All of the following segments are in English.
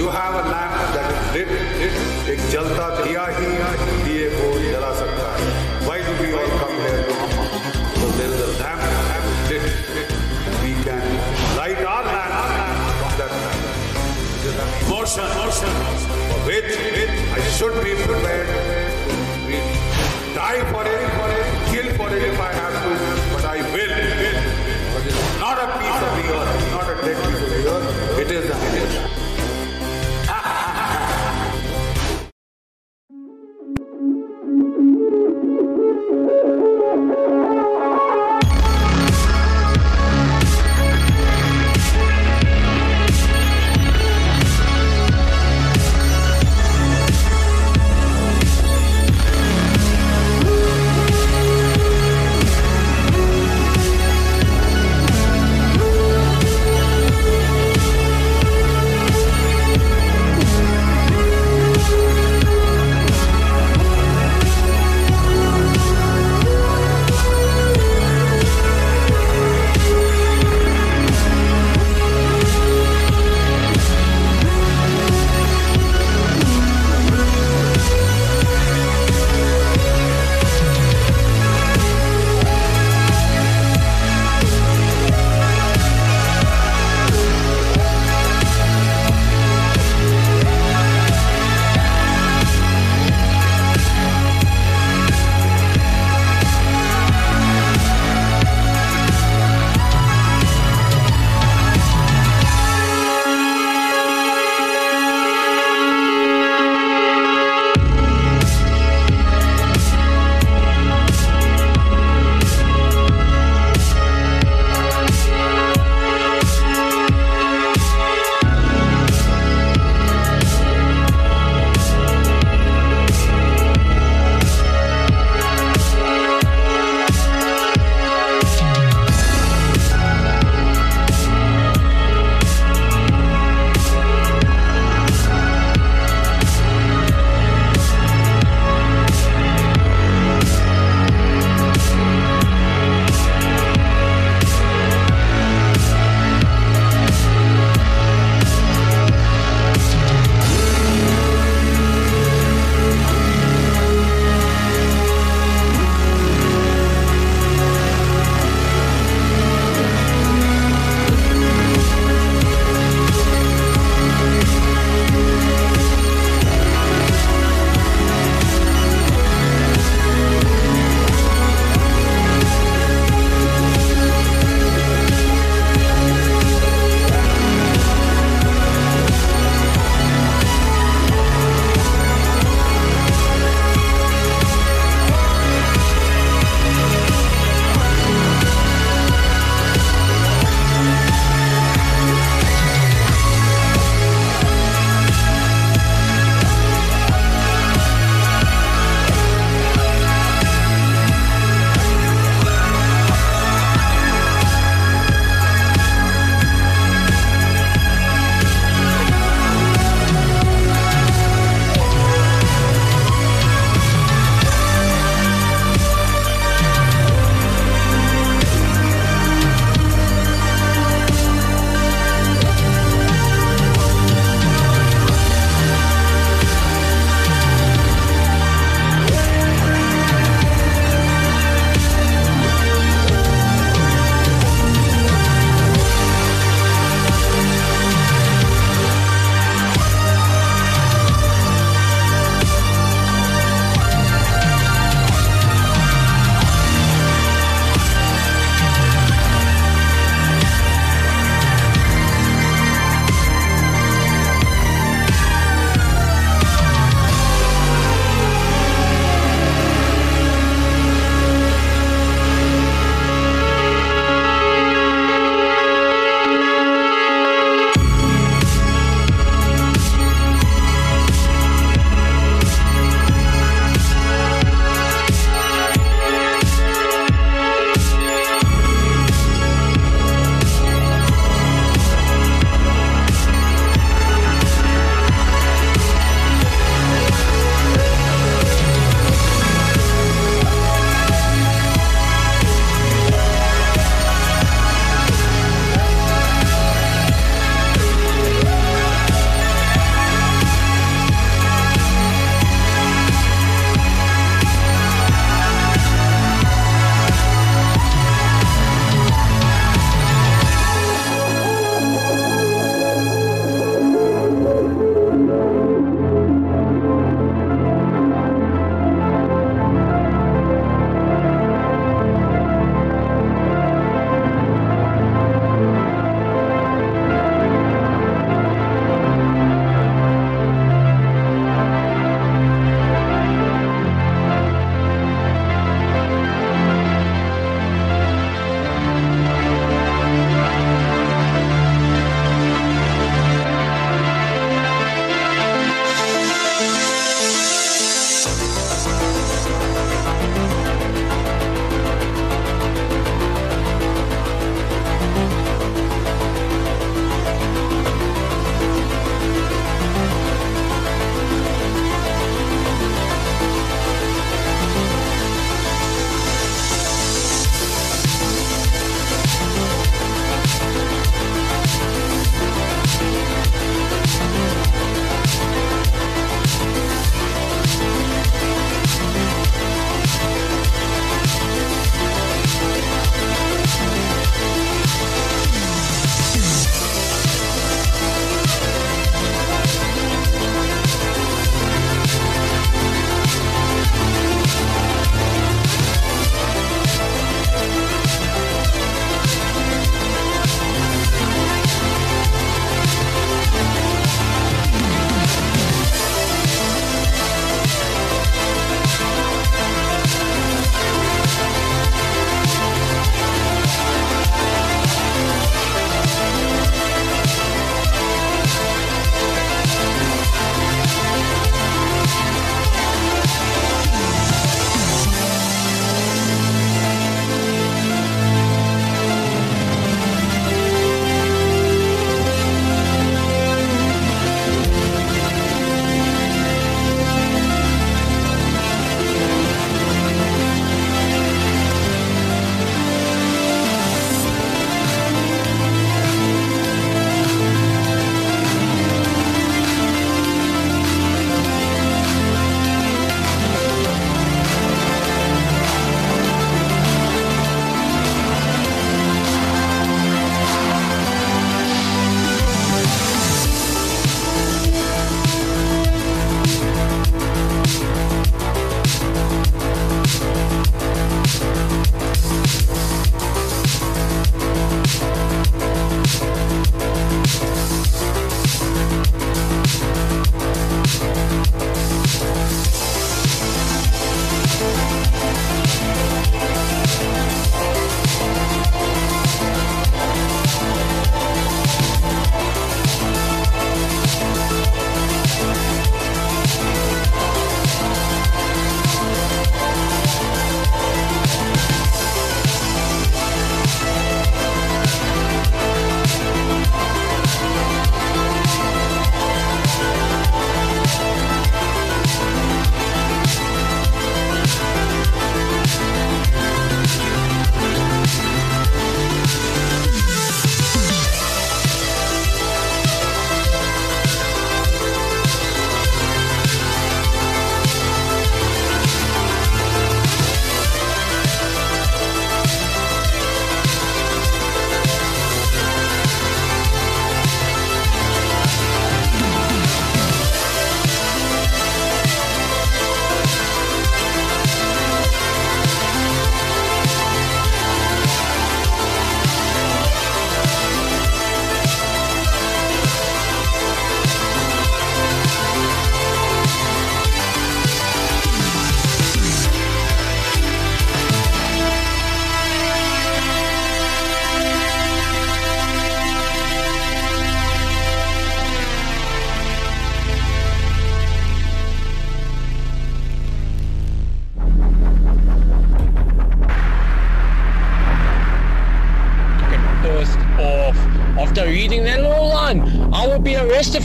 You have a lamp that lit एक जलता दिया ही दिए को जला सकता है why do we all come here to हम so there is a lamp lit we can light our lamp from that motion motion with with I should be prepared to die for it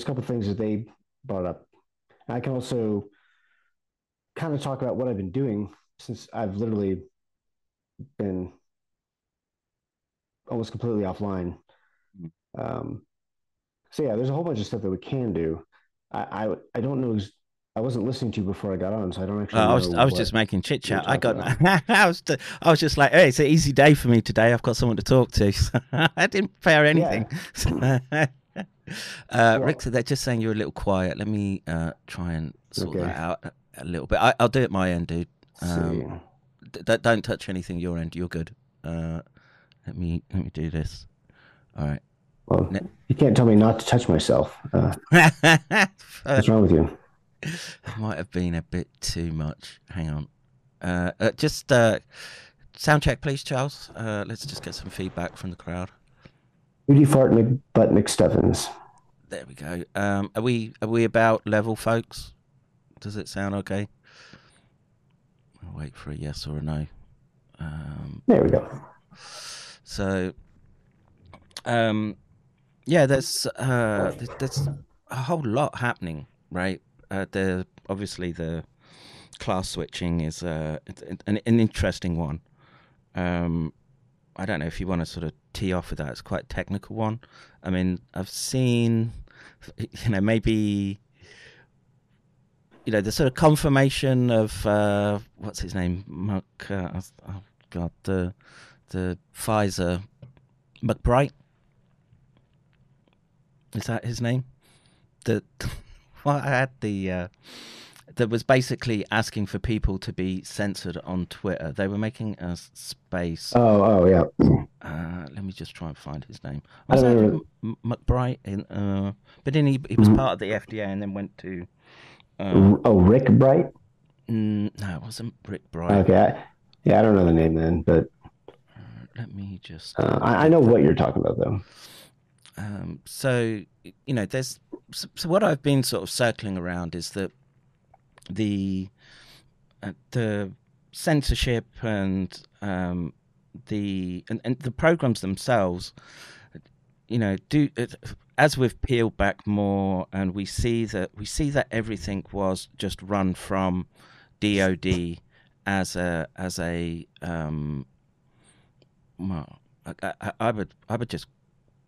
There's a couple of things that they brought up. I can also kind of talk about what I've been doing since I've literally been almost completely offline. Mm. Um, so yeah, there's a whole bunch of stuff that we can do. I I, I don't know. ex- I wasn't listening to you before I got on, so I don't actually. Uh, I was know I was just making chit chat. I got I was t- I was just like, hey, it's an easy day for me today. I've got someone to talk to. So I didn't prepare anything. uh, Rick said they're just saying you're a little quiet. Let me uh, try and sort Okay. that out a, little bit. I, I'll do it my end, dude. Um, d- don't touch anything your end. You're good. Uh, let me let me do this. All right. Well, Ne- you can't tell me not to touch myself. Uh, what's wrong with you? It might have been a bit too much. Hang on. Uh, uh, just uh, sound check, please, Charles. Uh, let's just get some feedback from the crowd. Rudy Fart McButt McStuffins. There we go. Um, are we are we about level, folks? Does it sound okay? I'll wait for a yes or a no. Um, There we go. so, um, yeah, there's uh, there's a whole lot happening, right? Uh, the obviously the class switching is uh, an, an interesting one. Um, I don't know if you want to sort of tee off with that. It's quite a technical one. I mean, I've seen, you know, maybe, you know, the sort of confirmation of uh, what's his name, Muck. Uh, oh God, the the Pfizer McBride. Is that his name? The well, I had the uh, that was basically asking for people to be censored on Twitter. They were making a space. Oh, oh, yeah. Uh, let me just try and find his name. I Was don't that remember. McBride? In, uh, but then he he was Mhm. part of the FDA and then went to. Uh, Oh, Rick Bright. mm, no, it wasn't Rick Bright. Okay. I, yeah, I don't know the name then, but Let me just. uh, I, I know what you're talking about though. Um, so you know, there's so what I've been sort of circling around is that the uh, the censorship and um, the and, and the programs themselves, you know, do as we've peeled back more and we see that we see that everything was just run from DoD as a as a um, well, I, I, I would I would just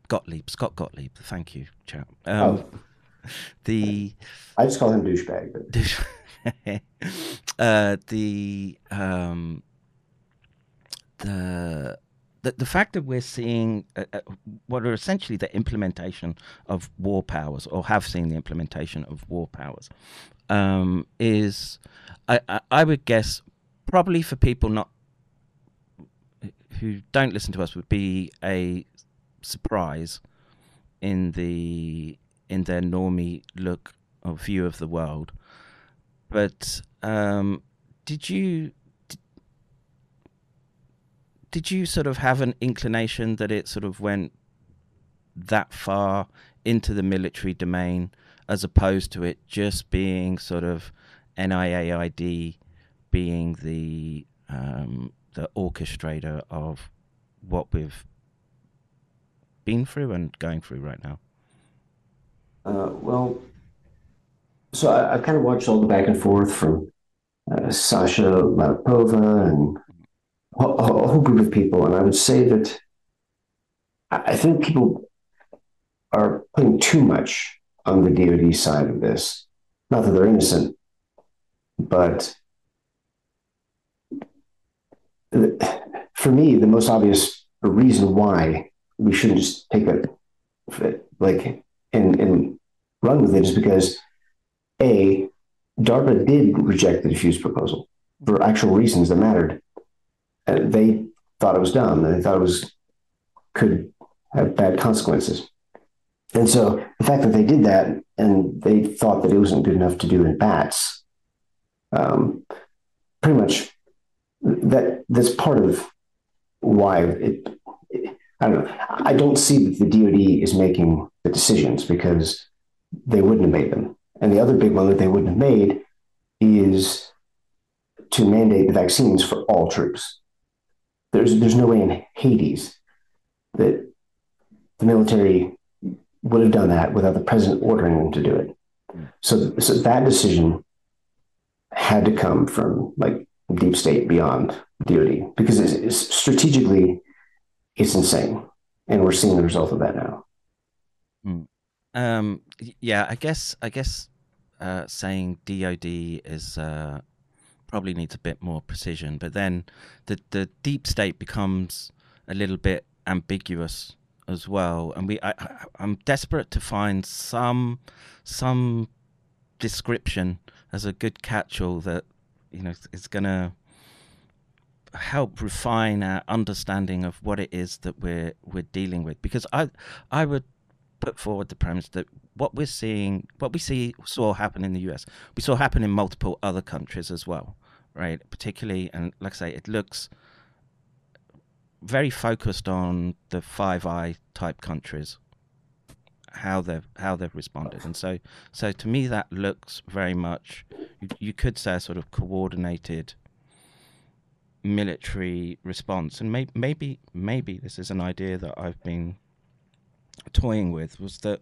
Gottlieb, Scott Gottlieb. Thank you, chap. Um, oh, the I just call him douchebag. But... uh, the um, the the, the fact that we're seeing uh, uh, what are essentially the implementation of war powers, or have seen the implementation of war powers, um, is, I, I, I would guess, probably for people not who don't listen to us, would be a surprise in the in their normie look or view of the world. But um, did you did you sort of have an inclination that it sort of went that far into the military domain as opposed to it just being sort of NIAID being the um, the orchestrator of what we've been through and going through right now? Uh, well, so I, I, kind of watched all the back and forth from uh, Sasha Latypova and a, a whole group of people, and I would say that I think people are putting too much on the DoD side of this. Not that they're innocent, but for me, the most obvious reason why we shouldn't just take it like and and run with it is because a DARPA did reject the DEFUSE proposal for actual reasons that mattered. And they thought it was dumb. They thought it was could have bad consequences. And so the fact that they did that and they thought that it wasn't good enough to do in bats, um, pretty much that that's part of why it, I don't know. I don't see that the DoD is making the decisions because they wouldn't have made them. And the other big one that they wouldn't have made is to mandate the vaccines for all troops. There's there's no way in Hades that the military would have done that without the president ordering them to do it. So, so that decision had to come from like deep state beyond DoD because it's, it's strategically it's insane, and we're seeing the result of that now. Mm. Um, yeah, I guess I guess uh, saying DoD is uh, probably needs a bit more precision, but then the the deep state becomes a little bit ambiguous as well, and we I, I'm desperate to find some some description as a good catch-all that you know is going to help refine our understanding of what it is that we're we're dealing with. Because i i would put forward the premise that what we're seeing what we see saw happen in the US we saw happen in multiple other countries as well right? Particularly and like i say it looks very focused on the five eye type countries how they've how they've responded. And so so to me that looks very much you, you could say a sort of coordinated military response. And may, maybe maybe this is an idea that I've been toying with was that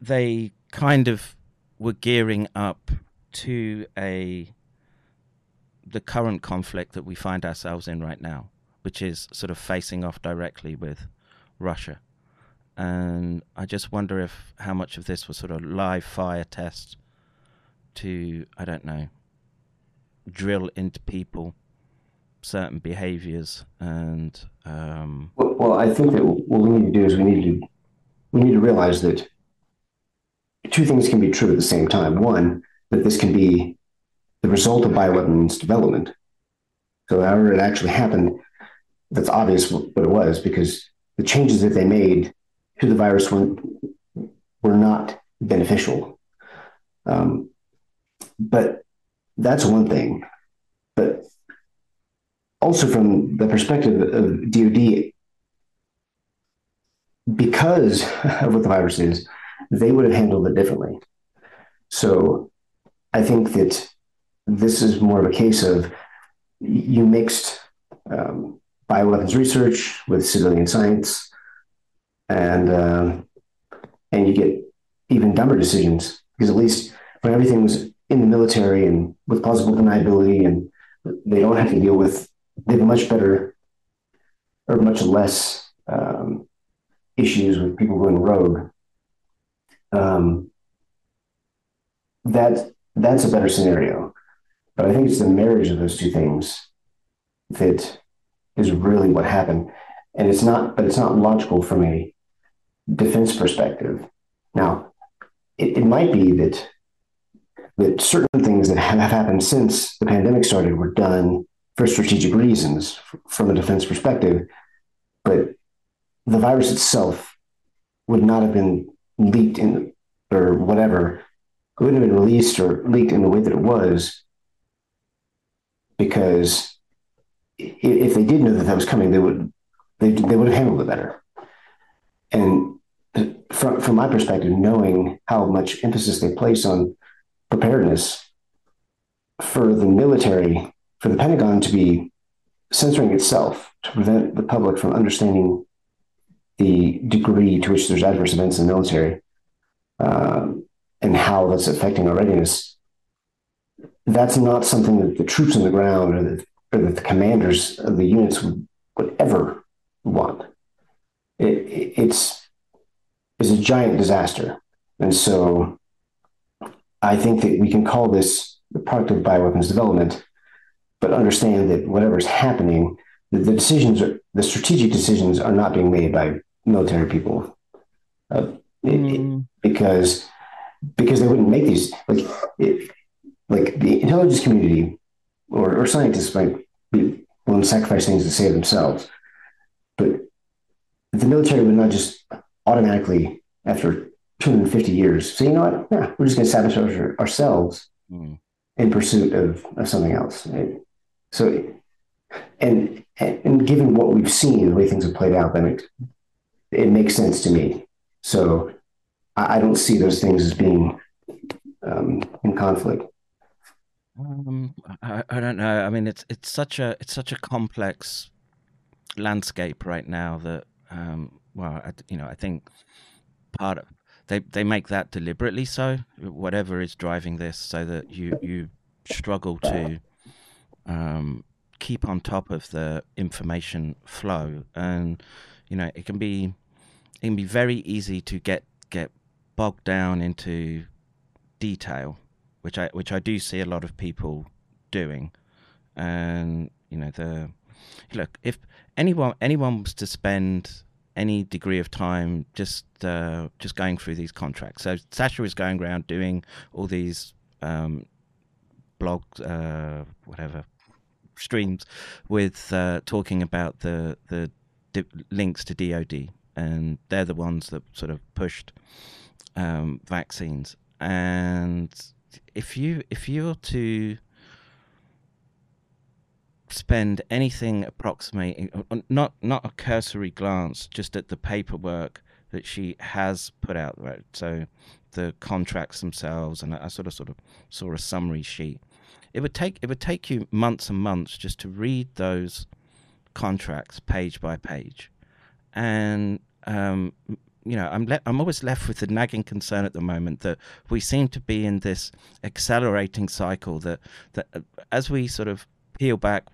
they kind of were gearing up to a the current conflict that we find ourselves in right now which is sort of facing off directly with Russia. And I just wonder if how much of this was sort of live fire test to I don't know drill into people certain behaviors and um... well, well, I think that what we need to do is we need to we need to realize that two things can be true at the same time. One, that this can be the result of bioweapons development. So however it actually happened, that's obvious what it was because the changes that they made to the virus were, were not beneficial. Um, but that's one thing. But also from the perspective of DoD, because of what the virus is, they would have handled it differently. So I think that this is more of a case of you mixed um, bioweapons research with civilian science and uh, and you get even dumber decisions because at least when everything's in the military and with plausible deniability and they don't have to deal with they have much better or much less um, issues with people going rogue. Um, that that's a better scenario. But I think it's the marriage of those two things that is really what happened. And it's not, but it's not logical from a defense perspective. Now, it, it might be that that certain things that have happened since the pandemic started were done for strategic reasons from a defense perspective, but the virus itself would not have been leaked in or whatever, it wouldn't have been released or leaked in the way that it was because if they did know that that was coming, they would they, they would have handled it better. And from from my perspective, knowing how much emphasis they place on preparedness for the military, for the Pentagon to be censoring itself to prevent the public from understanding the degree to which there's adverse events in the military um, and how that's affecting our readiness. That's not something that the troops on the ground or the, or that the commanders of the units would, would ever want. It, it, it's, it's a giant disaster. And so I think that we can call this the product of bioweapons development, but understand that whatever's happening, the, the decisions, are, the strategic decisions are not being made by military people. Uh, mm. it, because because they wouldn't make these like it, like the intelligence community or, or scientists might be willing to sacrifice things to save themselves, but the military would not just automatically after 250 years say, you know what, yeah, we're just going to sabotage ourselves mm. in pursuit of, of something else. Right? So, and and given what we've seen, the way things have played out, makes it makes sense to me. So I, I don't see those things as being um, in conflict. Um, I, I don't know. I mean, it's it's such a it's such a complex landscape right now that um, well, I, you know, I think part of they they make that deliberately so whatever is driving this so that you you struggle to um, keep on top of the information flow and you know it can be it can be very easy to get get bogged down into detail, which I which I do see a lot of people doing, and you know the look if anyone anyone was to spend any degree of time just uh, just going through these contracts. So Sasha is going around doing all these um, blogs, uh, whatever streams, with uh, talking about the the di- links to DoD, and they're the ones that sort of pushed um, vaccines. And if you if you're to spend anything approximating not not a cursory glance just at the paperwork that she has put out right? So the contracts themselves and I sort of sort of saw a summary sheet it would take it would take you months and months just to read those contracts page by page. And um, you know, I'm le- I'm always left with the nagging concern at the moment that we seem to be in this accelerating cycle that that uh, as we sort of peel back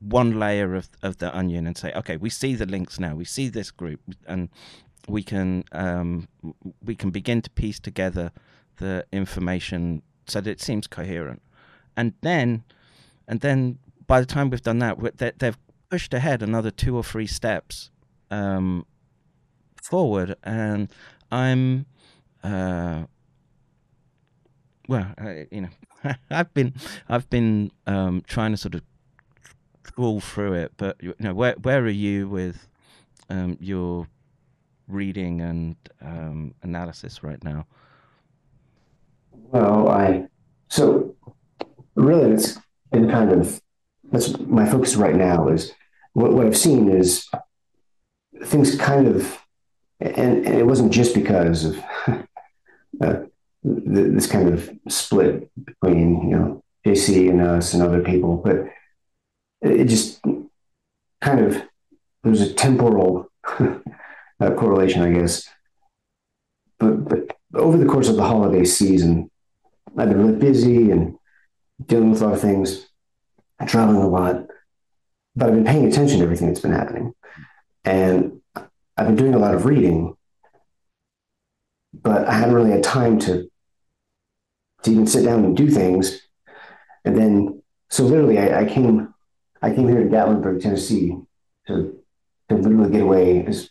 one layer of of the onion and say, okay, we see the links now, we see this group, and we can um, we can begin to piece together the information so that it seems coherent, and then and then by the time we've done that, they've pushed ahead another two or three steps. Um, forward, and I'm, uh, well, I, you know, I've been I've been um, trying to sort of crawl through it, but you know, where where are you with um, your reading and um, analysis right now? Well, I so really it's been kind of that's my focus right now is what, what I've seen is things kind of and, and it wasn't just because of uh, this kind of split between you know JC and us and other people, but it just kind of there's a temporal uh, correlation, I guess. But but over the course of the holiday season, I've been really busy and dealing with a lot of things, traveling a lot, but I've been paying attention to everything that's been happening, and I've been doing a lot of reading, but I hadn't really had time to to even sit down and do things. And then, so literally, I, I came, I came here to Gatlinburg, Tennessee, to to literally get away as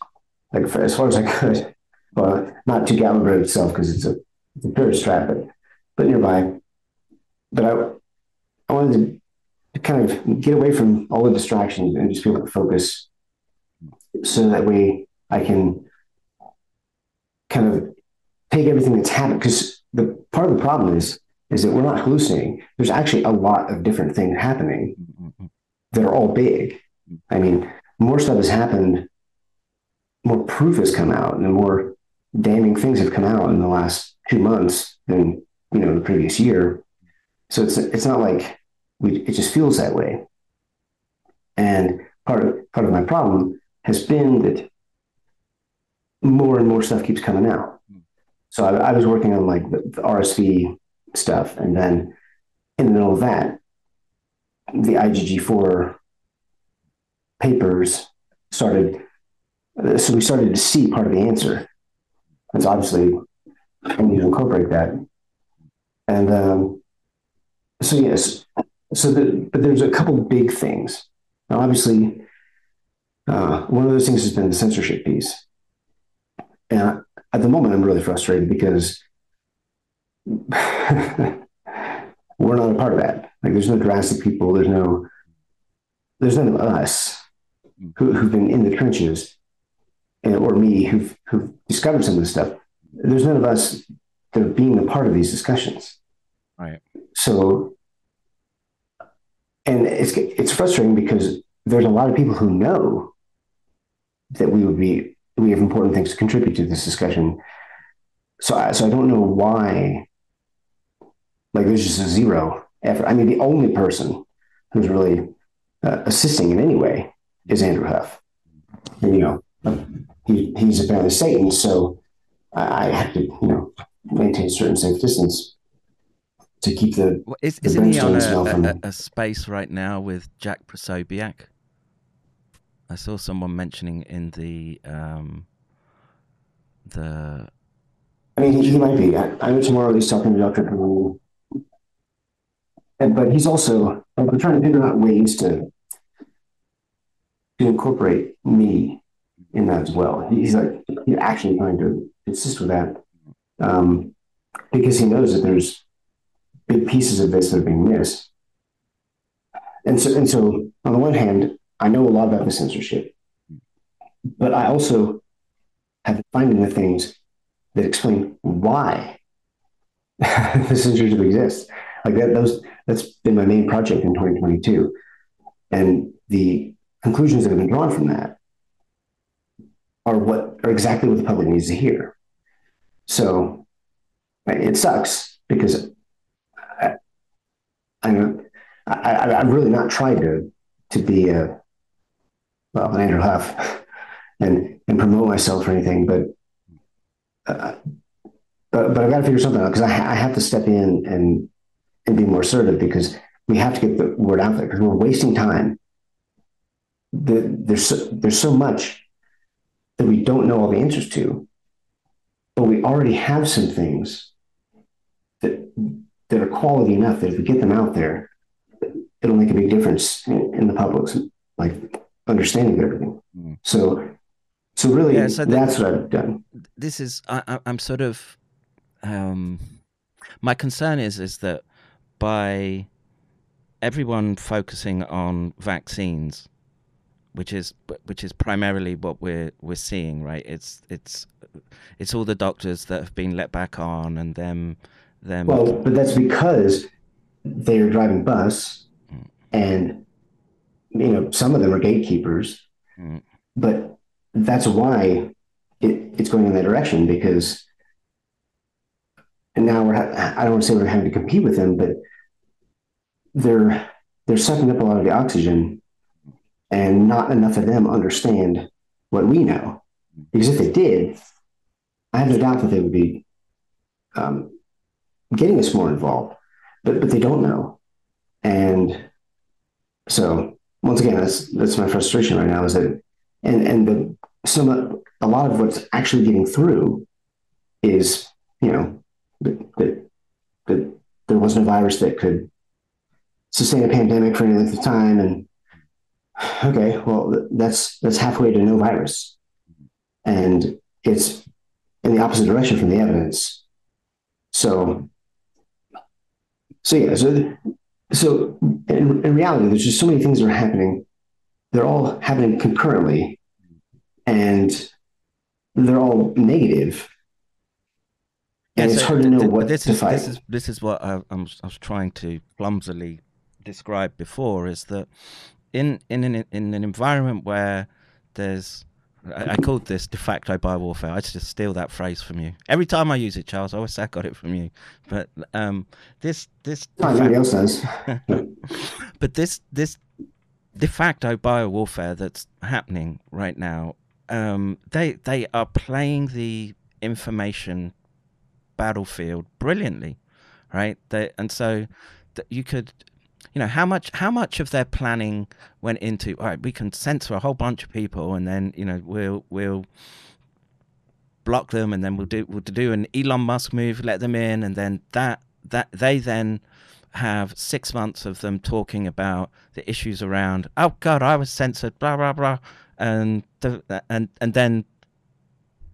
like for, as far as I could. Well, not to Gatlinburg itself because it's a it's a tourist trap, but but nearby. But I I wanted to kind of get away from all the distractions and just be able to focus, so that way I can kind of take everything that's happened. Because the part of the problem is is that we're not hallucinating. There's actually a lot of different things happening that are all big. I mean, more stuff has happened, more proof has come out, and more damning things have come out in the last two months than you know the previous year. So it's it's not like we it just feels that way. And part of part of my problem has been that more and more stuff keeps coming out. So I, I was working on like the, the RSV stuff, and then in the middle of that, the IgG4 papers started. So we started to see part of the answer. It's obviously I need to incorporate that. And um, so yes, so the, but there's a couple big things. Now, obviously, uh, one of those things has been the censorship piece. And at the moment, I'm really frustrated because we're not a part of that. Like, there's no DRASTIC people. There's no, there's none of us who, who've been in the trenches, and, or me who've who've discovered some of this stuff. There's none of us that are being a part of these discussions. Right. So, and it's it's frustrating because there's a lot of people who know that we would be we have important things to contribute to this discussion. So, I, so I don't know why. Like, there's just a zero effort. I mean, the only person who's really uh, assisting in any way is Andrew Huff. And, you know, he, he's apparently Satan, so I, I have to, you know, maintain a certain safe distance to keep the. Well, is, the isn't he on a, a, a space right now with Jack Posobiec? I saw someone mentioning in the um, the I mean, he, he might be. I, I know tomorrow he's talking to. And, but he's also, we're trying to figure out ways to, to incorporate me in that as well. He's like, he's actually trying to insist with that um, because he knows that there's big pieces of this that are being missed. And so, and so on the one hand, I know a lot about the censorship, but I also have been finding the things that explain why the censorship exists. Like that, those that's been my main project in 2022, and the conclusions that have been drawn from that are what are exactly what the public needs to hear. So it sucks because I'm I, I've really not tried to to be a well an Andrew Huff and and promote myself or anything, but uh, but, but I've got to figure something out because I, I have to step in and and be more assertive because we have to get the word out there because we're wasting time. The, there's so, there's so much that we don't know all the answers to, but we already have some things that that are quality enough that if we get them out there, it'll make a big difference in, in the public's like understanding of everything. Mm. So so really, Yeah, so the- that's what I've done. this is I, I, I'm sort of um, my concern is is that by everyone focusing on vaccines, which is which is primarily what we're we're seeing, right? It's it's it's all the doctors that have been let back on, and them them. Well, but that's because they're driving bus, and you know some of them are gatekeepers. Mm. But that's why it, it's going in that direction because, and now we're I don't want to say we're having to compete with them, but they're they're sucking up a lot of the oxygen, and not enough of them understand what we know. Because if they did, I have no doubt that they would be um, getting us more involved, but but they don't know, and so once again, that's that's my frustration right now is that, and and the some a lot of what's actually getting through is you know that that, that there wasn't a virus that could sustain a pandemic for any length of time. And okay, well, that's that's halfway to no virus, and it's in the opposite direction from the evidence. So, so yeah, so so in, in reality, there's just so many things that are happening. They're all happening concurrently, and they're all negative. And Yeah, it's so hard to know th- what this to is fight. this is this is what I, I'm I was trying to clumsily describe before is that in in an in an environment where there's I, I called this de facto biowarfare. I just steal that phrase from you every time I use it, Charles. I always say I got it from you, but um, this this de Fine, Nobody else does. but this this de facto biowarfare that's happening right now, um, they they are playing the information battlefield brilliantly, right? They, and so you could, you know, how much how much of their planning went into all right? We can censor a whole bunch of people, and then you know we'll we'll block them, and then we'll do we'll do an Elon Musk move, let them in, and then that that they then have six months of them talking about the issues around. Oh God, I was censored, blah blah blah, and the, and and then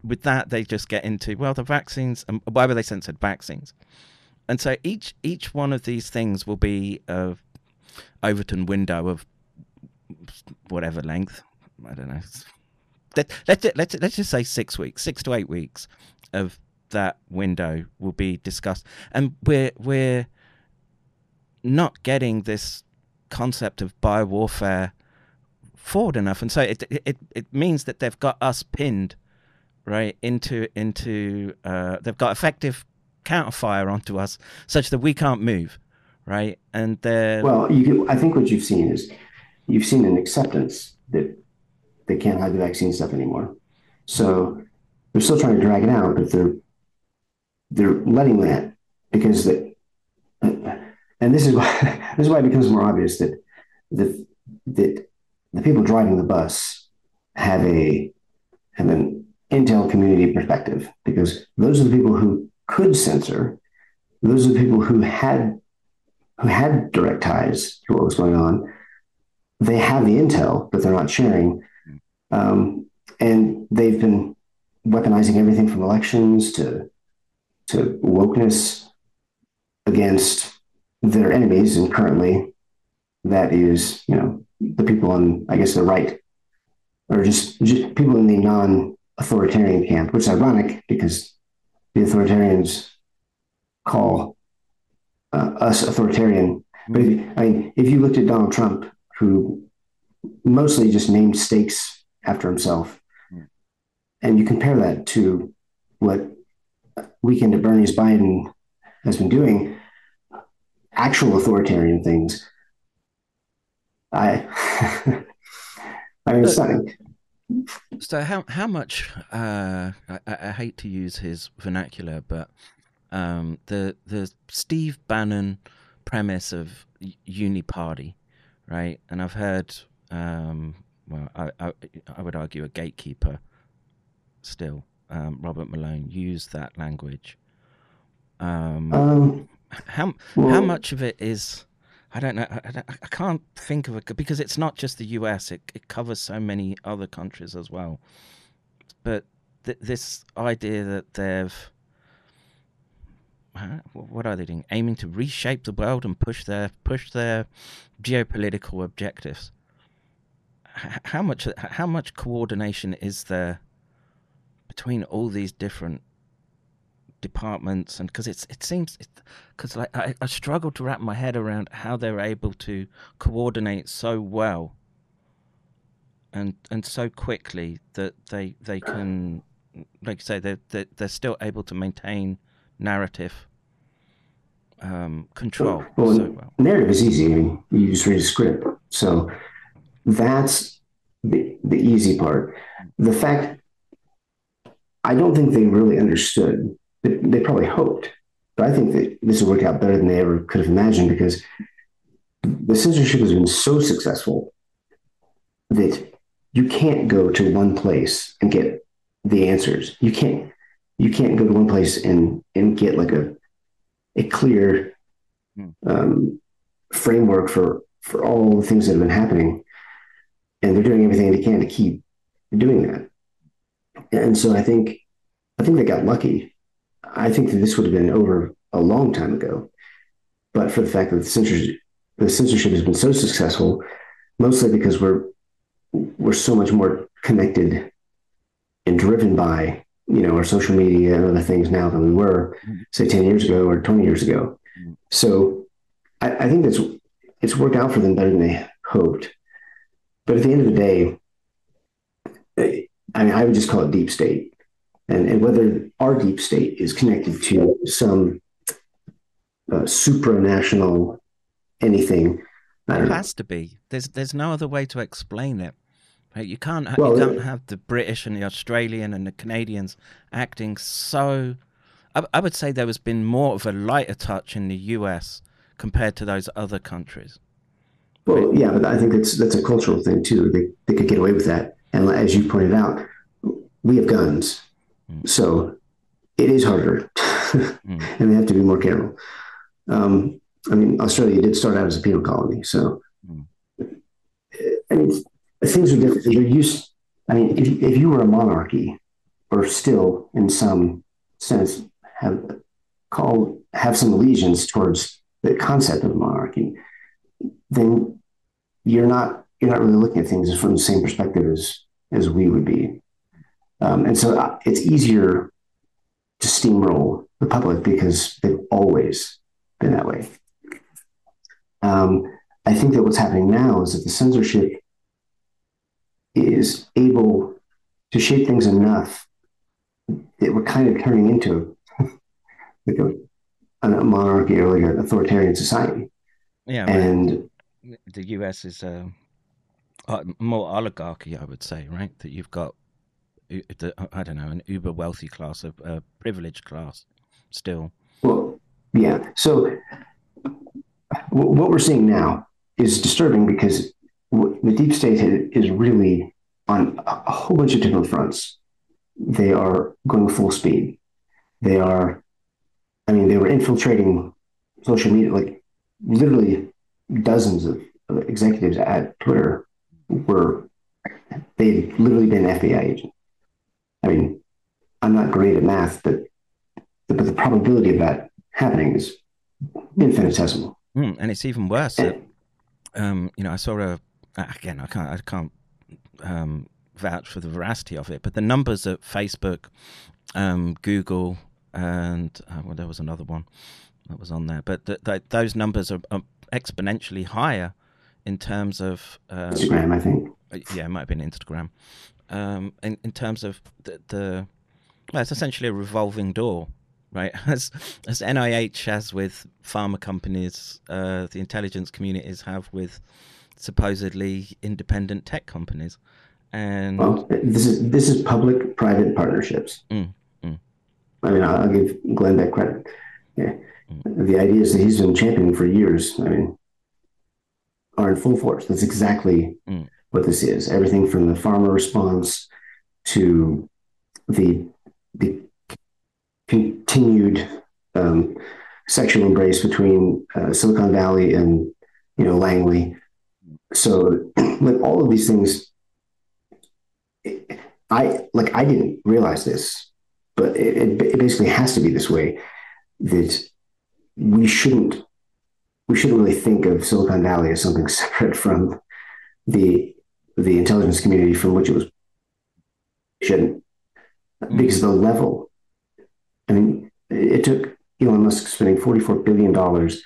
with that they just get into well the vaccines and why were they censored vaccines, and so each each one of these things will be a Overton window of whatever length. I don't know. Let, let's let's let's just say six weeks, six to eight weeks of that window will be discussed, and we're we're not getting this concept of biowarfare forward enough, and so it it it means that they've got us pinned right into into uh, they've got effective counterfire onto us, such that we can't move, right? And Well, you I think what you've seen is you've seen an acceptance that they can't hide the vaccine stuff anymore. So they're still trying to drag it out, but they're they're letting that because that and this is why this is why it becomes more obvious that the that the people driving the bus have a have an intel community perspective because those are the people who could censor, those are the people who had who had direct ties to what was going on. They have the intel, but they're not sharing. Um, and they've been weaponizing everything from elections to to wokeness against their enemies, and currently that is, you know, the people on, I guess, the right, or just, just people in the non-authoritarian camp, which is ironic because the authoritarians call uh, us authoritarian. But if, I mean, if you looked at Donald Trump, who mostly just named steaks after himself, and you compare that to what Weekend at Bernie's Biden has been doing, actual authoritarian things, I, I mean, it's stunning. So how how much? Uh, I, I hate to use his vernacular, but um, the the Steve Bannon premise of uni party, right? And I've heard, um, well, I, I I would argue a gatekeeper, still, um, Robert Malone use that language. Um, Um, how how well- much of it is I don't know I, I, I can't think of it because it's not just the US it, it covers so many other countries as well but th- this idea that they've what are they doing? Aiming to reshape the world and push their push their geopolitical objectives. H- how much how much coordination is there between all these different departments? And because it's it seems because like I, I struggle to wrap my head around how they're able to coordinate so well and and so quickly that they they can like you say they're, they're still able to maintain narrative um, control Well, so well narrative is easy. I mean, you just read a script. So that's the, the easy part. The fact, I don't think they really understood. They, they probably hoped, but I think that this will work out better than they ever could have imagined because the censorship has been so successful that you can't go to one place and get the answers. You can't you can't go to one place and and get like a a clear Mm. um, framework for for all the things that have been happening, and they're doing everything they can to keep doing that. And so I think I think they got lucky. I think that this would have been over a long time ago, but for the fact that the censorship the censorship has been so successful, mostly because we're we're so much more connected and driven by you know our social media and other things now than we were say 10 years ago or 20 years ago so I, I think it's, it's worked out for them better than they hoped but at the end of the day i mean i would just call it deep state and, and whether our deep state is connected to some uh, supranational anything I It don't know. has to be. There's there's no other way to explain it. You can't ha- Well, you uh, have the British and the Australian and the Canadians acting so. I, I would say there has been more of a lighter touch in the US compared to those other countries. Well, yeah, but I think that's that's a cultural thing too. They they could get away with that, and as you pointed out, we have guns, so it is harder, and they have to be more careful. Um, I mean, Australia did start out as a penal colony, so Mm. I mean, things are different. They're used. I mean, if if you were a monarchy, or still in some sense have call have some allegiance towards the concept of monarchy, then you're not you're not really looking at things from the same perspective as as we would be, um, and so uh, it's easier to steamroll the public because they've always been that way. Um, I think that what's happening now is that the censorship is able to shape things enough that we're kind of turning into like a, a monarchy or like an authoritarian society. Yeah, And the US is uh, more oligarchy, I would say, right? That you've got, the, I don't know, an uber wealthy class, a, a privileged class, still. Well, yeah. So w- what we're seeing now is disturbing because the deep state is really on a whole bunch of different fronts. They are going full speed. They are, I mean, they were infiltrating social media, like literally dozens of, executives at Twitter were, they've literally been FBI agents. I mean, I'm not great at math, but but the probability of that happening is infinitesimal. Mm, and it's even worse. that, um, you know, I saw a again. I can't. I can't um, vouch for the veracity of it, but the numbers at Facebook, um, Google, and uh, well, there was another one that was on there. But th- th- those numbers are, are exponentially higher in terms of um, Instagram, I think. uh, yeah, it might have been Instagram. Um, in in terms of the, the well, it's essentially a revolving door, right? As as NIH has with pharma companies, uh, the intelligence communities have with supposedly independent tech companies, and Well, this is this is public-private partnerships. Mm, mm. I mean, I'll, I'll give Glenn that credit. Yeah. The ideas that he's been championing for years, I mean, are in full force. That's exactly Mm. what this is. Everything from the pharma response to the the continued um, sexual embrace between uh, Silicon Valley and you know Langley. So, like all of these things, I like I didn't realize this, but it, it, it basically has to be this way that we shouldn't we shouldn't really think of Silicon Valley as something separate from the the intelligence community from which it was shouldn't. Mm-hmm. Because the level I mean it took Elon Musk spending 44 billion dollars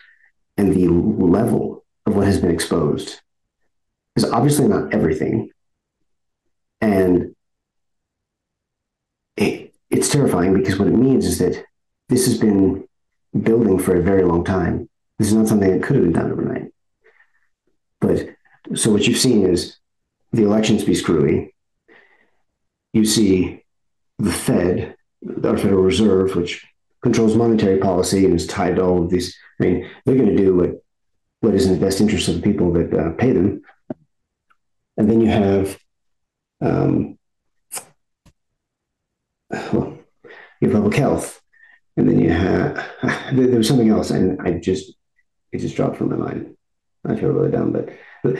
and the level of what has been exposed is obviously not everything and it, it's terrifying because what it means is that this has been building for a very long time. This is not something that could have been done overnight. But so what you've seen is the elections be screwy. You see the Fed, our Federal Reserve, which controls monetary policy and is tied to all of these. I mean, they're going to do what what is in the best interest of the people that uh, pay them. And then you have um, well, you have public health, and then you have there there was something else, and I just it just dropped from my mind. I feel really dumb, but, but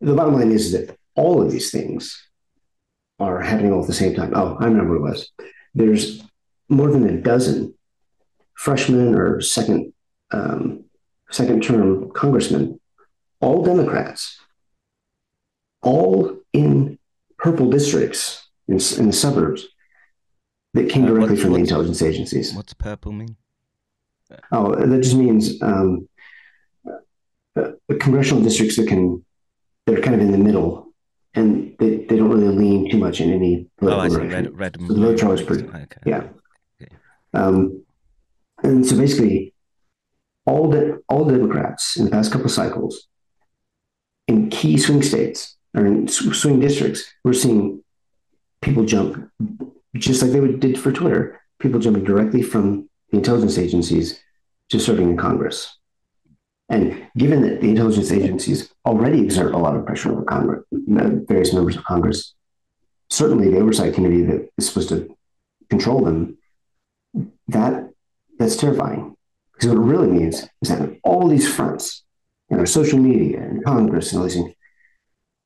the bottom line is that all of these things are happening all at the same time. Oh, I remember what it was. There's more than a dozen freshmen or second um, second term congressmen, all Democrats, all in purple districts in, in the suburbs that came Uh, directly what's- from the intelligence agencies. What's purple mean? Oh, that just means um, uh, congressional districts that can that are kind of in the middle, and they, they don't really lean too much in any Oh, I see. direction. Red, red So the votes are pretty. Okay. Yeah. Okay. Um, and so basically, all the all Democrats in the past couple of cycles in key swing states or in swing districts, we're seeing people jump just like they did for Twitter. People jumping directly from the intelligence agencies to serving in Congress. And given that the intelligence agencies already exert a lot of pressure over Congress, various members of Congress, certainly the oversight committee that is supposed to control them that that's terrifying because what it really means is that on all these fronts, you know, social media and Congress and all these things,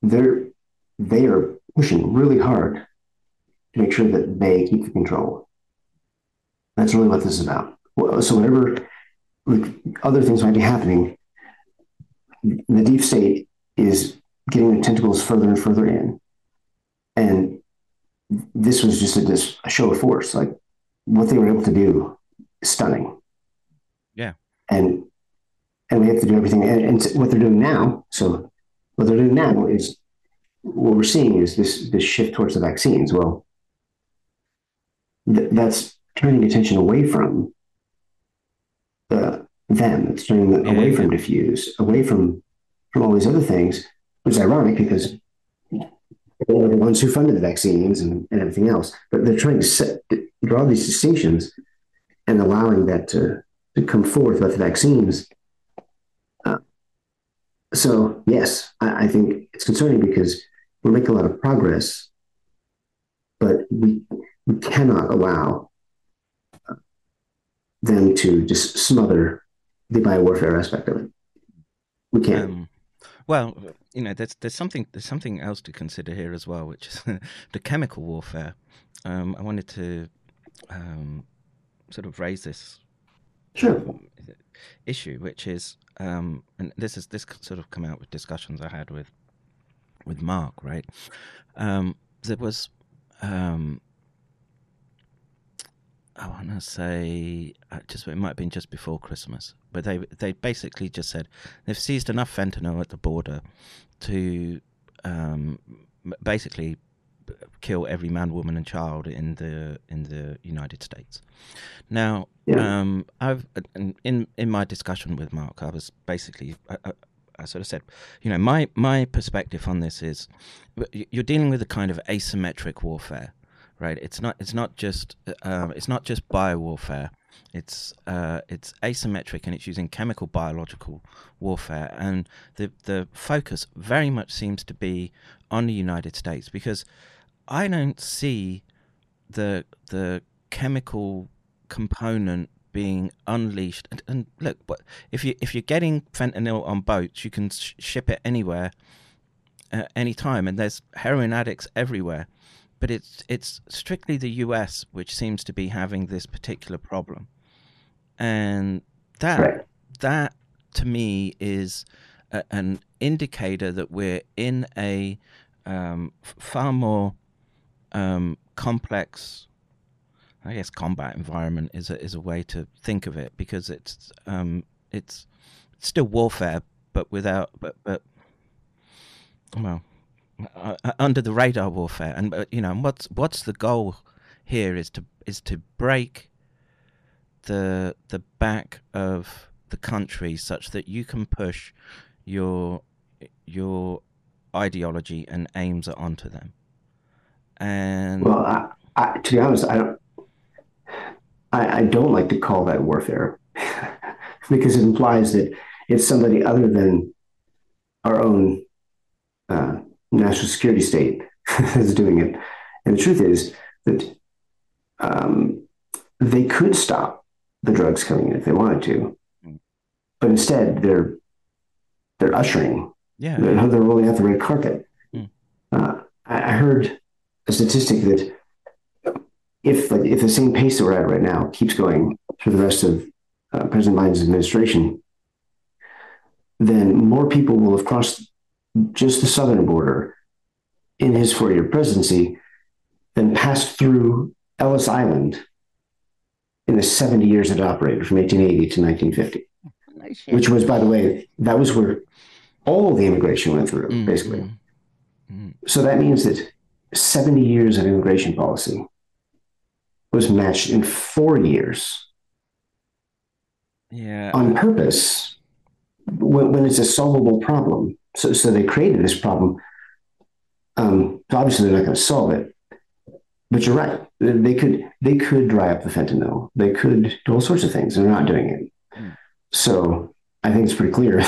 they're they are pushing really hard to make sure that they keep the control. That's really what this is about. So whenever like, other things might be happening, the deep state is getting the tentacles further and further in, and this was just a, just a show of force. Like what they were able to do is stunning. Yeah. And and we have to do everything. And, and what they're doing now, so what they're doing now is what we're seeing is this this shift towards the vaccines. Well, th- that's turning attention away from the them. It's turning them Yeah, away yeah. from DEFUSE, away from from all these other things. Which is ironic because they're the ones who funded the vaccines and, and everything else. But they're trying to set, draw these distinctions and allowing that to, to come forth with the vaccines. So, yes, I, I think it's concerning because we're making a lot of progress, but we, we cannot allow uh, them to just smother the biowarfare aspect of it. We can't. Um, well, you know, there's there's something there's something else to consider here as well, which is the chemical warfare. Um, I wanted to um, sort of raise this sure. issue, which is, um, and this is this sort of come out with discussions I had with with Mark, right? Um, there was, um, I want to say, uh, just it might have been just before Christmas, but they they basically just said they've seized enough fentanyl at the border to um, basically kill every man, woman, and child in the in the United States. Now, Yeah. um, I've in in my discussion with Mark, I was basically I, I, I sort of said, you know, my my perspective on this is you're dealing with a kind of asymmetric warfare, right? It's not it's not just uh, it's not just biowarfare. It's uh, it's asymmetric and it's using chemical biological warfare, and the the focus very much seems to be on the United States because I don't see the the chemical component being unleashed. And, and look, but if you if you're getting fentanyl on boats, you can sh- ship it anywhere, uh, anytime, and there's heroin addicts everywhere. But it's it's strictly the U.S. which seems to be having this particular problem, and that Right. that to me is a, an indicator that we're in a um, far more um, complex, I guess, combat environment is a is a way to think of it because it's um, it's still warfare, but without but but well uh, uh, under the radar warfare, and you know what's what's the goal here is to is to break the the back of the country such that you can push your your ideology and aims onto them. And Well, I, I, to be honest, I don't. I, I don't like to call that warfare because it implies that it's somebody other than our own uh, national security state that's doing it. And the truth is that um, they could stop the drugs coming in if they wanted to, but instead they're they're ushering. Yeah. They're, they're rolling out the red carpet. Mm. Uh, I, I heard a statistic that if like, if the same pace that we're at right now keeps going for the rest of uh, President Biden's administration, then more people will have crossed just the southern border in his four-year presidency than passed through Ellis Island in the 70 years it operated from 1880 to 1950, which was, by the way, that was where all the immigration went through, Mm, basically. mm, mm. So that means that 70 years of immigration policy was matched in four years Yeah. on purpose when, when it's a solvable problem. So, so they created this problem. Um, so obviously, they're not going to solve it. But you're right. They- could they could dry up the fentanyl. They could do all sorts of things. And they're not doing it. Mm. So I think it's pretty clear.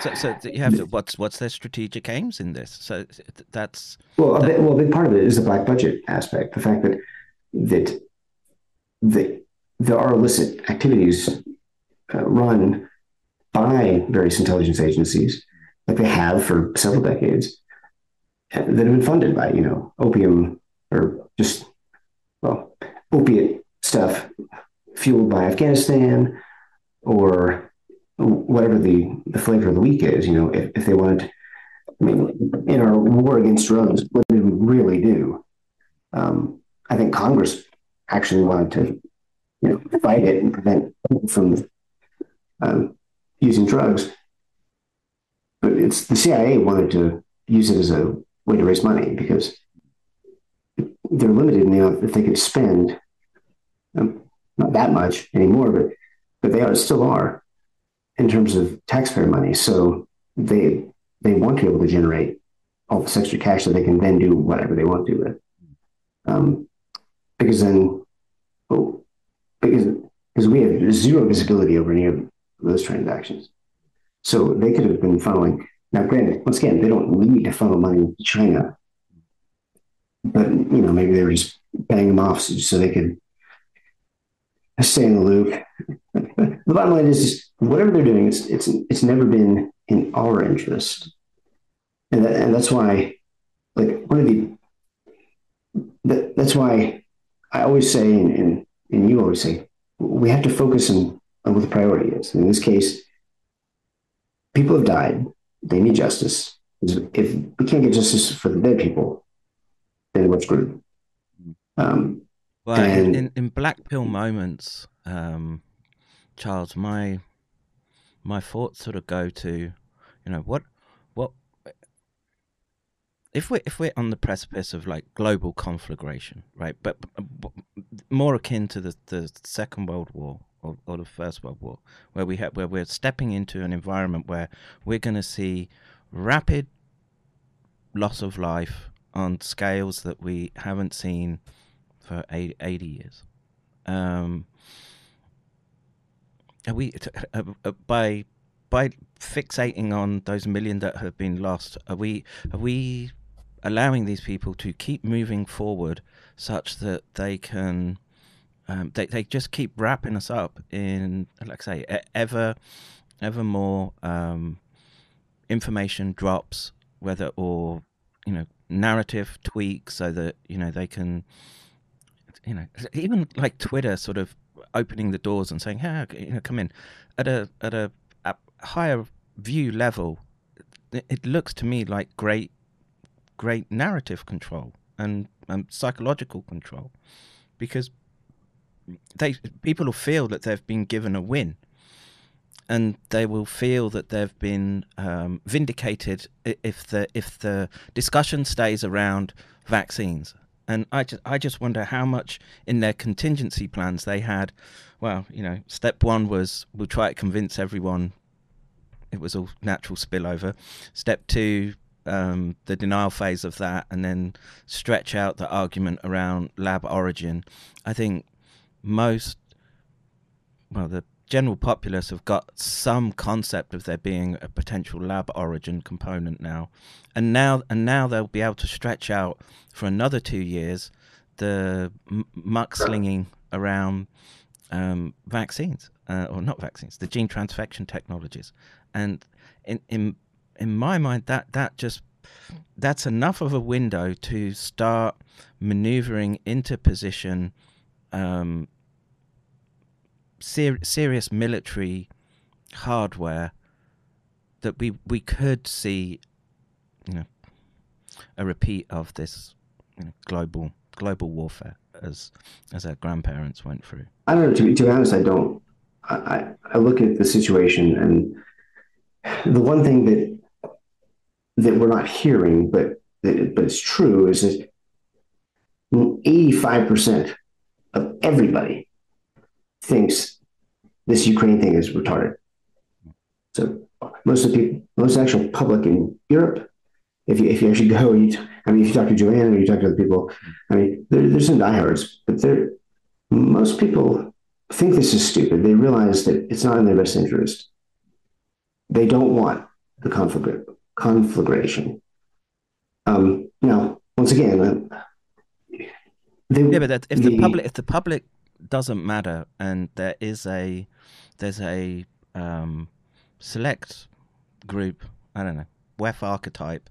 So, so you have to, what's what's their strategic aims in this? So that's Well, a bit, well, a big part of it is the black budget aspect. The fact that that that there are illicit activities uh, run by various intelligence agencies, like they have for several decades, uh, that have been funded by you know opium or just well opiate stuff fueled by Afghanistan or whatever the the flavor of the week is. You know, if, if they wanted. I mean, in our war against drugs, what did we really do? Um, I think Congress actually wanted to, you know, fight it and prevent people from um, using drugs. But it's the CIA wanted to use it as a way to raise money because they're limited in the amount that they could spend. Um, not that much anymore, but but they are still are in terms of taxpayer money. So they they want to be able to generate all this extra cash that they can then do whatever they want to with. Um, because then, well, because because we have zero visibility over any of those transactions, so they could have been funneling. Now, granted, once again, they don't need to funnel money to China, but you know maybe they were just banging them off so, so they could stay in the loop. the bottom line is, whatever they're doing, it's it's it's never been in our interest, and that, and that's why, like one of the that, that's why I always say, and, and and you always say, we have to focus on, on what the priority is. In this case, people have died; they need justice. If we can't get justice for the dead people, then we're screwed. Um, well in, And- in, in black pill moments, um, Charles. My my thoughts sort of go to, you know, what what if we if we're on the precipice of like global conflagration, right? But, but more akin to the the Second World War or, or the First World War, where we have where we're stepping into an environment where we're going to see rapid loss of life on scales that we haven't seen for 80, 80 years. Um, are we t- uh, uh, by by fixating on those million that have been lost? Are we are we allowing these people to keep moving forward such that they can um, they they just keep wrapping us up in like I say ever ever more um, information drops whether or you know narrative tweaks so that you know they can you know even like Twitter sort of opening the doors and saying hey you know come in at a at a, a higher view level it, looks to me like great great narrative control and, and psychological control because they people will feel that they've been given a win and they will feel that they've been um, vindicated if the if the discussion stays around vaccines. And I just I just wonder how much in their contingency plans they had. Well, you know, step one was we'll try to convince everyone it was all natural spillover. Step two, um, the denial phase of that, and then stretch out the argument around lab origin. I think most well the general populace have got some concept of there being a potential lab origin component now. And now and now they'll be able to stretch out for another two years the m- muckslinging around um, vaccines, uh, or not vaccines, the gene transfection technologies, and in in in my mind, that that just that's enough of a window to start maneuvering into position um, ser- serious military hardware that we we could see, you know, a repeat of this you know, global global warfare as as our grandparents went through. I don't know. To, to be honest, I don't. I, I look at the situation, and the one thing that that we're not hearing, but but it's true, is that eighty five percent of everybody thinks this Ukraine thing is retarded. So most of the people, most actual public in Europe, if you if you actually go, you, I mean, if you talk to Joanne or you talk to other people, I mean, there, there's some diehards, but there, most people think this is stupid. They realize that it's not in their best interest. They don't want the conflict, conflagration. Um, now, once again, uh, they, yeah, but that, if the, the public if the public doesn't matter and there is a there's a um, select group, I don't know, WEF archetype.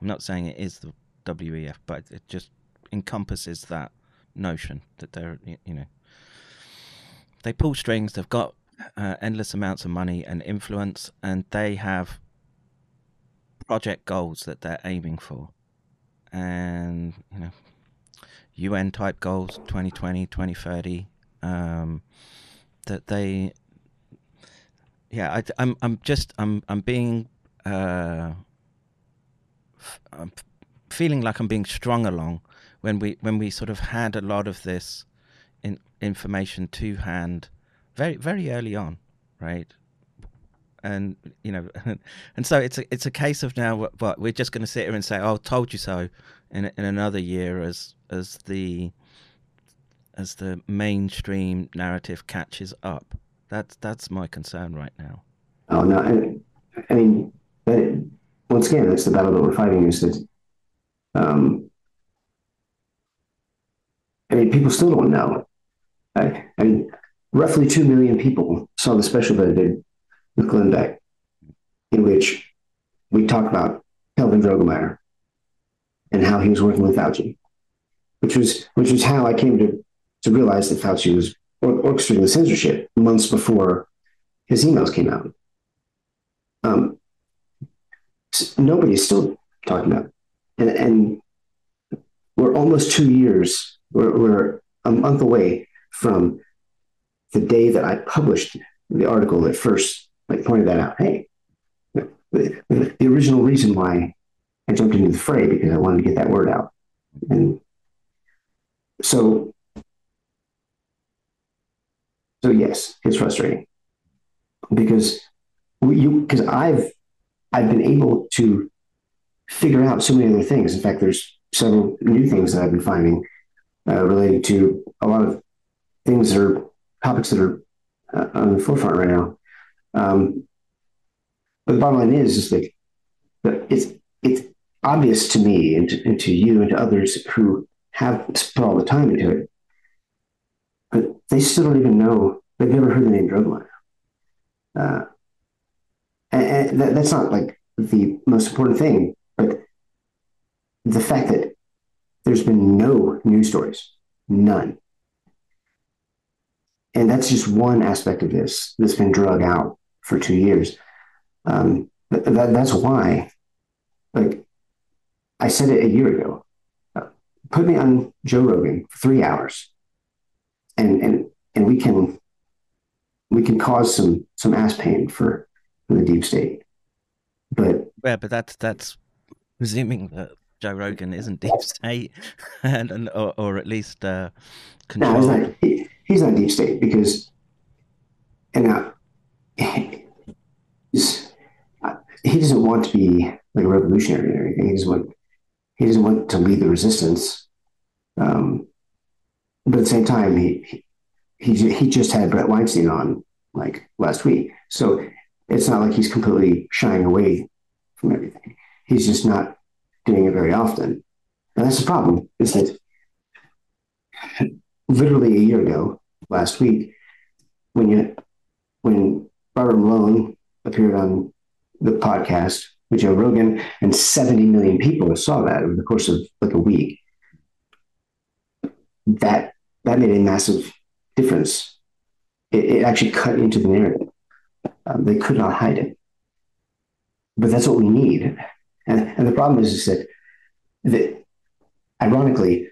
I'm not saying it is the WEF, but it just encompasses that notion that they're, you know, they pull strings, they've got uh, endless amounts of money and influence, and they have project goals that they're aiming for. And, you know, UN type goals 2020, 2030, um, that they yeah, I, am I'm, I'm just I'm I'm being uh, f- I'm feeling like I'm being strung along when we when we sort of had a lot of this in, information to hand very very early on, right? And you know, and so it's a it's a case of now what we're just going to sit here and say, "Oh, told you so," in in another year as as the as the mainstream narrative catches up. That's that's my concern right now. Oh no, I, I mean, once again, that's the battle that we're fighting. Is that, um, I mean, people still don't know. I, I mean, roughly two million people saw the special that I did with Glenn Beck, in which we talk about Kelvin Droegemeier and how he was working with Fauci, which was which was how I came to to realize that Fauci was orchestrating the censorship months before his emails came out. Um, nobody's still talking about it. And, and we're almost two years, we're, we're a month away from the day that I published the article that first like pointed that out. Hey, the, the, the original reason why I jumped into the fray because I wanted to get that word out. And so so yes, it's frustrating because you because I've I've been able to figure out so many other things. In fact, there's several new things that I've been finding uh, related to a lot of things that are topics that are uh, on the forefront right now. Um, but the bottom line is, is that it's it's obvious to me and to, and to you and to others who have put all the time into it but they still don't even know. They've never heard the name Droegemeier. Uh, and, and that, that's not like the most important thing, but the fact that there's been no news stories, none. And that's just one aspect of this that's been drug out for two years. Um, that, that's why, like, I said it a year ago. Uh, put me on Joe Rogan for three hours and and and we can we can cause some some ass pain for, for the deep state. But yeah, but that's that's presuming that Joe Rogan isn't deep state, and, and or, or at least uh. No, he's not. He, he's not deep state because, and now he doesn't want to be like a revolutionary or anything. He doesn't want. He doesn't want to lead the resistance. Um, but at the same time, he he he just had Bret Weinstein on like last week, so it's not like he's completely shying away from everything. He's just not doing it very often, and that's the problem. Is that literally a year ago, last week, when you when Robert Malone appeared on the podcast with Joe Rogan, and 70 million people saw that over the course of like a week. That that made a massive difference. It, it actually cut into the narrative. Um, they could not hide it. But that's what we need. And, and the problem is, is that, that, ironically,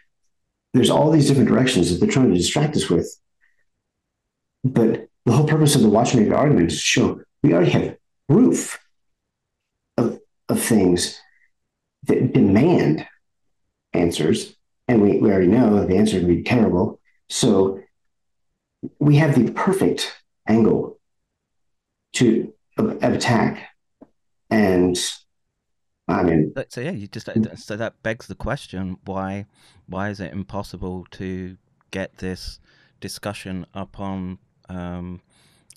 there's all these different directions that they're trying to distract us with. But the whole purpose of the watchmaker argument is to show we already have proof of, of things that demand answers. And we, we already know the answer would be terrible. So we have the perfect angle to attack. And I mean, so yeah, you just so that begs the question: why, why is it impossible to get this discussion up on um,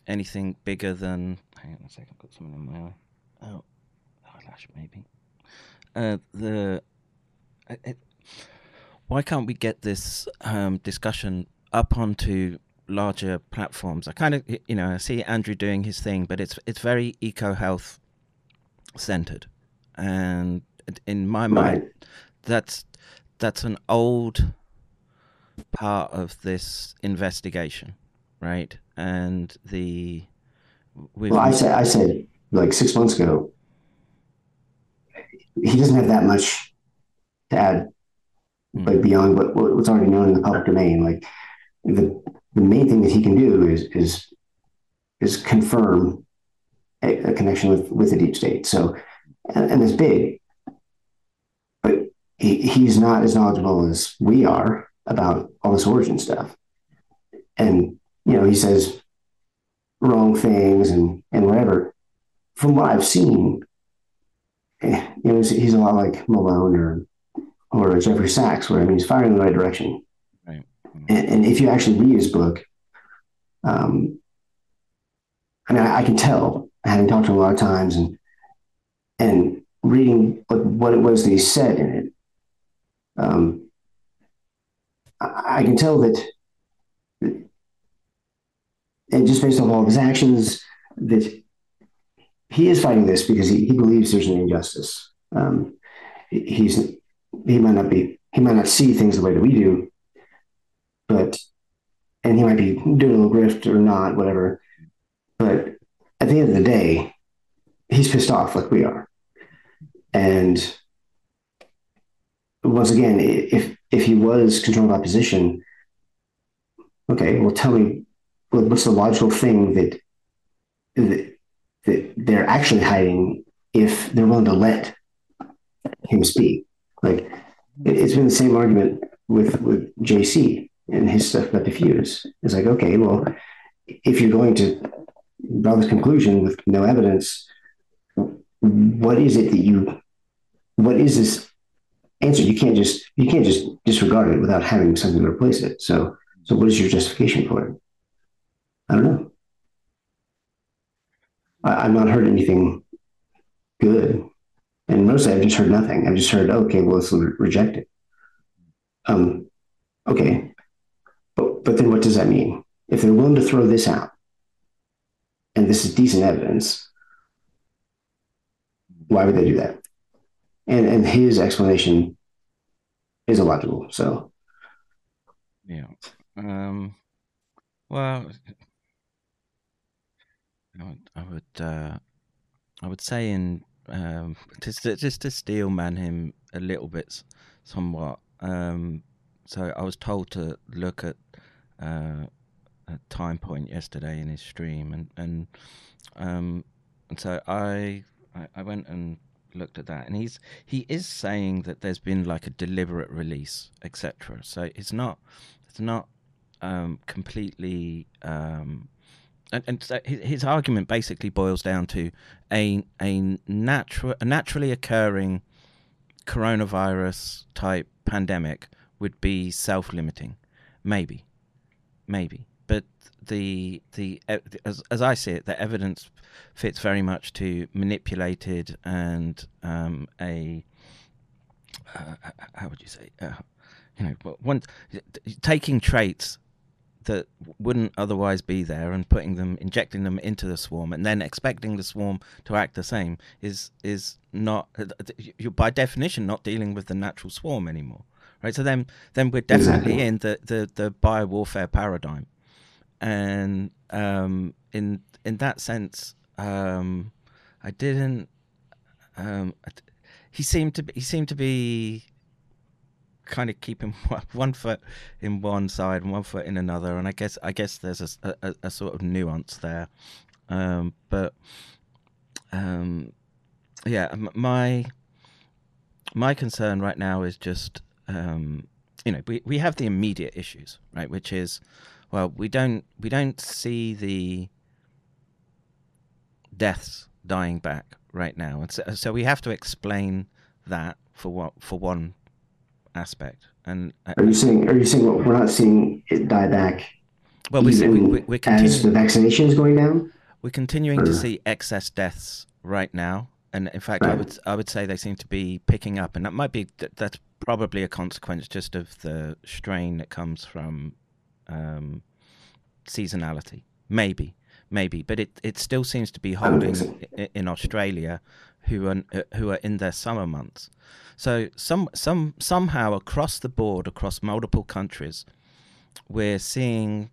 anything bigger than? Hang on a second, I've got something in my eye. Oh, eyelash maybe. Uh, the it, why can't we get this um, discussion up onto larger platforms? I kind of, you know, I see Andrew doing his thing, but it's it's very EcoHealth centered, and in my mind, that's that's an old part of this investigation, right? And the well, I said I said like six months ago, he doesn't have that much to add. Like beyond what, what's already known in the public domain. Like the the main thing that he can do is is is confirm a, a connection with with the deep state. So, and, and it's big, but he, he's not as knowledgeable as we are about all this origin stuff. And you know, he says wrong things and and whatever. From what I've seen, eh, you know, he's, he's a lot like Malone or or Jeffrey Sachs, where I mean, he's firing in the right direction. Right. And, and if you actually read his book, um, I mean, I, I, can tell, having talked to him a lot of times and and reading what, what it was that he said in it. Um, I, I can tell that, and just based on all of his actions, that he is fighting this because he, he believes there's an injustice. Um, he's he might not be he might not see things the way that we do, but and he might be doing a little grift or not, whatever. But at the end of the day, he's pissed off like we are. And once again, if if he was controlled by opposition, okay, well, tell me what's the logical thing that, that they're actually hiding if they're willing to let him speak. Like it's been the same argument with with JC and his stuff about DEFUSE. It's like, okay, well, if you're going to draw this conclusion with no evidence, what is it that you, what is this answer? You can't just you can't just disregard it without having something to replace it. So, so what is your justification for it? I don't know. I, I've not heard anything good, and mostly I've just heard nothing. I've just heard, okay, well, let's reject it. Um, okay, but, but then what does that mean? If they're willing to throw this out, and this is decent evidence, why would they do that? And and his explanation is illogical. So yeah. Um well I would I would, uh, I would say in um, just to, just to steel man him a little bit somewhat um, so I was told to look at uh, a time point yesterday in his stream, and and um, and so I, I, I went and looked at that, and he's he is saying that there's been like a deliberate release, etc. So it's not it's not um, completely. Um, and, and so his, his argument basically boils down to a a natural naturally occurring coronavirus type pandemic would be self-limiting, maybe, maybe. But the the as as I see it, the evidence fits very much to manipulated and um, a uh, how would you say uh, you know one taking traits that wouldn't otherwise be there and putting them injecting them into the swarm and then expecting the swarm to act the same is is not you're by definition not dealing with the natural swarm anymore right? So then then we're definitely in the the the biowarfare paradigm. And um in in that sense um i didn't um he seemed to be, he seemed to be kind of keeping one foot in one side and one foot in another, and I guess I guess there's a, a, a sort of nuance there, um, but um, yeah, my my concern right now is just um, you know we we have the immediate issues right, which is well we don't we don't see the deaths dying back right now, and so, so we have to explain that for what for one aspect. And uh, are you saying are you saying well, we're not seeing it die back? Well, we, we, we, as the vaccination is going down. We're continuing or? to see excess deaths right now, and in fact, right. I would I would say they seem to be picking up, and that might be that's probably a consequence just of the strain that comes from um, seasonality. Maybe, maybe, but it, it still seems to be holding so. in Australia, who are who are in their summer months. So some some somehow across the board, across multiple countries, we're seeing,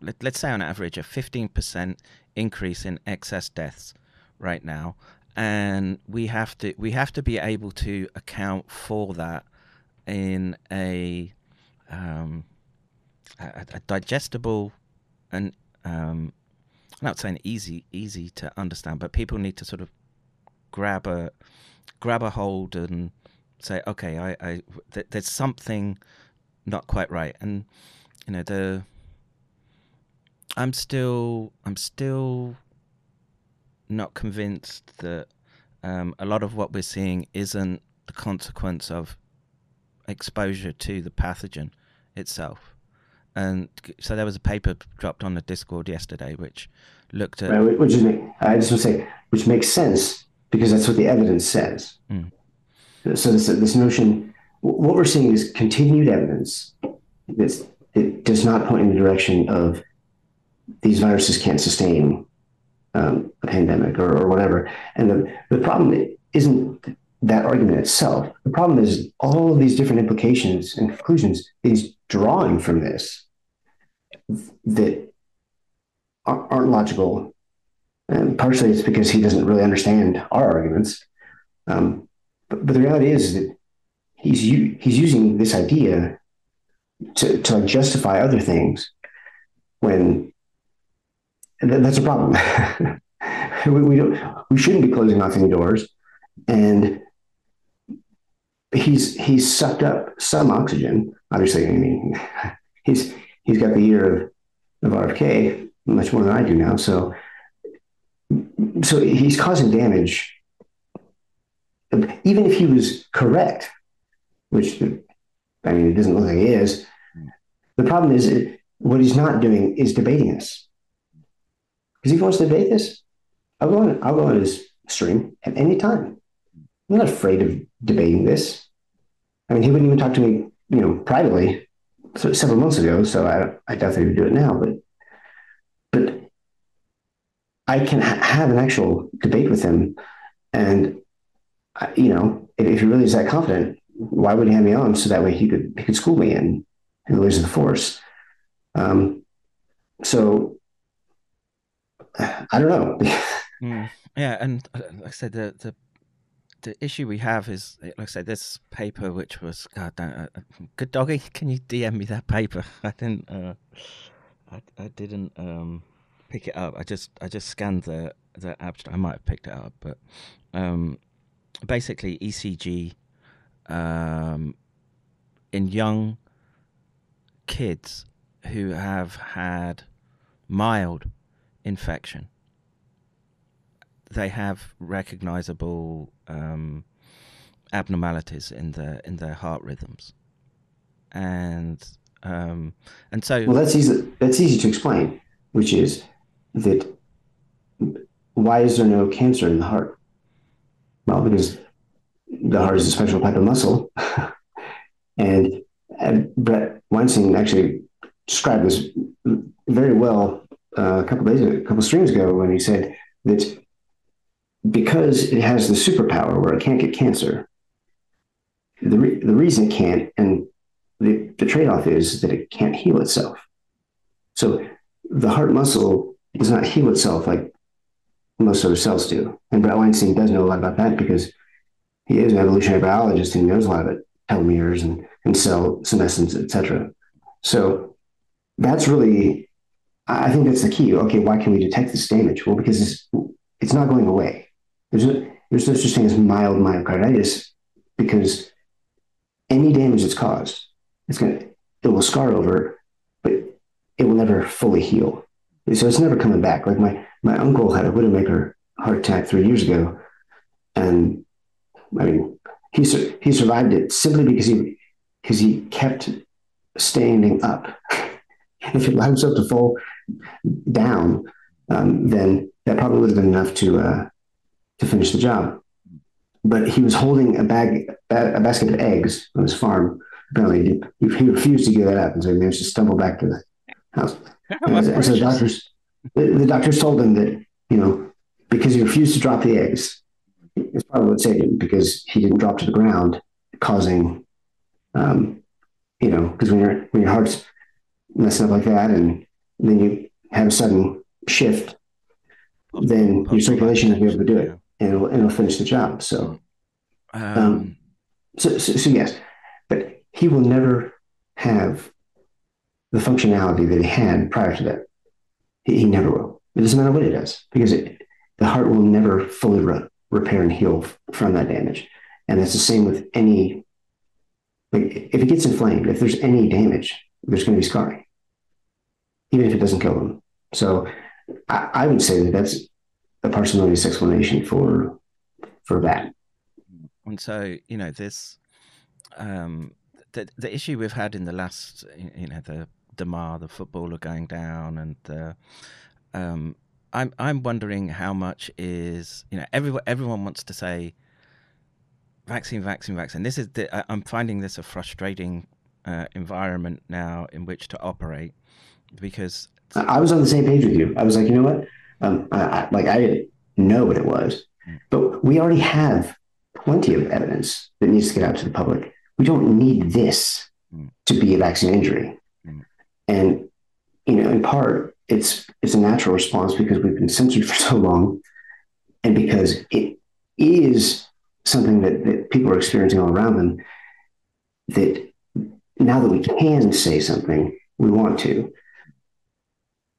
let, us say on average, a 15% increase in excess deaths right now, and we have to we have to be able to account for that in a um, a, a, digestible and um, I'm not saying easy easy to understand, but people need to sort of grab a grab a hold and say, okay, I, I th- there's something not quite right, and you know the I'm still I'm still not convinced that um, a lot of what we're seeing isn't the consequence of exposure to the pathogen itself. And so there was a paper dropped on the Discord yesterday, which looked at which is I just want to say which makes sense because that's what the evidence says. Mm. So this, this notion, what we're seeing is continued evidence that it does not point in the direction of these viruses can't sustain um, a pandemic or, or whatever. And the, the problem isn't that argument itself. The problem is all of these different implications and conclusions he's drawing from this that aren't logical. And partially it's because he doesn't really understand our arguments. Um, but, but the reality is that he's he's using this idea to to like justify other things when that's a problem. we, we don't we shouldn't be closing off any doors, and he's he's sucked up some oxygen. Obviously, I mean he's he's got the year of, of RFK much more than I do now. So so he's causing damage even if he was correct, which I mean, it doesn't look like he is, the problem is it, what he's not doing is debating this. Because if he wants to debate this, I'll go on, I'll go on his stream at any time. I'm not afraid of debating this. I mean, he wouldn't even talk to me, you know, privately so several months ago, so I, I definitely would do it now. But, but I can ha- have an actual debate with him, and you know, if, if he really is that confident, why would he have me on so that way he could he could school me the ways of the force? Um, so I don't know. mm, yeah, and uh, like I said, the the the issue we have is, like I said, this paper, which was God, uh, good doggy. Can you DM me that paper? I didn't. Uh, I I didn't um, pick it up. I just I just scanned the the abstract. I might have picked it up, but um, basically ECG um, in young kids who have had mild infection. They have recognizable um, abnormalities in their in their heart rhythms, and um, and so well that's easy that's easy to explain, which is that why is there no cancer in the heart? Well, because the heart is a special type of muscle. and, Bret Weinstein actually described this very well uh, a couple days, ago, a couple streams ago, when he said that because it has the superpower where it can't get cancer, the re- the reason it can't, and the, the trade off is that it can't heal itself. So the heart muscle does not heal itself like most other cells do. And Bret Weinstein does know a lot about that because he is an evolutionary biologist and knows a lot about telomeres and, and cell senescence, etc. So that's really, I think that's the key. Okay, why can we detect this damage? Well, because it's, it's not going away. There's no, there's no such thing as mild myocarditis because any damage that's caused, it's going to, it will scar over, but it will never fully heal. So it's never coming back. Like my, my uncle had a widowmaker heart attack three years ago. And I mean, he, he survived it simply because he, because he kept standing up. if he allowed himself to fall down, um, then that probably would have been enough to, uh, to finish the job. But he was holding a bag, a basket of eggs on his farm. Apparently, he, he refused to give that up, and so he managed to stumble back to the house. And, and so the doctors, the, the, doctors told him that you know because he refused to drop the eggs, it's probably what saved him because he didn't drop to the ground, causing, um, you know, because when your when your heart's messing up like that, and then you have a sudden shift, then your circulation is be able to do it, and it'll, it'll finish the job. So, um, um so, so, so yes, but he will never have the functionality that he had prior to that. He, never will. It doesn't matter what he does because it, the heart will never fully re- repair and heal from that damage. And it's the same with any, like if it gets inflamed, if there's any damage, there's going to be scarring, even if it doesn't kill them. So I, I would say that that's a parsimonious explanation for for that. And so, you know, this um, the the issue we've had in the last, you know, the Damar, the footballer, going down, and uh, um, I'm I'm wondering how much is you know everyone everyone wants to say vaccine, vaccine, vaccine. This is the, I'm finding this a frustrating uh, environment now in which to operate because I was on the same page with you. I was like, you know what, um, I, I, like I didn't know what it was, mm. but we already have plenty of evidence that needs to get out to the public. We don't need this mm. to be a vaccine injury. And you know, in part, it's it's a natural response because we've been censored for so long, and because it is something that, that people are experiencing all around them. That now that we can say something, we want to,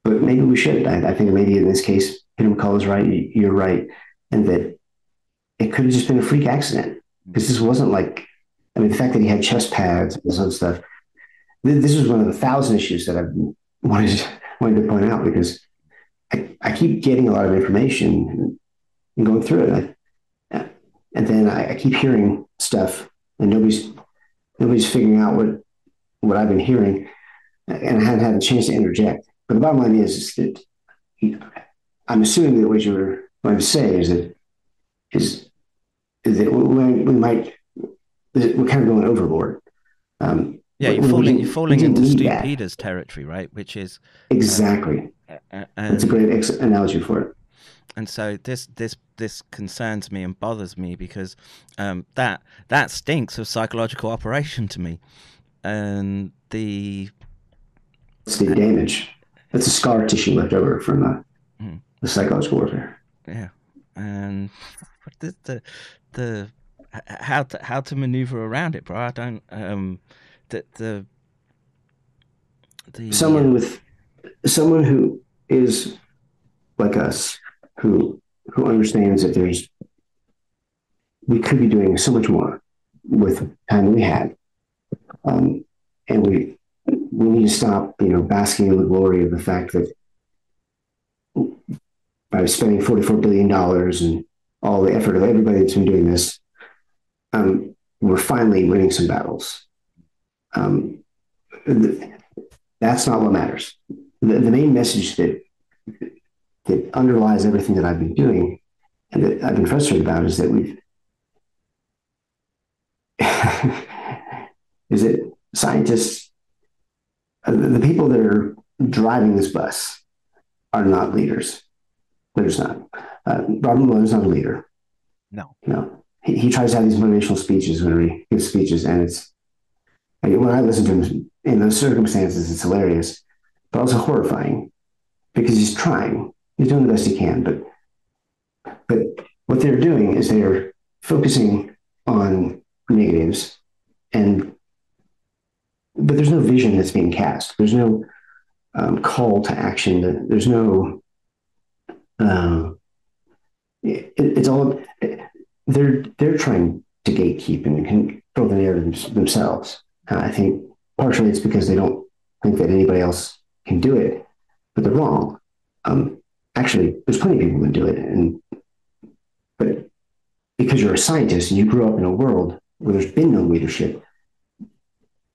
but maybe we should. I, I think maybe in this case, Peter McCullough is right. You're right, and that it could have just been a freak accident because this wasn't like. I mean, the fact that he had chest pads and some stuff this is one of the thousand issues that I've wanted, wanted to point out because I, I keep getting a lot of information and going through it. I, and then I, I, keep hearing stuff and nobody's nobody's figuring out what what I've been hearing. And I haven't had a chance to interject. But the bottom line is, is that you I'm assuming that what you're going to say is that is, is that we, we might we're kind of going overboard. Um, yeah, you're falling, you're falling into Stew that. Peters territory, right? Which is exactly. Uh, and, That's a great ex- analogy for it. And so this this this concerns me and bothers me because um, that that stinks of psychological operation to me, and the it's the damage. That's a scar tissue left over from uh, mm. the psychological warfare. Yeah, and the the the how to how to maneuver around it, bro. I don't. Um, the the, the someone with someone who is like us who who understands that there's we could be doing so much more with the time we had. Um, and we we need to stop you know basking in the glory of the fact that by spending 44 billion dollars and all the effort of everybody that's been doing this um, we're finally winning some battles um, that's not what matters. The, the main message that that underlies everything that I've been doing and that I've been frustrated about is that we've is that scientists uh, the people that are driving this bus are not leaders. They're not. Uh, Robert Malone is not a leader. No. No. He, he tries to have these motivational speeches when he gives speeches, and it's like, when I listen to him in those circumstances, it's hilarious, but also horrifying because he's trying. He's doing the best he can, but but what they're doing is they're focusing on negatives and but there's no vision that's being cast. There's no um, call to action. There's no. Um, it, it's all they're they're trying to gatekeep and control the narrative themselves. Uh, I think partially it's because they don't think that anybody else can do it, but they're wrong. Um, actually, there's plenty of people who can do it, and but because you're a scientist and you grew up in a world where there's been no leadership,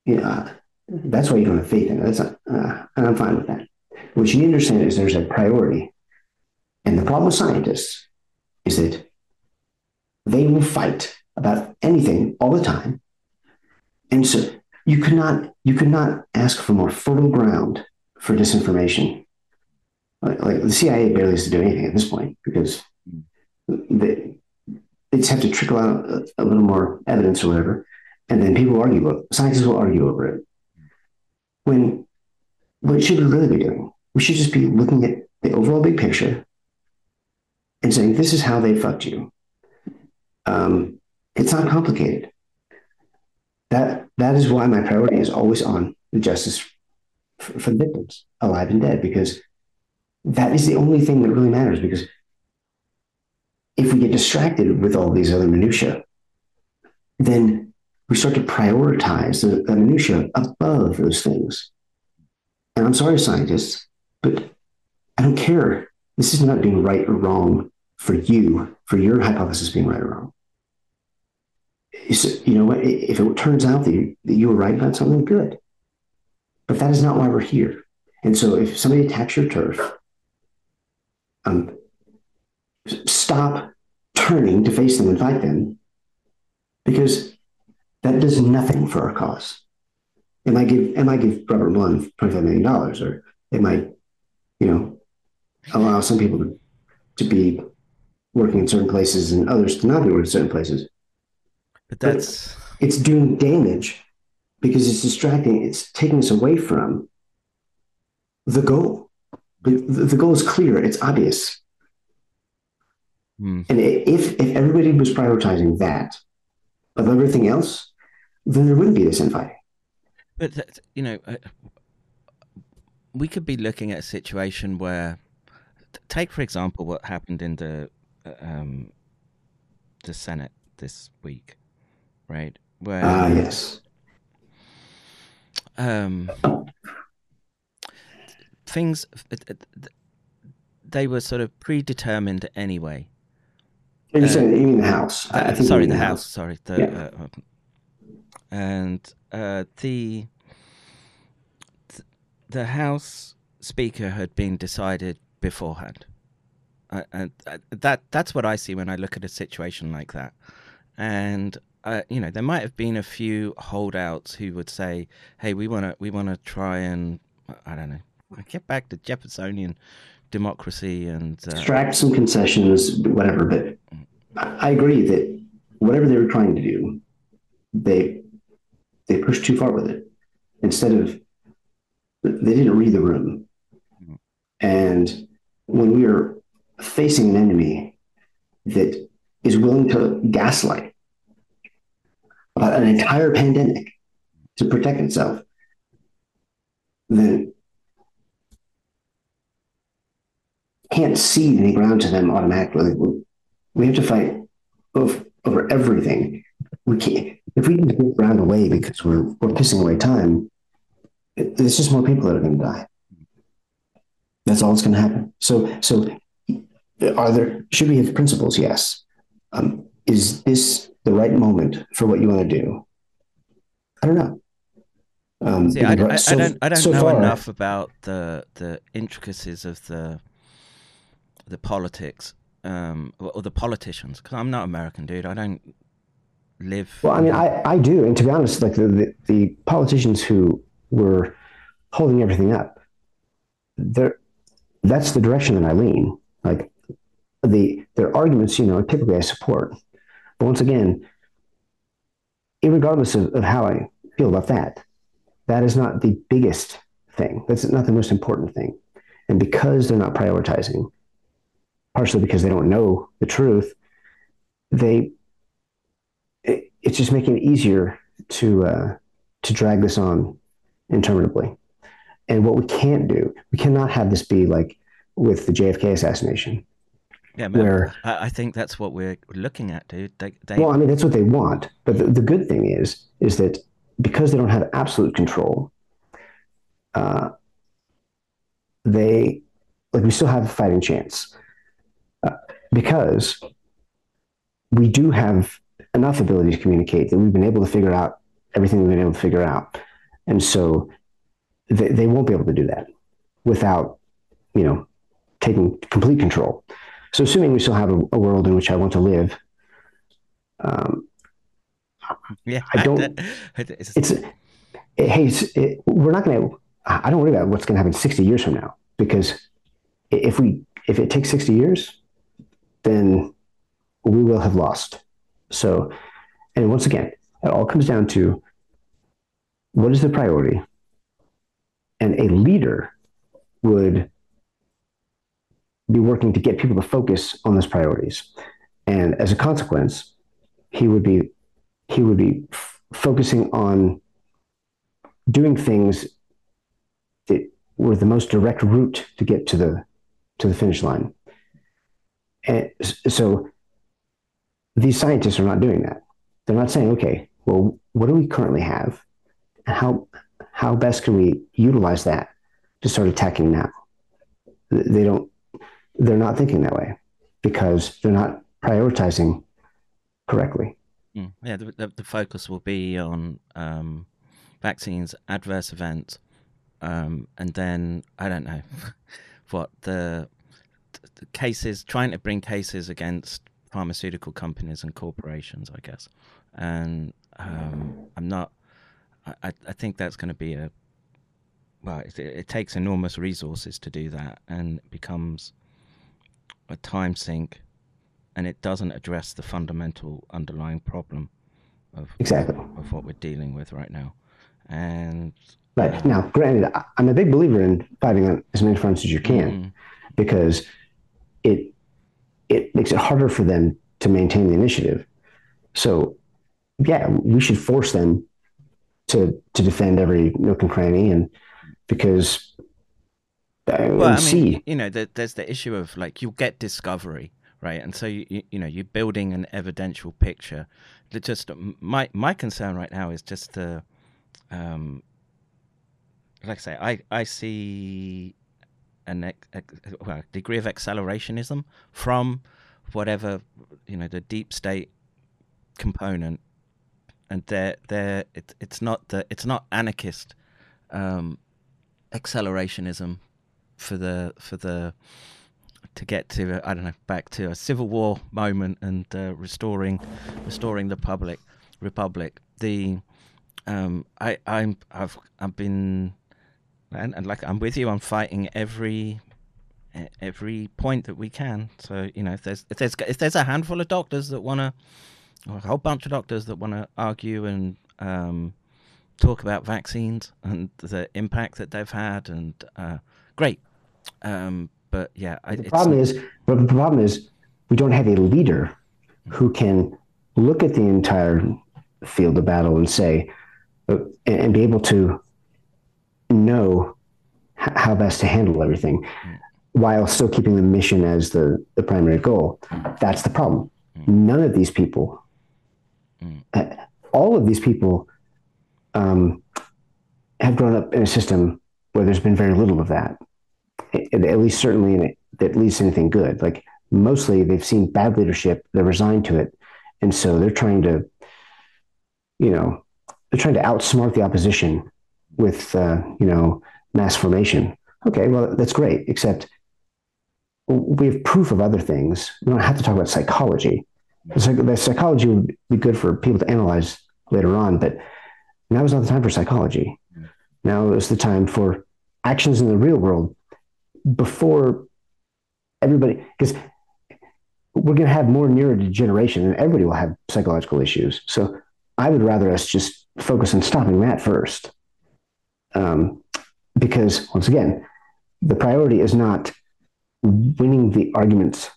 yeah, that's why you don't have faith in it. That's not, uh, and I'm fine with that. What you need to understand is there's a priority, and the problem with scientists is that they will fight about anything all the time, and so you could not you could not ask for more fertile ground for disinformation. Like, like the CIA barely has to do anything at this point because they, they just have to trickle out a, a little more evidence or whatever, and then people argue. About, scientists will argue over it. When what should we really be doing? We should just be looking at the overall big picture and saying, "This is how they fucked you." Um, it's not complicated. That that is why my priority is always on justice for, for victims, alive and dead, because that is the only thing that really matters. Because if we get distracted with all these other minutiae, then we start to prioritize the, the minutiae above those things. And I'm sorry, scientists, but I don't care. This is not being right or wrong for you, for your hypothesis being right or wrong. You know, what if it turns out that you, that you were right about something, good. But that is not why we're here. And so if somebody attacks your turf, um, stop turning to face them and fight them because that does nothing for our cause. It might give it might give Robert Malone $25 million, or it might, you know, allow some people to, to be working in certain places and others to not be working in certain places. But that's but it's doing damage because it's distracting, it's taking us away from the goal. The goal is clear, it's obvious. Hmm. And if if everybody was prioritizing that of everything else, then there wouldn't be this infighting. But that, you know, uh, we could be looking at a situation where, take for example, what happened in the uh, um, the Senate this week, right? Ah yes, um, things uh, they were sort of predetermined anyway you uh, you mean the house? Think sorry, the house. house. Sorry, the, yeah. uh, and uh, the the house speaker had been decided beforehand, uh, and uh, that that's what I see when I look at a situation like that. And uh, you know, there might have been a few holdouts who would say, "Hey, we want to we want to try and I don't know, get back to Jeffersonian democracy and uh, extract some concessions, whatever." But I agree that whatever they were trying to do, they they pushed too far with it. Instead of they didn't read the room. And when we are facing an enemy that is willing to gaslight about an entire pandemic to protect itself, then can't cede any ground to them automatically. We have to fight over, everything. We can't. If we can move around away because we're we're pissing away time, it's just more people that are going to die. That's all that's going to happen. So, so are there? Should we have principles? Yes. Um, is this the right moment for what you want to do? I don't know. Um, See, I, I, so, I, don't, I don't so know far, enough about the the intricacies of the the politics um, or the politicians because I'm not American, dude. I don't live. Well, I mean, I, I do, and to be honest, like the, the, the politicians who were holding everything up. There, that's the direction that I lean. Like the their arguments, you know, typically I support. But once again, regardless of, of how I feel about that, that is not the biggest thing. That's not the most important thing. And because they're not prioritizing, partially because they don't know the truth, they it, it's just making it easier to uh, to drag this on interminably. And what we can't do, we cannot have this be like with the JFK assassination. Yeah, where I, I think that's what we're looking at, dude. They, they... Well, I mean, that's what they want. But the, the good thing is, is that because they don't have absolute control, uh, they like we still have a fighting chance uh, because we do have enough ability to communicate that we've been able to figure out everything we've been able to figure out, and so they, they won't be able to do that without you know taking complete control. So, assuming we still have a, a world in which I want to live, um, yeah, I don't. it's, it, hey, it's, it, we're not going to. I don't worry about what's going to happen 60 years from now because if we if it takes 60 years, then we will have lost. So, and once again, it all comes down to what is the priority, and a leader would be working to get people to focus on those priorities. And as a consequence, he would be he would be f- focusing on doing things that were the most direct route to get to the to the finish line. And so these scientists are not doing that. They're not saying, okay, well, what do we currently have? And how how best can we utilize that to start attacking now? They don't they're not thinking that way because they're not prioritizing correctly. Mm. Yeah, the, the, focus will be on um, vaccines, adverse events, um, and then I don't know what the, the, cases, trying to bring cases against pharmaceutical companies and corporations, I guess. And um, I'm not. I, I think that's going to be a well. It, it takes enormous resources to do that, and it becomes a time sink and it doesn't address the fundamental underlying problem of exactly of what we're dealing with right now. And but now, granted, I'm a big believer in fighting on as many fronts as you can mm because it it makes it harder for them to maintain the initiative. So, yeah, we should force them to to defend every nook and cranny, and because well, I mean, you know, there's the issue of like you'll get discovery, right? And so you you know you're building an evidential picture. Just my my concern right now is just the, um, like I say, I I see an well, degree of accelerationism from whatever you know the deep state component, and they're they're it, it's not the it's not anarchist um, accelerationism for the for the to get to I don't know back to a civil war moment and uh, restoring restoring the public republic. The um, I I'm I've I've been and, and like I'm with you. I'm fighting every every point that we can. So you know if there's if there's if there's a handful of doctors that want to a whole bunch of doctors that want to argue and um, talk about vaccines and the impact that they've had and uh, great. Um, but yeah, I, the problem is, but the problem is, we don't have a leader who can look at the entire field of battle and say, uh, and be able to know how best to handle everything mm. while still keeping the mission as the, the primary goal. That's the problem. Mm. None of these people, uh, all of these people, um, have grown up in a system where there's been very little of that at least certainly in it, at least anything good. Like mostly they've seen bad leadership, they're resigned to it. And so they're trying to, you know, they're trying to outsmart the opposition with, uh, you know, mass formation. Okay, well, that's great, except we have proof of other things. We don't have to talk about psychology. The psychology would be good for people to analyze later on, but now is not the time for psychology. Now is the time for actions in the real world before everybody, because we're going to have more neurodegeneration and everybody will have psychological issues. So I would rather us just focus on stopping that first. Um, because once again, the priority is not winning the arguments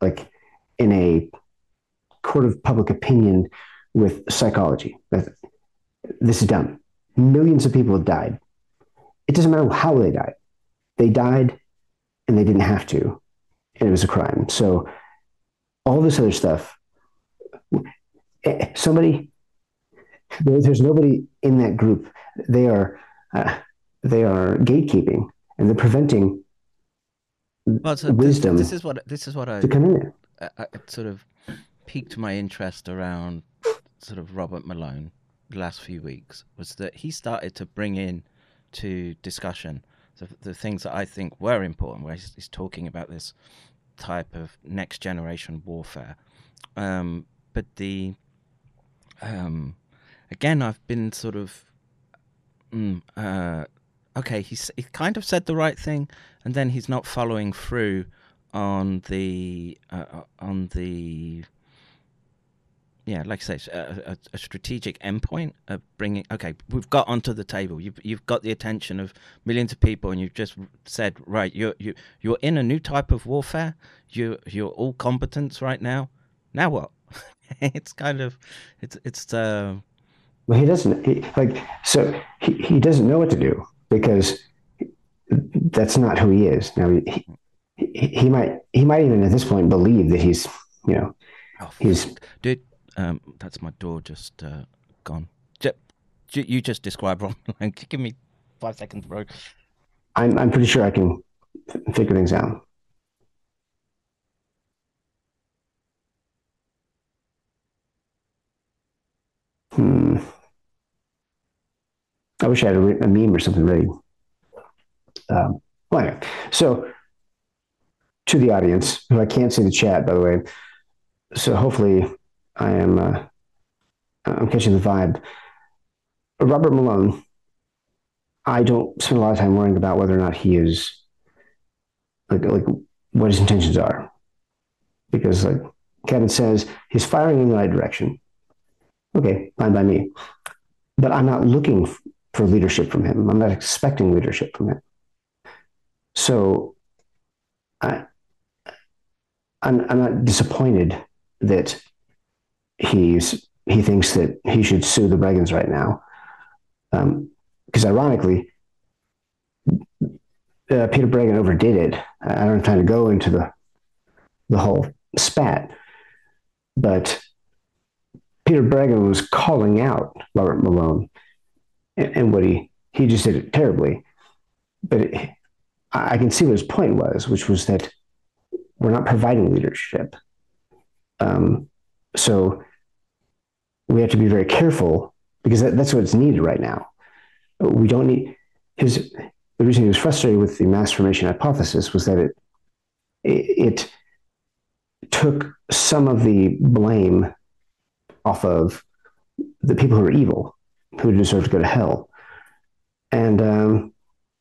like in a court of public opinion with psychology. This is dumb. Millions of people have died. It doesn't matter how they died. They died and they didn't have to, and it was a crime. So all this other stuff, eh, somebody, there's nobody in that group. They are, uh, they are gatekeeping and they're preventing well, so wisdom. This, this, is what this is what I, to come in. I, I sort of piqued my interest around sort of Robert Malone the last few weeks was that he started to bring in to discussion the, the things that I think were important, where he's, he's talking about this type of next generation warfare. Um, but the um, again, I've been sort of mm, uh, okay. He's he kind of said the right thing, and then he's not following through on the uh, uh on the yeah, like I say, a, a, a, strategic endpoint of bringing. Okay, we've got onto the table. You've you've got the attention of millions of people, and you've just said, right, you're you you're in a new type of warfare. You you're all competence right now. Now what? it's kind of it's it's. Uh... Well, he doesn't he, like so. He he doesn't know what to do because that's not who he is. Now he, he, he might he might even at this point believe that he's you know oh, he's dude um, that's my door just uh, gone. you just describe Ron. Give me five seconds, bro. I'm I'm pretty sure I can f- figure things out. Hmm. I wish I had a, a meme or something ready. Um, well, anyway, so to the audience, who I can't see the chat, by the way. So hopefully I am uh, I'm catching the vibe. Robert Malone, I don't spend a lot of time worrying about whether or not he is like like what his intentions are, because like Kevin says, he's firing in the right direction. Okay, fine by me, but I'm not looking for leadership from him. I'm not expecting leadership from him. So I I'm, I'm not disappointed that he's he thinks that he should sue the Breggins right now. Because um, ironically, uh, Peter Breggin overdid it. I don't have time to go into the the whole spat, but Peter Breggin was calling out Robert Malone, and, and what he he just did it terribly. But it, I can see what his point was, which was that we're not providing leadership. Um, so we have to be very careful because that, that's what's needed right now. We don't need his. The reason he was frustrated with the mass formation hypothesis was that it it, it took some of the blame off of the people who are evil, who deserve to go to hell, and um,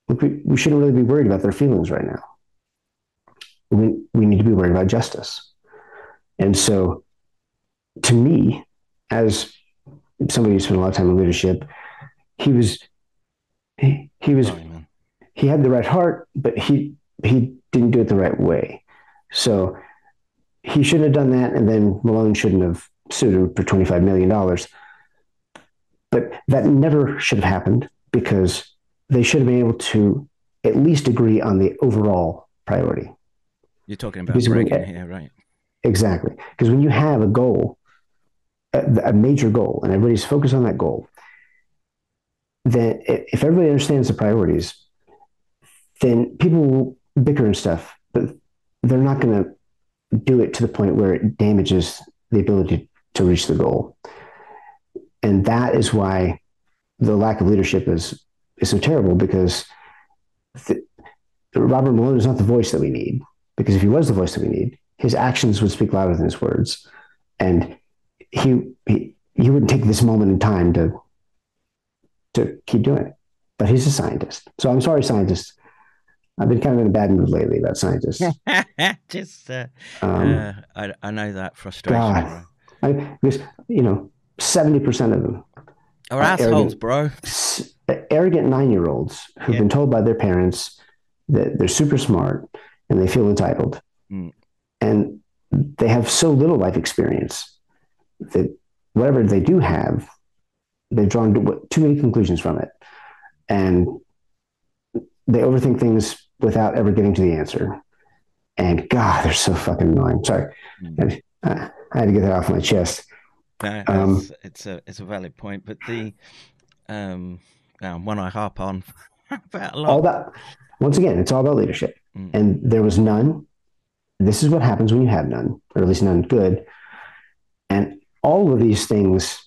we, we shouldn't really be worried about their feelings right now. We we need to be worried about justice, and so to me, as somebody who spent a lot of time in leadership, he was he, he was he had the right heart, but he he didn't do it the right way. So he shouldn't have done that, and then Malone shouldn't have sued him for twenty five million dollars. But that never should have happened because they should have been able to at least agree on the overall priority. You're talking about Breggin here, right? Exactly, because when you have a goal a, major goal and everybody's focused on that goal, then if everybody understands the priorities, then people will bicker and stuff, but they're not going to do it to the point where it damages the ability to reach the goal. And that is why the lack of leadership is is so terrible because the, Robert Malone is not the voice that we need. Because if he was the voice that we need, his actions would speak louder than his words. And he, he he wouldn't take this moment in time to to keep doing it. but he's a scientist. So I'm sorry, scientists. I've been kind of in a bad mood lately about scientists. Just, uh, Um, uh, I, I know that frustration. God. I, because you know, seventy percent of them are, assholes, arrogant. bro. s- arrogant nine-year-olds who've Yeah. been told by their parents that they're super smart and they feel entitled, Mm. and they have so little life experience that whatever they do have, they've drawn too- many conclusions from it, and they overthink things without ever getting to the answer. And God, they're so fucking annoying. Sorry, Mm. I, I had to get that off my chest. No, Um, it's, a it's a valid point, but the um, one I harp on about a lot. all about once again it's all about leadership Mm. and there was none this is what happens when you have none or at least none good and all of these things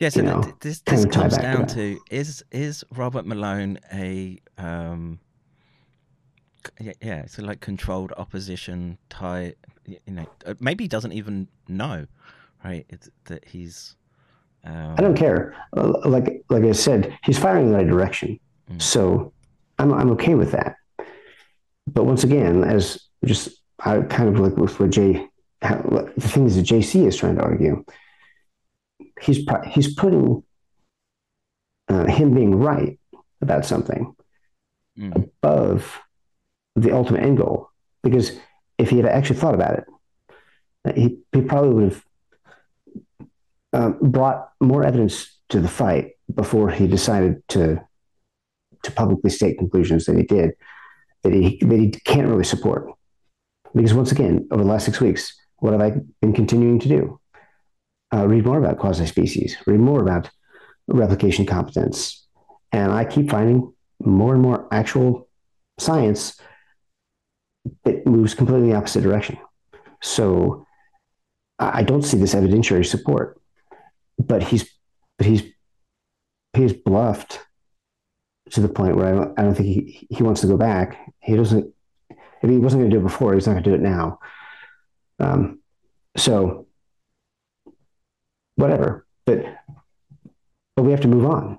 Yeah, so know, this this comes back to down to is is Robert Malone a um yeah, yeah so like controlled opposition type you know uh, maybe he doesn't even know right it's, that he's um, i don't care. Uh, like like i said he's firing in the right direction. Mm. so I'm, I'm okay with that. But once again as just i kind of like with what jay how, the things that jc is trying to argue he's he's putting uh, him being right about something mm, above the ultimate end goal. Because if he had actually thought about it, he, he probably would have um, brought more evidence to the fight before he decided to to publicly state conclusions that he did that he that he can't really support. Because once again, over the last six weeks, what have I been continuing to do? Uh, read more about quasi species. Read more about replication competence, and I keep finding more and more actual science that moves completely the opposite direction. So I don't see this evidentiary support, but he's but he's he's bluffed to the point where I don't, I don't think he, he wants to go back. He doesn't. If he wasn't going to do it before, he's not going to do it now. Um, so whatever, but but we have to move on,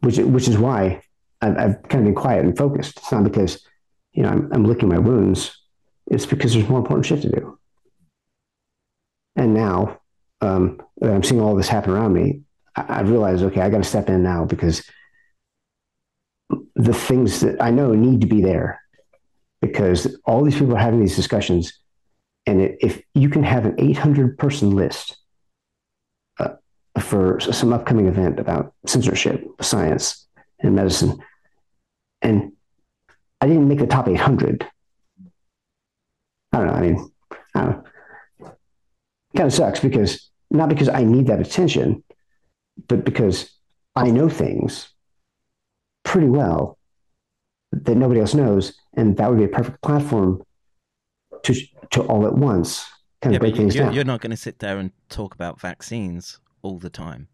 which which is why I've, I've kind of been quiet and focused. It's not because you know I'm, I'm licking my wounds. It's because there's more important shit to do. And now um, that I'm seeing all this happen around me, I, I've realized okay, I got to step in now because the things that I know need to be there because all these people are having these discussions. And if you can have an 800 person list uh, for some upcoming event about censorship, science, and medicine, and I didn't make the top 800. I don't know. I mean, I don't know. kind of sucks because not because I need that attention, but because I know things pretty well that nobody else knows, and that would be a perfect platform to to all at once kind yeah, of break you, things you're, down. you're not going to sit there and talk about vaccines all the time.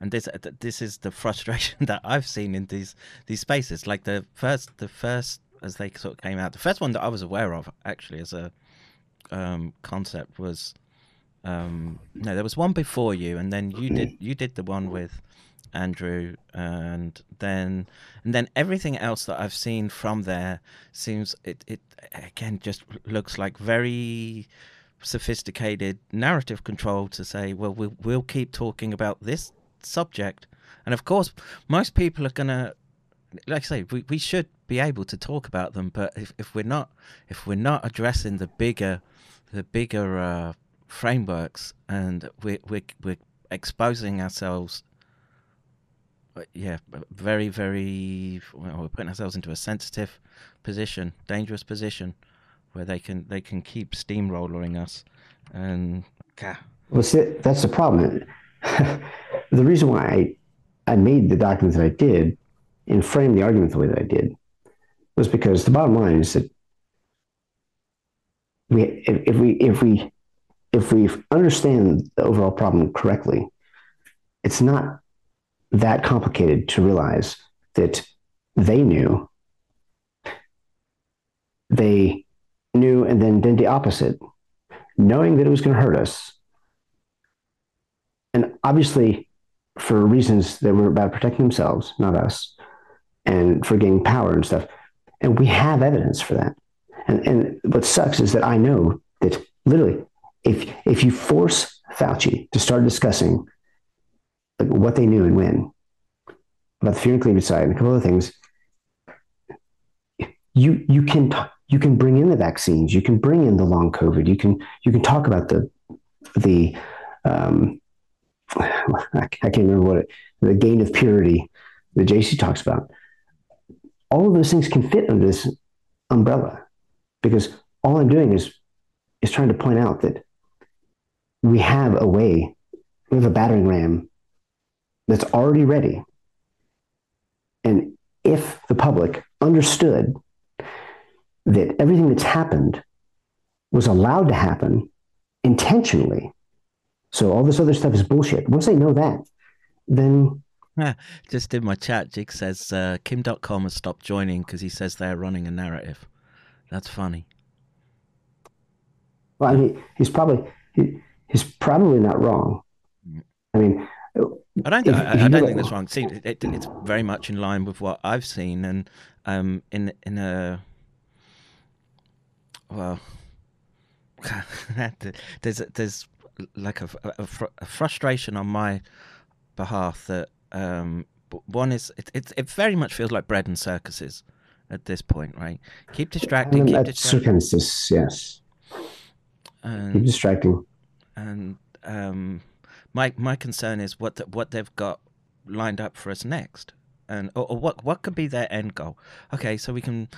And this uh, this is the frustration that I've seen in these these spaces. Like the first the first as they sort of came out, the first one that I was aware of actually as a um, concept was um, no, there was one before you, and then you did you did the one with Andrew, and then and then everything else that I've seen from there seems it it again just looks like very sophisticated narrative control to say, well, we'll we'll keep talking about this subject, and of course, most people are gonna, like I say, we we should be able to talk about them, but if if we're not if we're not addressing the bigger the bigger uh, frameworks and we're we're we're exposing ourselves yeah, very, very. Well, we're putting ourselves into a sensitive position, dangerous position, where they can they can keep steamrolling us, and God, Well, see, that's the problem. the reason why I, I made the document that I did and framed the argument the way that I did was because the bottom line is that we, if, if we, if we, if we understand the overall problem correctly, it's not that complicated to realize that they knew, they knew, and then did the opposite, knowing that it was going to hurt us and obviously for reasons that were about protecting themselves, not us. and for gaining power and stuff. And we have evidence for that. And, and what sucks is that I know that literally, if if you force Fauci to start discussing what they knew and when about the fear and cleavage side and a couple of things, you you can you can bring in the vaccines, you can bring in the long COVID, you can you can talk about the the um, I can't remember what it, the gain of purity that JC talks about. All of those things can fit under this umbrella because all I'm doing is is trying to point out that we have a way, we have a battering ram that's already ready. And if the public understood that everything that's happened was allowed to happen intentionally, so all this other stuff is bullshit. Once they know that, then Just in my chat, Jig says uh, Kim Dotcom has stopped joining because he says they're running a narrative. That's funny. well, I mean, he's probably he, he's probably not wrong. I mean, I don't. If- I, I don't think that's wrong. See, it, it, it's very much in line with what I've seen, and um, in in a well, there's there's like a, a, fr- a frustration on my behalf that um, one is it, it it very much feels like bread and circuses at this point, right? Keep distracting, keep distracting, circumstances, yes. and Keep distracting. and um, my my concern is what the, what they've got lined up for us next, and or, or what what could be their end goal. Okay, so we can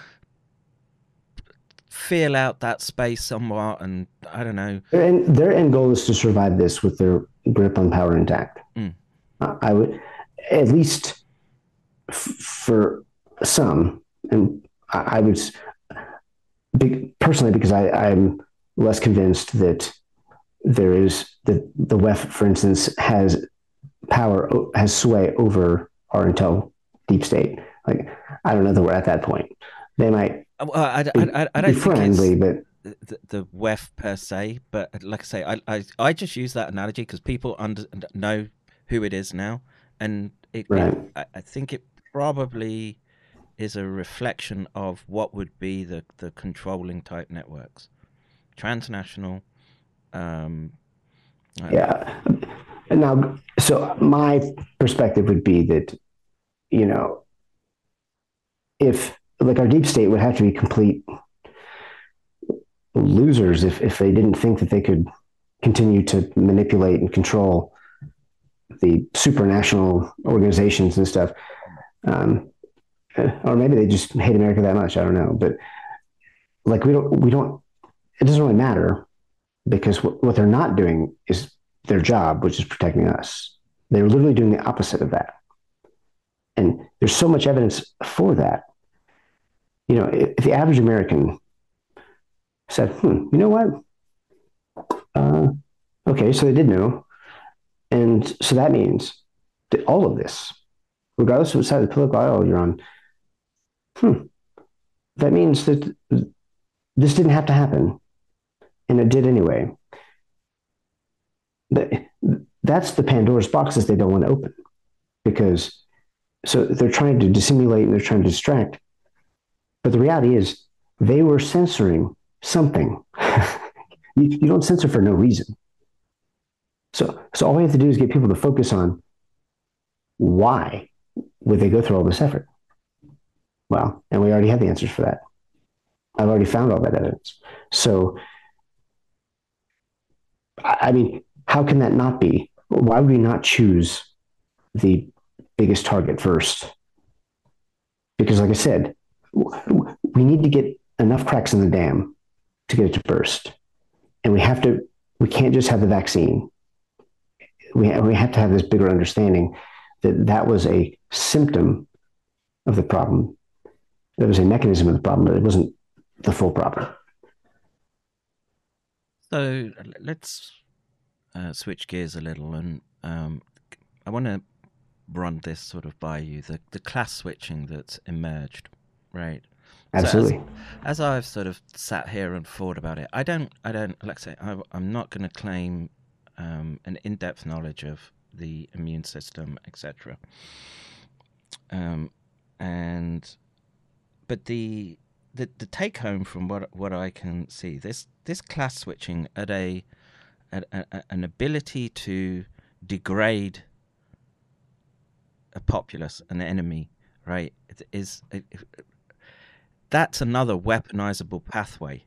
feel out that space somewhat, and I don't know. Their end, their end goal is to survive this with their grip on power intact. Mm. I I would, at least f- for some, and I, I would be, personally because I, I'm less convinced that there is that the WEF, for instance, has power has sway over our intel deep state. Like I don't know that we're at that point. They might Uh, I, I, be, I, I don't be friendly, but the, the WEF per se, but like I say, I I, I just use that analogy because people under, know who it is now, and it, Right. it I, I think it probably is a reflection of what would be the the controlling type networks, transnational. Um, Yeah. Now, so my perspective would be that, you know, if like our deep state would have to be complete losers if, if they didn't think that they could continue to manipulate and control the supranational organizations and stuff. Um, or maybe they just hate America that much. I don't know. But like, we don't, we don't, it doesn't really matter because what, what they're not doing is their job, which is protecting us. They're literally doing the opposite of that. And there's so much evidence for that. You know, if, the average American said, hmm, you know what? Uh, okay, so they did know. And so that means that all of this, regardless of what side of the political aisle you're on, hmm, that means that this didn't have to happen. And it did anyway that- that's the Pandora's boxes they don't want to open because so they're trying to dissimulate and they're trying to distract. But the reality is they were censoring something. you, you don't censor for no reason. So, so all we have to do is get people to focus on why would they go through all this effort? Well, and we already have the answers for that. I've already found all that evidence. So, I mean, how can that not be? Why would we not choose the biggest target first? Because, like I said, we need to get enough cracks in the dam to get it to burst. And we have to, we can't just have the vaccine. We, we have to have this bigger understanding that that was a symptom of the problem. That was a mechanism of the problem, but it wasn't the full problem. So let's uh, switch gears a little, and um, I want to run this sort of by you the the class switching that's emerged, right? So as- Absolutely. as I've sort of sat here and thought about it, I don't, I don't, like I say, I, I'm not going to claim um, an in-depth knowledge of the immune system, etc. Um, and but the the the take home from what what I can see this this class switching at a, at a, an ability to degrade a populace, an enemy, right? It is it, that's another weaponizable pathway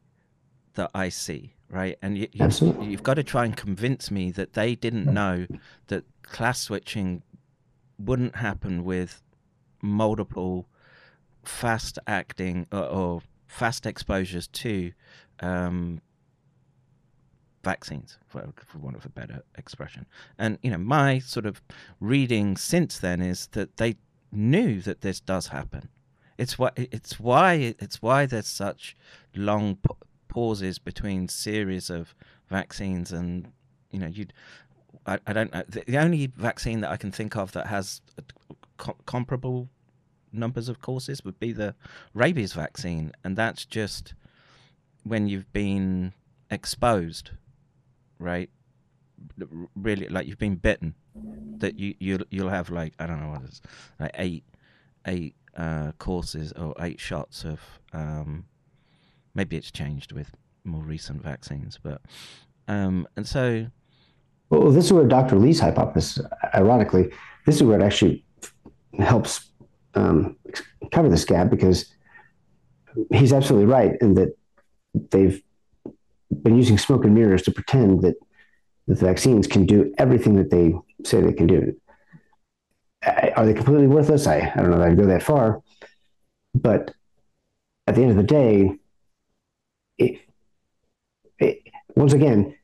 that I see, right? And you, you, you've got to try and convince me that they didn't know that class switching wouldn't happen with multiple fast acting or, or fast exposures to um, vaccines, for, for want of a better expression. And you know, my sort of reading since then is that they knew that this does happen. It's why it's why it's why there's such long pauses between series of vaccines, and you know, you. I, I don't know. The, the, only vaccine that I can think of that has co- comparable numbers of courses would be the rabies vaccine, and that's just when you've been exposed, right? Really, like you've been bitten. That you you you'll have like I don't know what it's like eight eight uh, courses or eight shots of um, maybe it's changed with more recent vaccines, but um, and so. Well, this is where Dr. Lee's hypothesis, ironically, this is where it actually helps um, cover this gap because he's absolutely right in that they've been using smoke and mirrors to pretend that, the vaccines can do everything that they say they can do. Are they completely worthless? I, I don't know that I'd go that far. But at the end of the day, it, it, once again,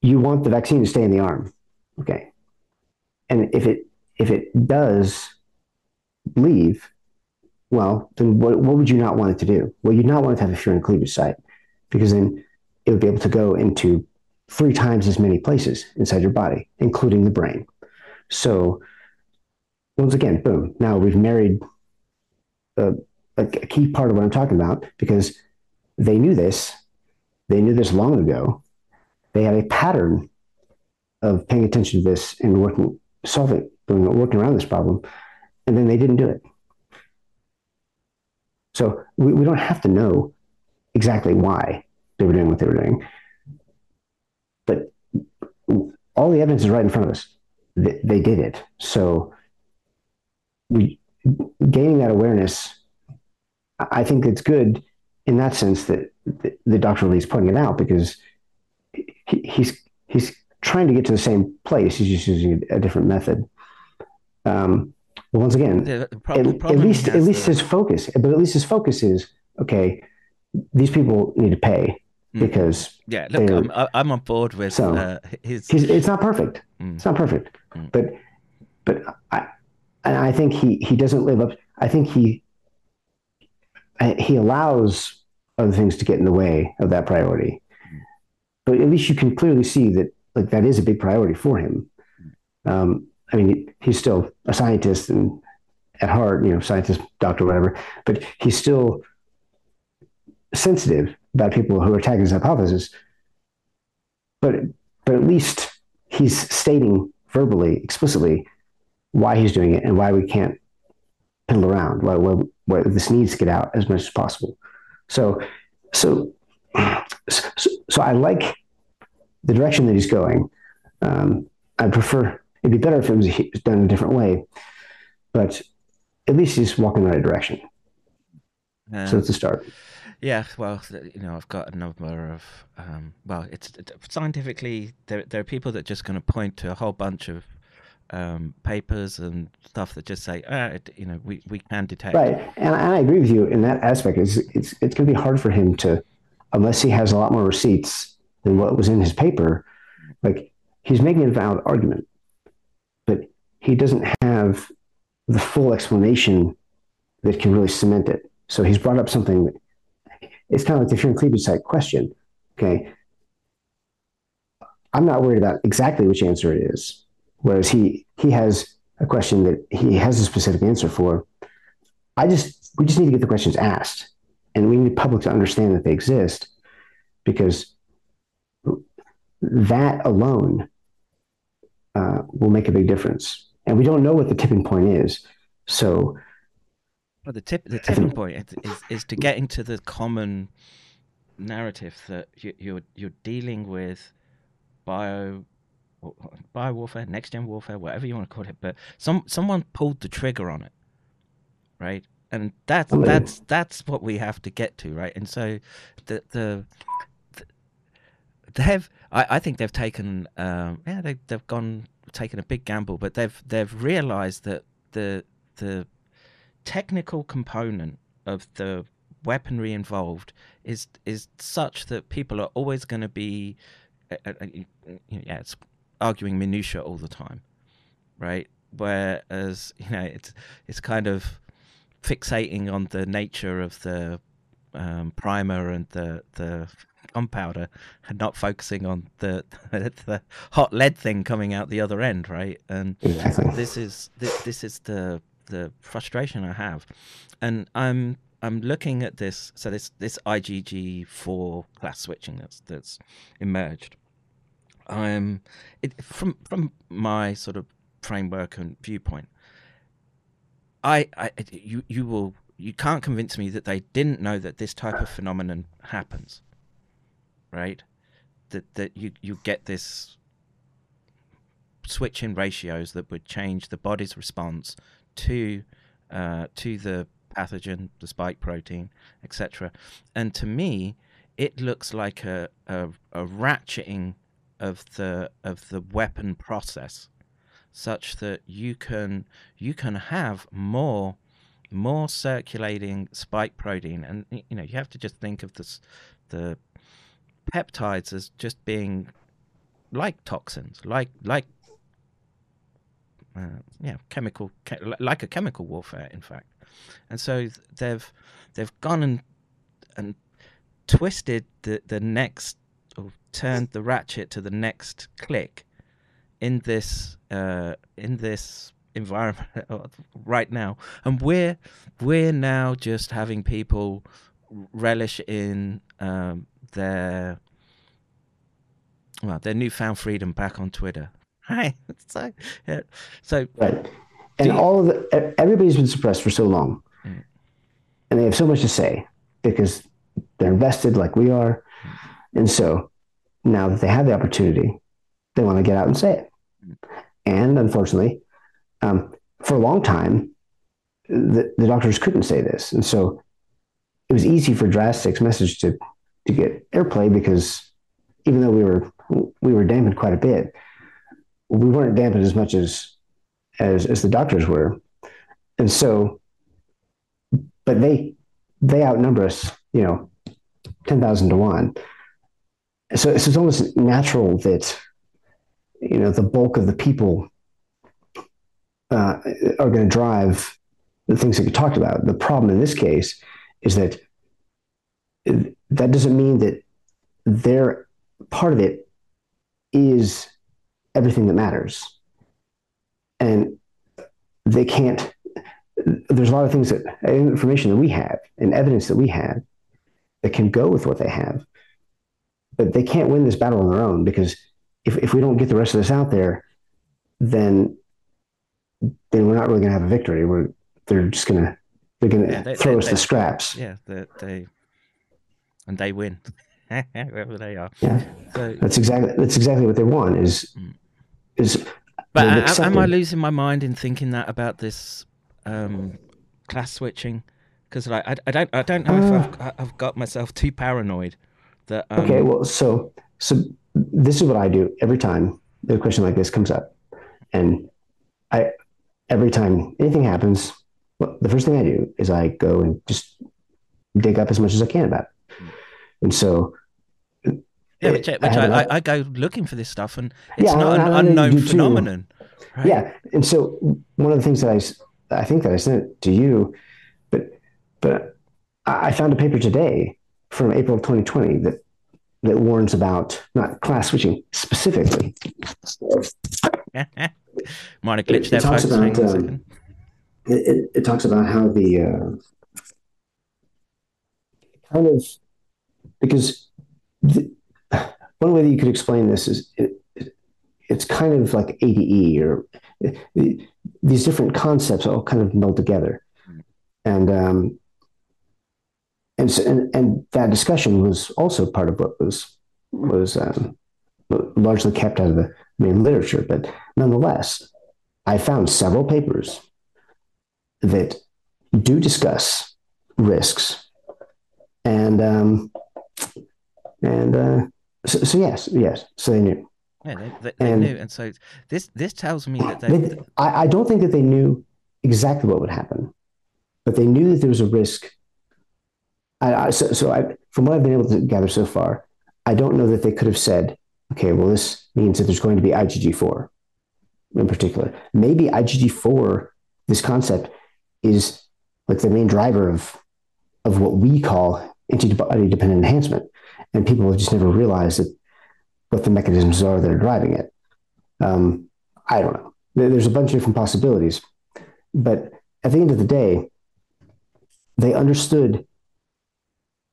you want the vaccine to stay in the arm. Okay. And if it if it does leave, well, then what, what would you not want it to do? Well, you'd not want it to have a furin cleavage site because then it would be able to go into three times as many places inside your body, including the brain. So, once again, boom, now we've married a, a, key part of what I'm talking about because they knew this. They knew this long ago. They had a pattern of paying attention to this and working, solving, working around this problem and then they didn't do it. So we, we don't have to know exactly why they were doing what they were doing. But all the evidence is right in front of us. They, they did it. So we gaining that awareness, I think it's good in that sense that the, the Dr. Lee's pointing it out because he, he's he's trying to get to the same place. He's just using a different method. Um, once again, problem, at, at, least at least the... his focus, but at least his focus is okay. These people need to pay mm. because yeah. Look, I'm, I'm on board with so, uh, his. it's not perfect. Mm. It's not perfect, mm. but but I I think he he doesn't live up. I think he he allows other things to get in the way of that priority. Mm. But at least you can clearly see that like that is a big priority for him. Mm. Um, I mean, he's still a scientist and at heart, you know, scientist, doctor, whatever, but he's still sensitive about people who are attacking his hypothesis. But but at least he's stating verbally, explicitly, why he's doing it and why we can't piddle around, why, why, why this needs to get out as much as possible. So so so, so I like the direction that he's going. Um, I prefer It'd be better if it was done a different way, but at least he's walking in the right direction. Um, so it's a start. Yeah, well, you know, I've got a number of, um, well, it's scientifically there. There are people that just going to point to a whole bunch of um, papers and stuff that just say, ah, it, you know, we, we can detect. Right, and, and I agree with you in that aspect. It's it's it's going to be hard for him to, unless he has a lot more receipts than what was in his paper. Like he's making a valid argument, he doesn't have the full explanation that can really cement it. So he's brought up something that it's kind of like the furin cleavage site question. Okay. I'm not worried about exactly which answer it is. Whereas he he has a question that he has a specific answer for. I just we just need to get the questions asked. And we need the public to understand that they exist because that alone uh, will make a big difference and we don't know what the tipping point is. So Well, the tip, the tipping point is, is to getting to the common narrative that you, you're you're dealing with bio bio warfare, next gen warfare, whatever you want to call it, but some someone pulled the trigger on it, right? And that's that's that's what we have to get to, right? And so the the, the they've I, I think they've taken um, yeah they they've gone taken a big gamble, but they've they've realised that the the technical component of the weaponry involved is is such that people are always going to be uh, uh, uh yeah it's arguing minutia all the time right? Whereas you know it's it's kind of fixating on the nature of the um, primer and the the gunpowder and not focusing on the the hot lead thing coming out the other end right and this is this, this is the the frustration I have, and I'm I'm looking at this. So this this IgG four class switching that's that's emerged. I'm it, from from my sort of framework and viewpoint. I, I you you will you can't convince me that they didn't know that this type of phenomenon happens. Right, that that you you get this switch in ratios that would change the body's response to uh, to the pathogen, the spike protein, etc. And to me, it looks like a, a, a ratcheting of the of the weapon process, such that you can you can have more more circulating spike protein, and you know you have to just think of this the peptides as just being like toxins, like like uh, yeah, chemical, like a chemical warfare, in fact. And so they've they've gone and and twisted the the next or turned the ratchet to the next click in this uh, in this environment right now, and we're we're now just having people relish in um, their well their newfound freedom back on Twitter Hi. So, yeah. so right. And you, all of the, everybody's been suppressed for so long, mm. and they have so much to say because they're invested like we are, mm. and so now that they have the opportunity, they want to get out and say it. Mm. And unfortunately, um, for a long time, the, the doctors couldn't say this, and so it was easy for Drastic's message to to get airplay because even though we were we were dampened quite a bit, we weren't dampened as much as as as the doctors were, and so, but they they outnumber us, you know, ten thousand to one. So, so it's almost natural that you know the bulk of the people uh, are going to drive the things that we talked about. The problem in this case is that that doesn't mean that their part of it is everything that matters. And they can't, there's a lot of things that information that we have and evidence that we have that can go with what they have. But they can't win this battle on their own because if, if we don't get the rest of this out there, then then we're not really going to have a victory. We're they're just going to they're going to yeah, throw they, us they, the scraps. Yeah, they, they and they win wherever they are. Yeah, so, that's exactly that's exactly what they want. Is mm is. But am I losing my mind in thinking that about this um, class switching? Because like I, I don't I don't know uh, if I've, I've got myself too paranoid. That um, okay, well, so so this is what I do every time a question like this comes up, and I every time anything happens, well, the first thing I do is I go and just dig up as much as I can about it. And so yeah, which, which I, I, I, go looking for this stuff, and it's yeah, not an unknown phenomenon. Right? Yeah, and so one of the things that I I think that I sent to you, but but I found a paper today from April of 2020 that that warns about not class switching specifically. Might have glitched it, talks about, um, it, it, it, talks about how the uh, kind of because the, one way that you could explain this is it, it, it's kind of like ADE or these different concepts all kind of meld together. and um, and, so, and and that discussion was also part of what was was um, largely kept out of the main literature. But nonetheless, I found several papers that do discuss risks, and um, and uh, so, so yes, yes, so they knew. Yeah, they, they, they And- knew, and so this this tells me that they, They, I, I don't think that they knew exactly what would happen, but they knew that there was a risk. I, I, so, so I, from what I've been able to gather so far, I don't know that they could have said, okay, well, this means that there's going to be IgG4 in particular. Maybe IgG4, this concept, is like the main driver of, of what we call antibody dependent enhancement. And people have just never realized that what the mechanisms are that are driving it. Um, I don't know. There's a bunch of different possibilities. But at the end of the day, they understood.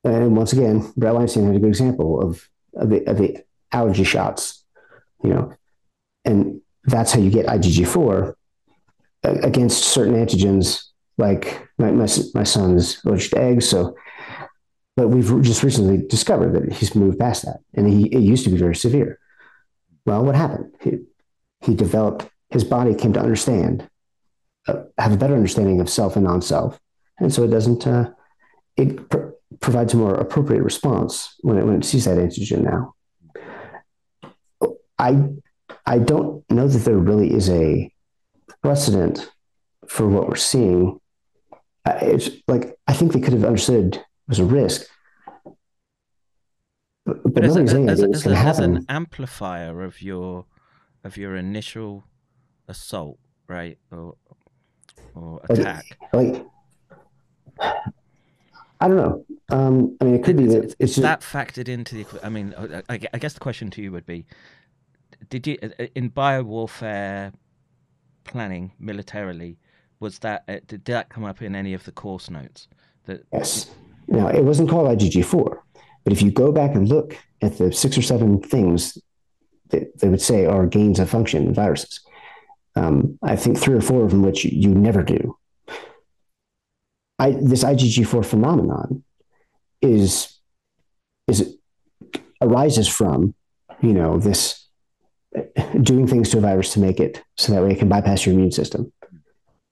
And once again, Brad Weinstein had a good example of, of, the, of the allergy shots, you know, and that's how you get IgG4 against certain antigens. Like my, my, my son's allergic to eggs. So, but we've just recently discovered that he's moved past that. And he, it used to be very severe. Well, what happened? He, he developed, his body came to understand uh, have a better understanding of self and non-self, and so it doesn't. Uh, it pr- provides a more appropriate response when it when it sees that antigen. Now, I I don't know that there really is a precedent for what we're seeing. It's like I think they could have understood was a risk, but, but but as, a, as, a, it's as, going a, to as an amplifier of your of your initial assault, right, or or attack. Like, I don't know. Um, I mean, it could be that it's just, that factored into the? I mean, I, I I guess the question to you would be: Did you uh, in biowarfare planning militarily? Was that uh, did that come up in any of the course notes? That Yes. Now, it wasn't called IgG4, but if you go back and look at the six or seven things that they would say are gains of function in viruses, um, I think three or four of them which you, never do. I, this IgG4 phenomenon is is arises from you know this doing things to a virus to make it so that way it can bypass your immune system.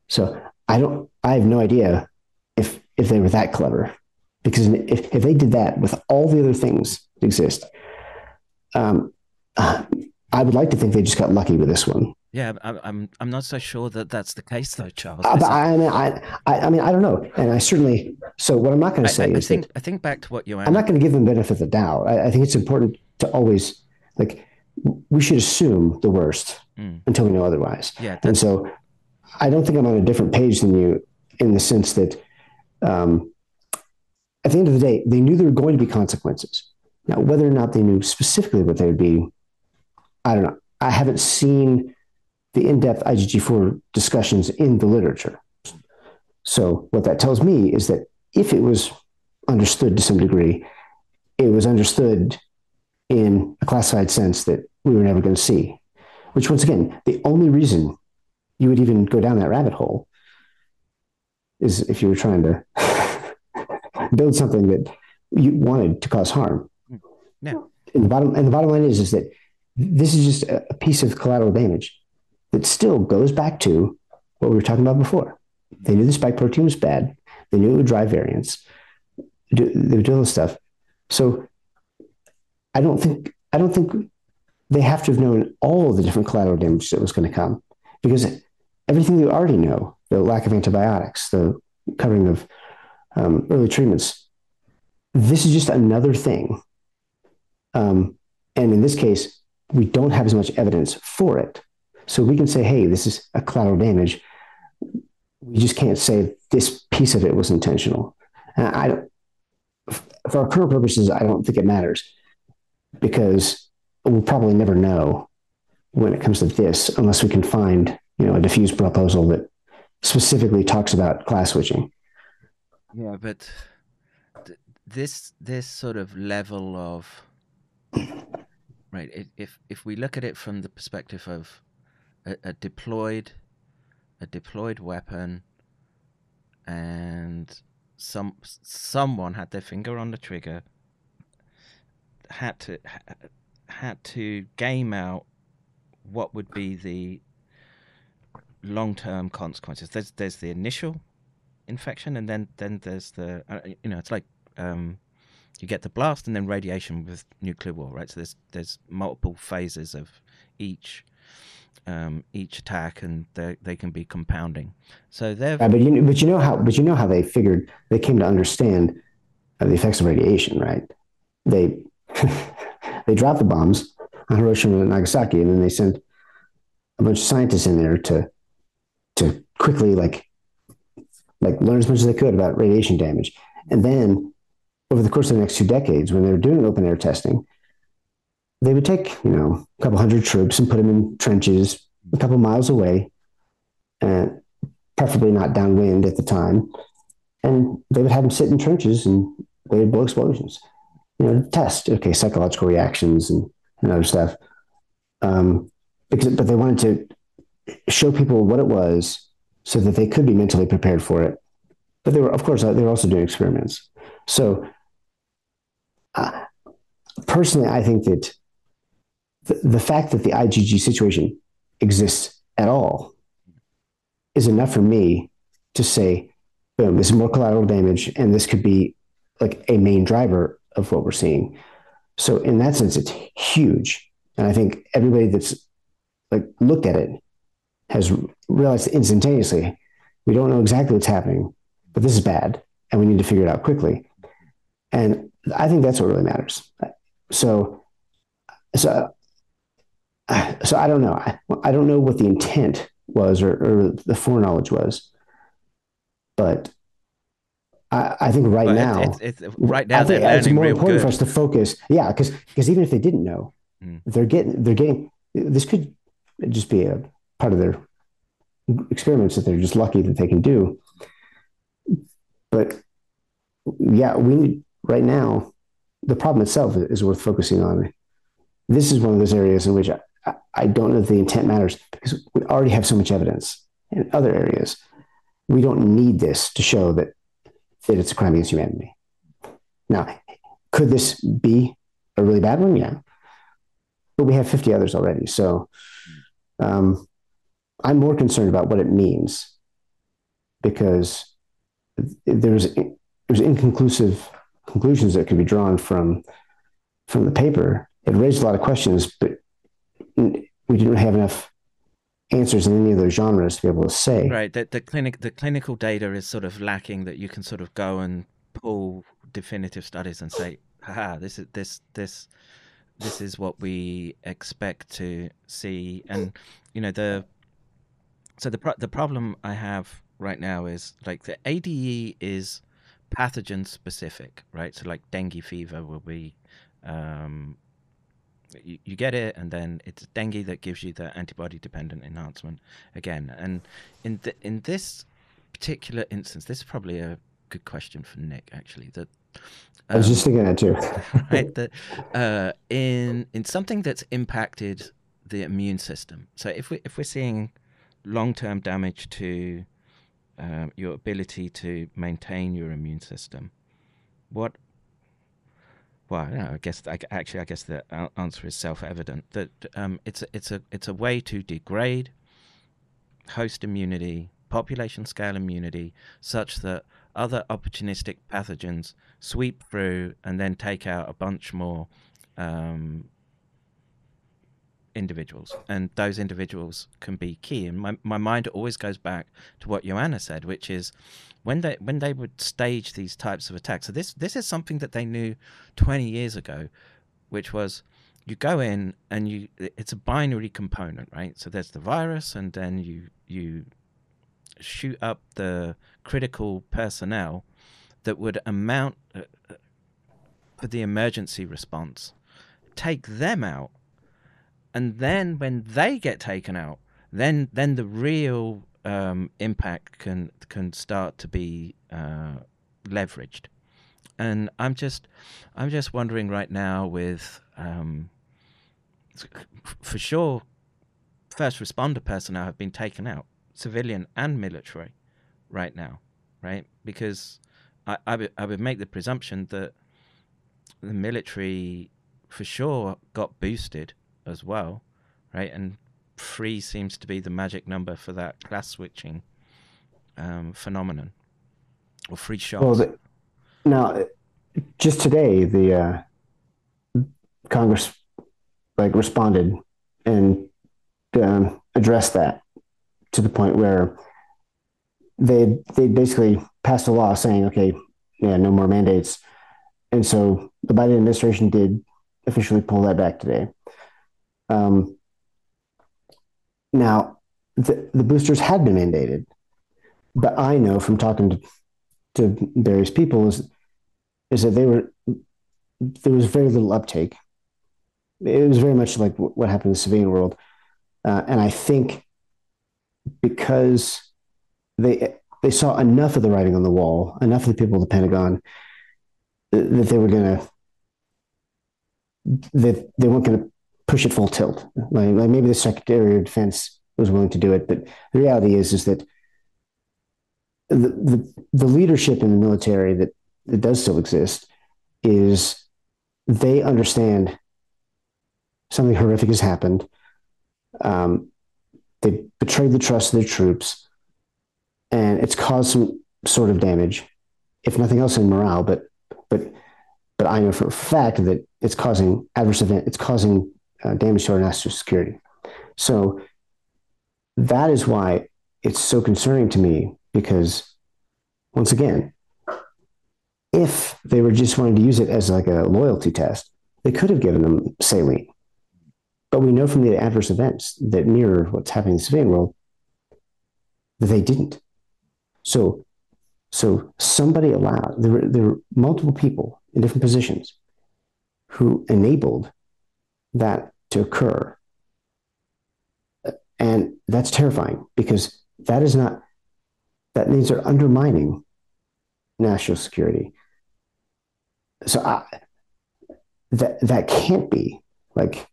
So I don't I have no idea if if they were that clever because if, if they did that with all the other things that exist um, I would like to think they just got lucky with this one. yeah, I'm I'm I'm not so sure that that's the case though, Charles. Uh, but I, I, mean, I, I, I mean, I don't know, and I certainly. So what I'm not going to say I- I is think that I think back to what you I'm not going to give them benefit of the doubt. I, I think it's important to always like we should assume the worst Mm. until we know otherwise. Yeah, And so I don't think I'm on a different page than you in the sense that um, at the end of the day, they knew there were going to be consequences. Now, whether or not they knew specifically what they would be, I don't know. I haven't seen the in depth IgG4 discussions in the literature. So, what that tells me is that if it was understood to some degree, it was understood in a classified sense that we were never going to see. Which, once again, the only reason you would even go down that rabbit hole is if you were trying to build something that you wanted to cause harm. Yeah. And the bottom and the bottom line is is that this is just a, piece of collateral damage that still goes back to what we were talking about before. They knew the spike protein was bad. They knew it would drive variants. They would do all this stuff. So I don't think I don't think they have to have known all the different collateral damage that was going to come because everything they already know the lack of antibiotics, the covering of um, early treatments this is just another thing. Um, and in this case, we don't have as much evidence for it. So we can say, hey, this is a collateral damage. We just can't say this piece of it was intentional. And I don't, for our current purposes, I don't think it matters because we'll probably never know when it comes to this unless we can find, you know, a diffuse proposal that specifically talks about class switching. Yeah, but th- this this sort of level of right, i- if if we look at it from the perspective of a, a deployed a deployed weapon and some someone had their finger on the trigger, had to had to game out what would be the long term consequences. There's there's the initial infection, and then then there's the uh, you know it's like um, you get the blast and then radiation with nuclear war, right? So there's there's multiple phases of each um, each attack, and they they can be compounding. So they're Yeah, but you but you know how but you know how they figured they came to understand uh, the effects of radiation, right? They they dropped the bombs on Hiroshima and Nagasaki, and then they sent a bunch of scientists in there to to quickly like like learn as much as they could about radiation damage, and then over the course of the next two decades, when they were doing open air testing, they would take you know a couple hundred troops and put them in trenches a couple miles away, and preferably not downwind at the time, and they would have them sit in trenches and they would blow explosions, you know, test okay psychological reactions and, and other stuff. Um, because but they wanted to show people what it was so that they could be mentally prepared for it. But they were, of course, they were also doing experiments. So, uh, personally, I think that the, the fact that the IgG situation exists at all is enough for me to say, boom, this is more collateral damage, and this could be like a main driver of what we're seeing. So, in that sense, it's huge. And I think everybody that's like looked at it has realized instantaneously we don't know exactly what's happening, but this is bad, and we need to figure it out quickly. And I think that's what really matters. So, so, so I don't know. I, I don't know what the intent was or, or the foreknowledge was, but I, I think right but now, it's, it's, it's, right now I think it's more important good. for us to focus. Yeah, because because even if they didn't know, Mm. they're getting they're getting this could just be a part of their experiments that they're just lucky that they can do. But yeah, we need right now. The problem itself is worth focusing on. This is one of those areas in which I, I don't know if the intent matters because we already have so much evidence in other areas. We don't need this to show that that it's a crime against humanity. Now, could this be a really bad one? Yeah. But we have 50 others already. So um, I'm more concerned about what it means because there's there's inconclusive conclusions that could be drawn from from the paper. It raised a lot of questions, but we didn't have enough answers in any of those genres to be able to say. Right. The, the clinic the clinical data is sort of lacking that you can sort of go and pull definitive studies and say, haha, this is this this this is what we expect to see. And you know, the so the pro- the problem I have right now is like the ADE is pathogen specific, right? So like dengue fever will be um, you, you get it, and then it's dengue that gives you the antibody dependent enhancement again. And in the, in this particular instance, this is probably a good question for Nick actually. That I was just thinking that too. right that uh, in in something that's impacted the immune system. So if we if we're seeing long term damage to um, your ability to maintain your immune system, what well, I, I guess I, actually, I guess the answer is self-evident that um, it's a, it's a it's a way to degrade host immunity, population scale immunity, such that other opportunistic pathogens sweep through and then take out a bunch more um, individuals, and those individuals can be key. And my my mind always goes back to what Joanna said, which is when they when they would stage these types of attacks. So this this is something that they knew 20 years ago, which was you go in and you it's a binary component, right? So there's the virus, and then you you shoot up the critical personnel that would amount uh, uh, for the emergency response. Take them out, and then when they get taken out, then then the real um, impact can can start to be uh, leveraged. And I'm just I'm just wondering right now with um, for sure first responder personnel have been taken out, civilian and military, right now. right? Because I, I, would, I would make the presumption that the military for sure got boosted as well, right? And three seems to be the magic number for that class switching um, phenomenon, or free shots. Well, the, now, just today, the uh, Congress like responded and um, addressed that to the point where they they basically passed a law saying, okay, yeah, no more mandates, and so the Biden administration did officially pull that back today. Um, now, the, the boosters had been mandated, but I know from talking to, to various people is is that they were there was very little uptake. It was very much like what happened in the civilian world, uh, and I think because they they saw enough of the writing on the wall, enough of the people at the Pentagon that they were going to that they weren't going to push it full tilt. Like, like maybe the Secretary of Defense was willing to do it, but the reality is is that the the, the leadership in the military that, that does still exist is they understand something horrific has happened. Um, they betrayed the trust of their troops, and it's caused some sort of damage, if nothing else in morale. But but but I know for a fact that it's causing adverse event. It's causing uh, damage to our national security. So that is why it's so concerning to me because once again, if they were just wanting to use it as like a loyalty test, they could have given them saline. But we know from the adverse events that mirror what's happening in the civilian world that they didn't. So, so somebody allowed there were, there were multiple people in different positions who enabled that to occur. And that's terrifying because that is not, that means they're undermining national security. So I, that, that can't be like,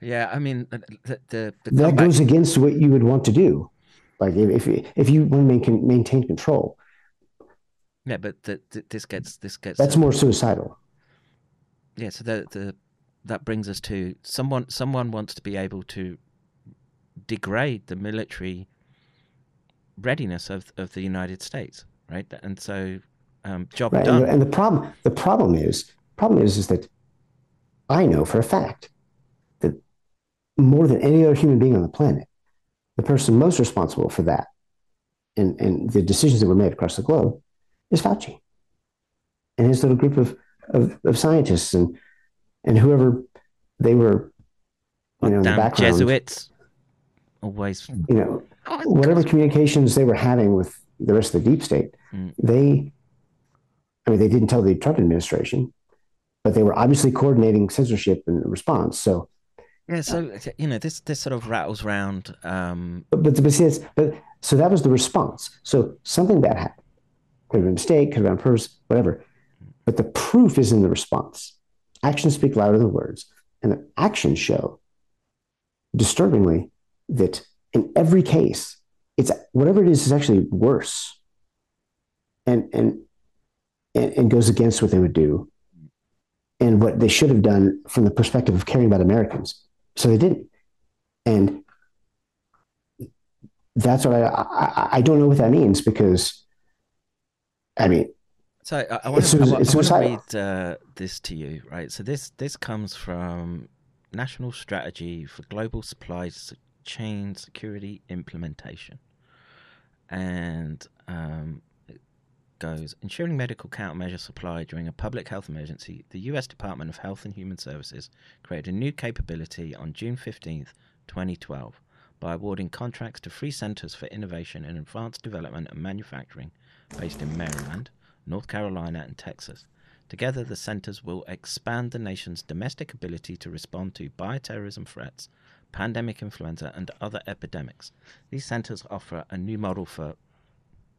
yeah, I mean, the, the, the that goes against what you would want to do. Like if if, if you want to maintain, maintain control. Yeah, but the, the, this gets this gets. That's more suicidal. Yeah, so the the that brings us to someone someone wants to be able to degrade the military readiness of of the United States, right? And so, um, job right. done. And the, and the problem the problem is problem is is that I know for a fact that more than any other human being on the planet, the person most responsible for that and, and the decisions that were made across the globe is Fauci and his little group of, of, of scientists and, and whoever they were, you know, in the background. Jesuits. Always. You know, whatever communications they were having with the rest of the deep state, mm. they, I mean, they didn't tell the Trump administration, but they were obviously coordinating censorship and response. So, yeah, so you know, this this sort of rattles around. Um... But but but, see, but so that was the response. So something bad happened. Could have been a mistake, could have been a purpose, whatever. But the proof is in the response. Actions speak louder than words, and the actions show, disturbingly, that in every case, it's whatever it is is actually worse, and and and, and goes against what they would do and what they should have done from the perspective of caring about Americans. So they didn't. And that's what I, I, I don't know what that means because, I mean, so I, I want to, I, I want to read uh, this to you, right? So this this comes from National Strategy for Global Supply Chain Security Implementation, and um, goes ensuring medical countermeasure supply during a public health emergency, the U.S. Department of Health and Human Services created a new capability on June 15, 2012, by awarding contracts to three centers for innovation in advanced development and manufacturing based in Maryland, North Carolina, and Texas. Together, the centers will expand the nation's domestic ability to respond to bioterrorism threats, pandemic influenza, and other epidemics. These centers offer a new model for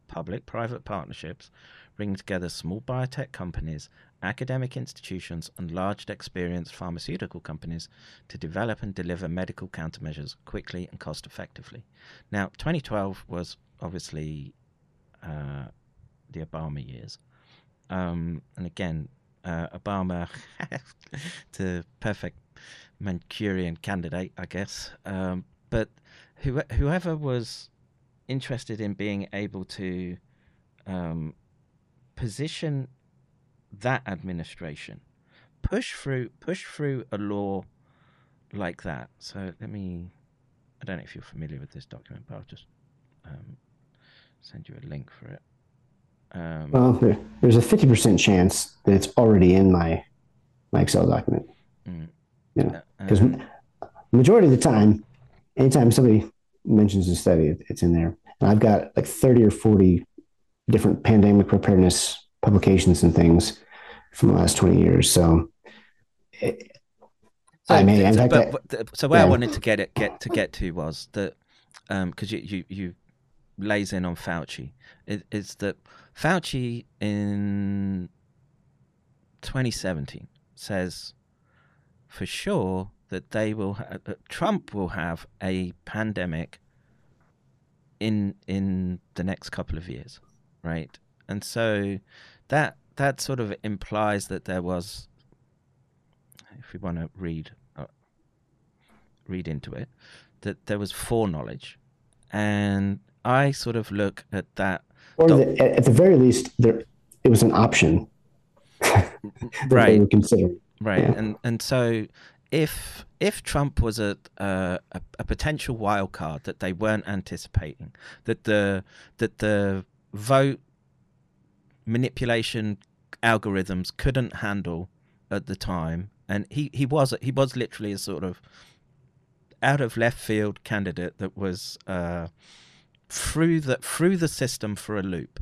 public private partnerships, bringing together small biotech companies, academic institutions, and large experienced pharmaceutical companies to develop and deliver medical countermeasures quickly and cost effectively. Now, 2012 was obviously uh, the Obama years. Um, and again, uh, Obama, the perfect Manchurian candidate, I guess. Um, but who, whoever was interested in being able to um, position that administration, push through, push through a law like that. So let me. I don't know if you're familiar with this document, but I'll just um, send you a link for it. Um, Well, there, there's a fifty percent chance that it's already in my my Excel document. Mm. You know, uh, because majority of the time, anytime somebody mentions a study, it's in there. And I've got like thirty or forty different pandemic preparedness publications and things from the last twenty years. So, it, I may, in so, fact, but, I- but so where I wanted to get it get to get to was that because you, you you lays in on Fauci is, is that Fauci in 2017 says for sure that they will ha- that Trump will have a pandemic in in the next couple of years, right? And so that that sort of implies that there was if we want to read uh, read into it, that there was foreknowledge, and I sort of look at that. or the, at, the very least, there it was an option Right. right Yeah. and and so if if trump was a, a a a potential wild card that they weren't anticipating that the that the vote manipulation algorithms couldn't handle at the time and he he was he was literally a sort of out of left field candidate that was uh through the through the system for a loop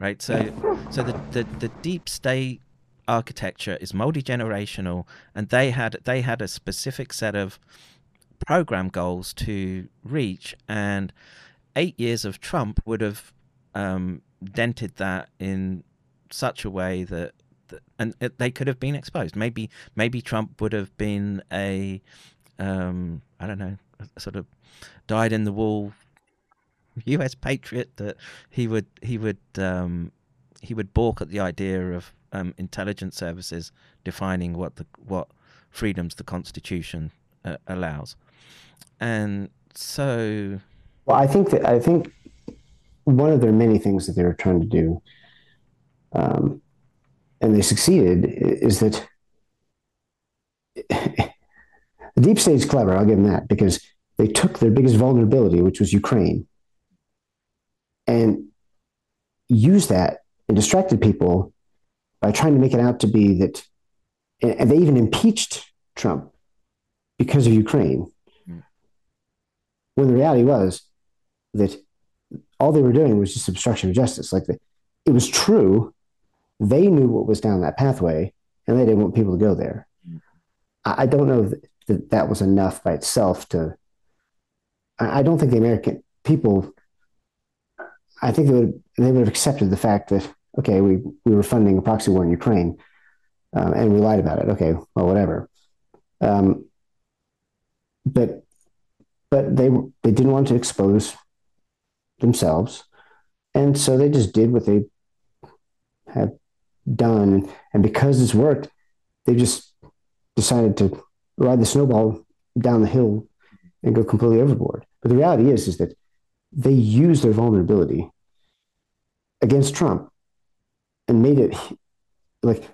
right? So so the the, the deep state architecture is multi-generational and they had they had a specific set of program goals to reach and eight years of trump would have um, dented that in such a way that, and it, they could have been exposed. Maybe maybe trump would have been a um, i don't know sort of died in the wall us patriot that he would he would um, he would balk at the idea of um, intelligence services defining what the what freedoms the Constitution uh, allows, and so Well, I think that I think one of their many things that they were trying to do, um, and they succeeded, is that the deep state's clever. I'll give them that because they took their biggest vulnerability, which was Ukraine, and used that and distracted people by trying to make it out to be that, and they even impeached Trump because of Ukraine. Mm. When the reality was that all they were doing was just obstruction of justice. Like the, it was true, they knew what was down that pathway, and they didn't want people to go there. Mm. I, I don't know that, that that was enough by itself to. I, I don't think the American people. I think they would they would have accepted the fact that okay, we we were funding a proxy war in Ukraine, um, and we lied about it. Okay, well, whatever. Um, but but they they didn't want to expose themselves, and so they just did what they had done, and because it's worked, they just decided to ride the snowball down the hill and go completely overboard. But the reality is, is that they used their vulnerability against Trump and made it like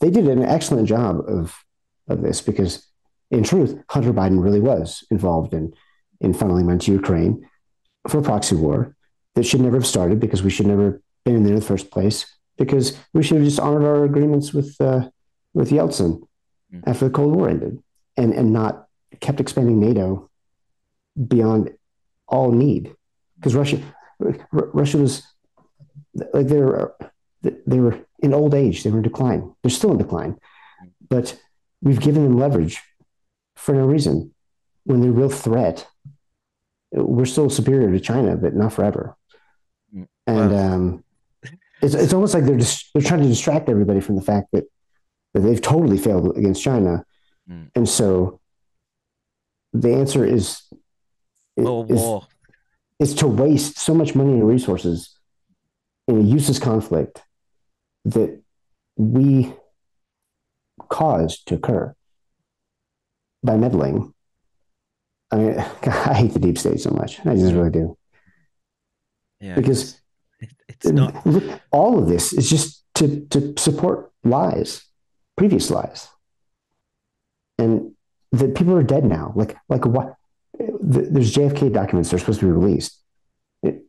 they did an excellent job of of this because in truth, Hunter Biden really was involved in in funneling money to Ukraine for a proxy war that should never have started because we should never have been in there in the first place because we should have just honored our agreements with uh, with Yeltsin Mm. after the Cold War ended and and not kept expanding NATO beyond all need. Because Russia Russia was like they were they were in old age they were in decline. They're still in decline. But we've given them leverage for no reason. When the real threat we're still superior to China but not forever. Mm. and Well- um, it's it's almost like they're just they're trying to distract everybody from the fact that, that they've totally failed against China, Mm. and so the answer is More oh, is, war. is to waste so much money and resources in a useless conflict that we caused to occur by meddling. I mean, I hate the deep state so much. I just really do. Yeah, because- it, it's not. Look, all of this is just to, to support lies, previous lies. And the people are dead now. Like, like what? Th- There's JFK documents that are supposed to be released. It-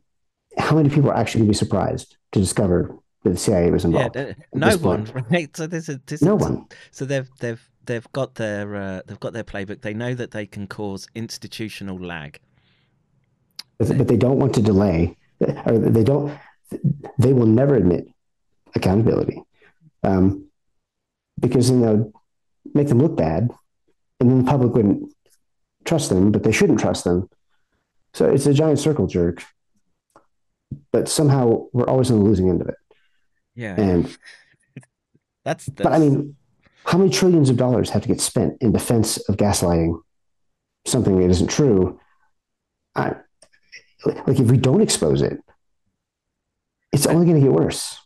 how many people are actually going to be surprised to discover that the CIA was involved? th- no one, point. right? So is this no one. So they've they've they've got their uh, they've got their playbook. They know that they can cause institutional lag. but but they don't want to delay or they don't they will never admit accountability um, because then they'll make them look bad and then the public wouldn't trust them but they shouldn't trust them. So it's a giant circle jerk but somehow we're always on the losing end of it. Yeah, and that's, that's but i mean how many trillions of dollars have to get spent in defense of gaslighting? Something that isn't true. I, like if we don't expose it it's only going to get worse.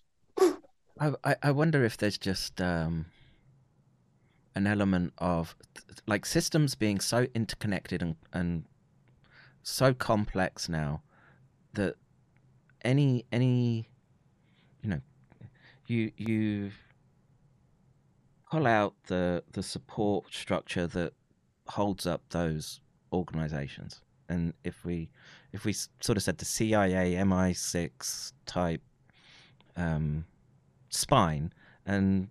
I, I I wonder if there's just um, an element of like systems being so interconnected and, and so complex now that any any you know you you pull out the the support structure that holds up those organizations. And if we if we sort of said the CIA MI6 type um, spine and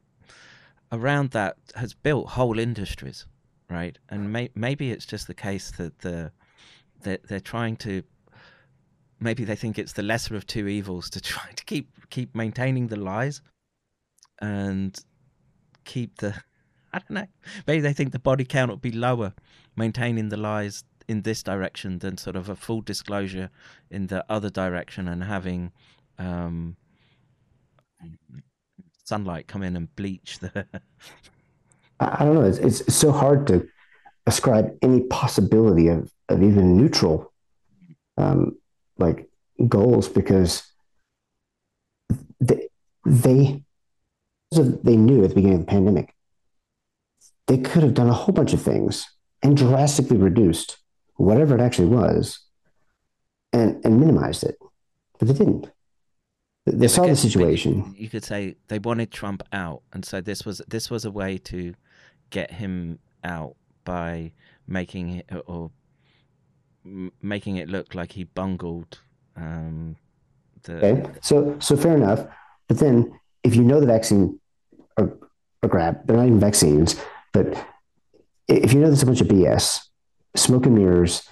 around that has built whole industries right? And may- maybe it's just the case that the that they're trying to maybe they think it's the lesser of two evils to try to keep keep maintaining the lies and keep the I don't know maybe they think the body count will be lower maintaining the lies in this direction than sort of a full disclosure in the other direction and having um sunlight come in and bleach the i don't know. It's, it's so hard to ascribe any possibility of, of even neutral um, like goals because they, they they knew at the beginning of the pandemic they could have done a whole bunch of things and drastically reduced whatever it actually was and and minimized it but they didn't they saw the situation You could say they wanted Trump out, and so this was this was a way to get him out by making it or making it look like he bungled um, the Okay, so so fair enough. But then, if you know the vaccine are, are grab, they're not even vaccines. But if you know there's a bunch of BS, smoke and mirrors,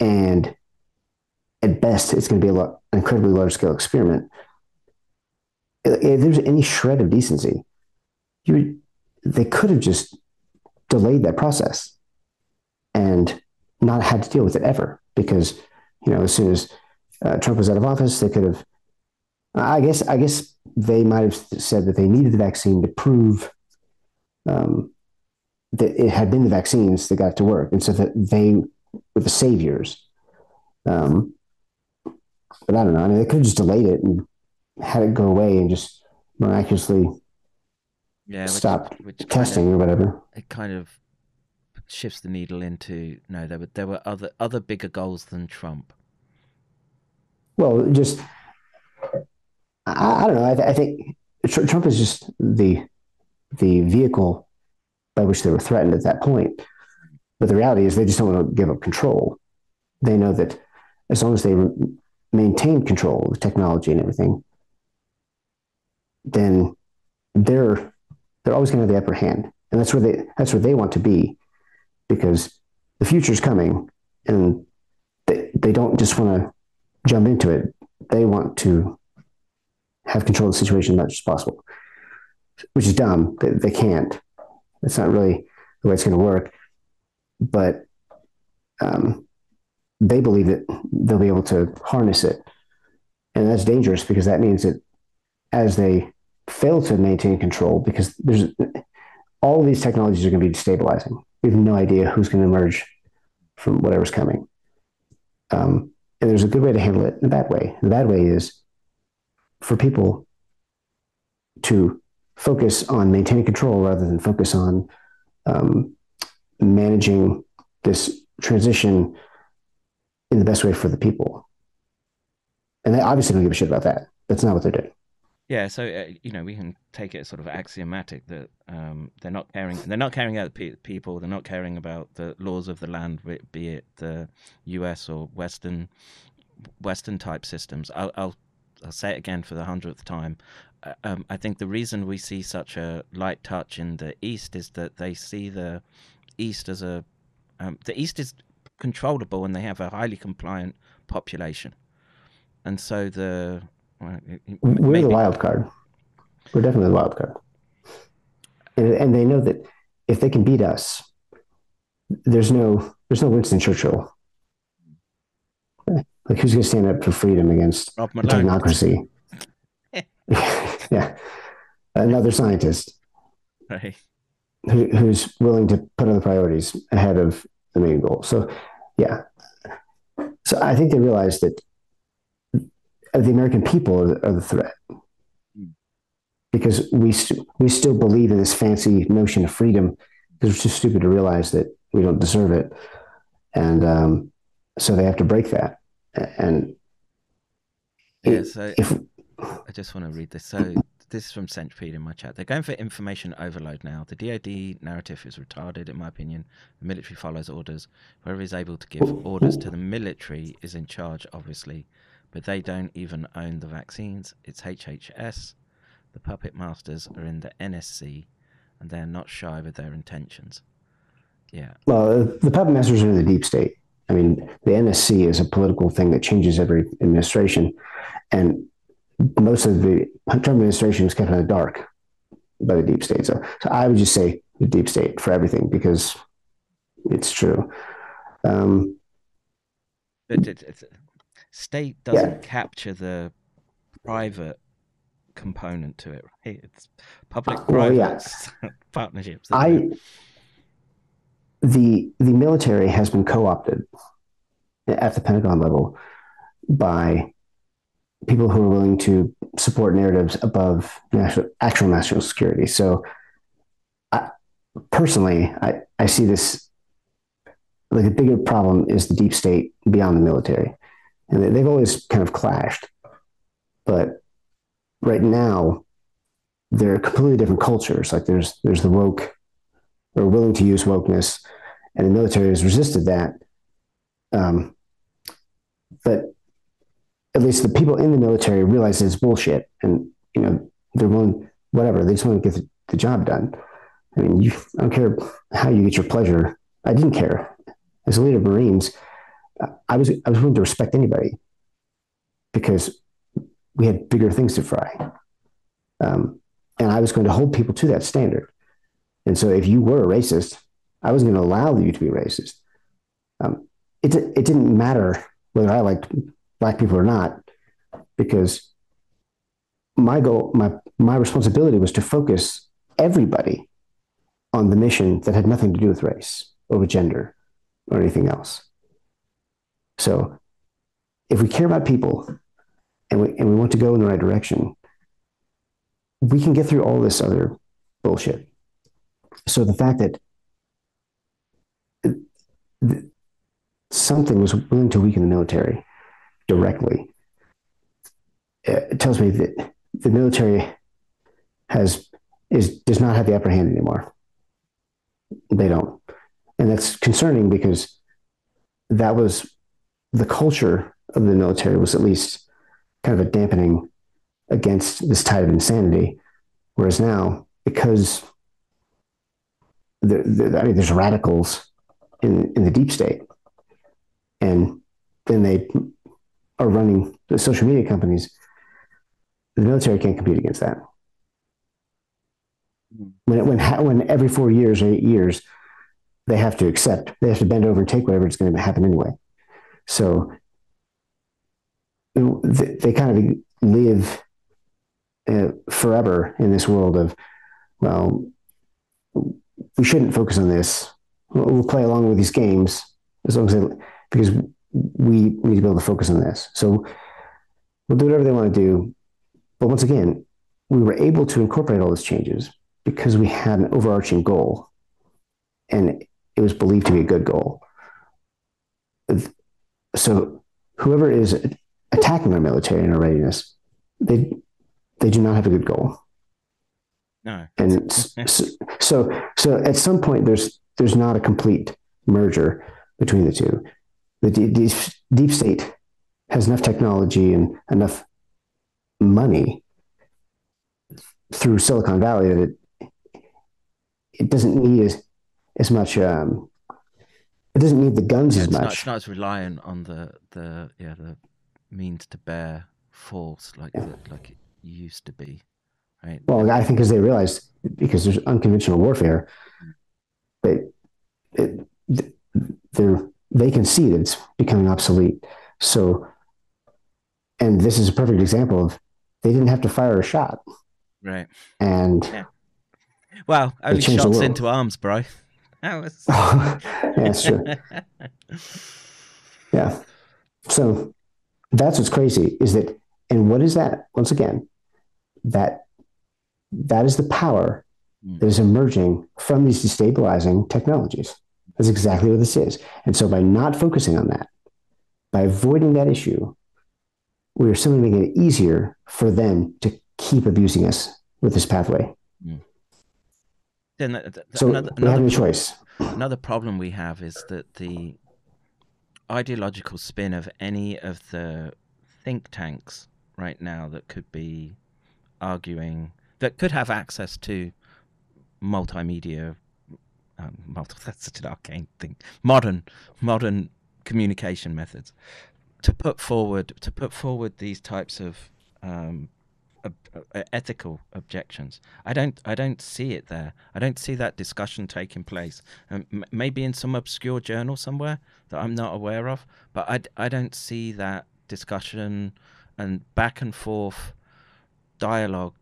and at best it's going to be a lot, an incredibly large scale experiment. If there's any shred of decency, you they could have just delayed that process and not had to deal with it ever because you know as soon as uh, Trump was out of office, they could have. I guess. I guess they might have said that they needed the vaccine to prove um, that it had been the vaccines that got to work, and so that they were the saviors. Um, but I don't know. I mean, they could have just delayed it and had it go away and just miraculously yeah which, stop which kind testing of, or whatever. it kind of shifts the needle into no there were there were other other bigger goals than Trump. Well, just I, I don't know. I, th- I think Tr- Trump is just the the vehicle by which they were threatened at that point. But the reality is, they just don't want to give up control. They know that as long as they maintain control of technology and everything, then they're they're always going to have the upper hand, and that's where they that's where they want to be, because the future's coming, and they they don't just want to jump into it. They want to have control of the situation as much as possible, which is dumb. They, they can't. It's not really the way it's going to work. But um, they believe that they'll be able to harness it and that's dangerous because that means that as they fail to maintain control, because there's all these technologies are going to be destabilizing. We have no idea who's going to emerge from whatever's coming. Um, and there's a good way to handle it and a bad way. The bad way is for people to focus on maintaining control rather than focus on um, managing this transition in the best way for the people. And they obviously don't give a shit about that. That's not what they're doing. Yeah, so uh, you know we can take it sort of axiomatic that um, they're not caring. They're not caring about pe- people. They're not caring about the laws of the land, be it the U.S. or Western Western type systems. I'll, I'll, I'll say it again for the hundredth time. Uh, um, I think the reason we see such a light touch in the East is that they see the East as a um, the East is controllable and they have a highly compliant population, and so the we're the wild card. We're definitely the wild card, and, and they know that if they can beat us, there's no there's no Winston Churchill. Like who's going to stand up for freedom against technocracy? yeah, another scientist, right? Who, who's willing to put other priorities ahead of the main goal. So, yeah. So I think they realize that the American people are, are the threat because we st- we still believe in this fancy notion of freedom because it's just stupid to realize that we don't deserve it, and um, so they have to break that. And yeah, so if I just want to read this. So this is from Centipede in my chat. They're going for information overload now. The DoD narrative is retarded, in my opinion. The military follows orders. Whoever is able to give orders to the military is in charge, obviously but they don't even own the vaccines. It's HHS. The puppet masters are in the NSC, and they're not shy with their intentions. Yeah. Well, the puppet masters are in the deep state. I mean, the NSC is a political thing that changes every administration, and most of the Trump administration was kept in the dark by the deep state. So, so I would just say the deep state for everything because it's true. Um, it, it, state doesn't yeah. capture the private component to it, right? It's public private well, yeah. partnerships. I the the military has been co-opted at the Pentagon level by people who are willing to support narratives above national, actual national security. So, I, personally, I, I see this like a bigger problem is the deep state beyond the military and they've always kind of clashed. But right now, they're completely different cultures. Like there's there's the woke, or willing to use wokeness, and the military has resisted that. Um, but at least the people in the military realize it's bullshit, and you know they're willing whatever they just want to get the, the job done. I mean, you, I don't care how you get your pleasure. I didn't care as a leader of Marines. I was I was willing to respect anybody because we had bigger things to fry, um, and I was going to hold people to that standard. And so, if you were a racist, I wasn't going to allow you to be racist. Um, it it didn't matter whether I liked black people or not, because my goal, my my responsibility was to focus everybody on the mission that had nothing to do with race or with gender or anything else. So if we care about people and we, and we want to go in the right direction, we can get through all this other bullshit. So the fact that something was willing to weaken the military directly it tells me that the military has is does not have the upper hand anymore. They don't, and that's concerning because that was the culture of the military was at least kind of a dampening against this tide of insanity. Whereas now, because I mean, there's radicals in in the deep state, and then they are running the social media companies. The military can't compete against that. Hmm. When when when every four years or eight years, they have to accept, they have to bend over and take whatever is going to happen anyway. So they, kind of live uh, forever in this world of, well, we shouldn't focus on this. We'll, we'll play along with these games as long as they, because we need to be able to focus on this. So we'll do whatever they want to do. But once again, we were able to incorporate all those changes because we had an overarching goal and it was believed to be a good goal. So whoever is attacking our military and our readiness, they they do not have a good goal. No. And so, so so at some point there's there's not a complete merger between the two. The deep, deep state has enough technology and enough money through Silicon Valley that it, it doesn't need as, as much um, it doesn't need the guns Yeah, as much. not, it's not as reliant on the the yeah the means to bear force like the, like it used to be, right? Well, I think as they realize because there's unconventional warfare, that it, they're they can see that it's becoming obsolete. So, and this is a perfect example of they didn't have to fire a shot, Right. and Yeah. Well, only shots into arms, bro. That was. yeah, that's true. Yeah. So that's what's crazy is that, and what is that? Once again, that that is the power Mm. that is emerging from these destabilizing technologies. That's exactly what this is. And so by not focusing on that, by avoiding that issue, we are simply making it easier for them to keep abusing us with this pathway. Then th- th- So another, another no choice. Another problem we have is that the ideological spin of any of the think tanks right now that could be arguing that could have access to multimedia um, multi, that's such an arcane thing modern modern communication methods to put forward to put forward these types of um, ob- uh, ethical objections. I don't I don't see it there. I don't see that discussion taking place. Um, m- maybe in some obscure journal somewhere that I'm not aware of, but I, d- I don't see that discussion and back and forth dialogue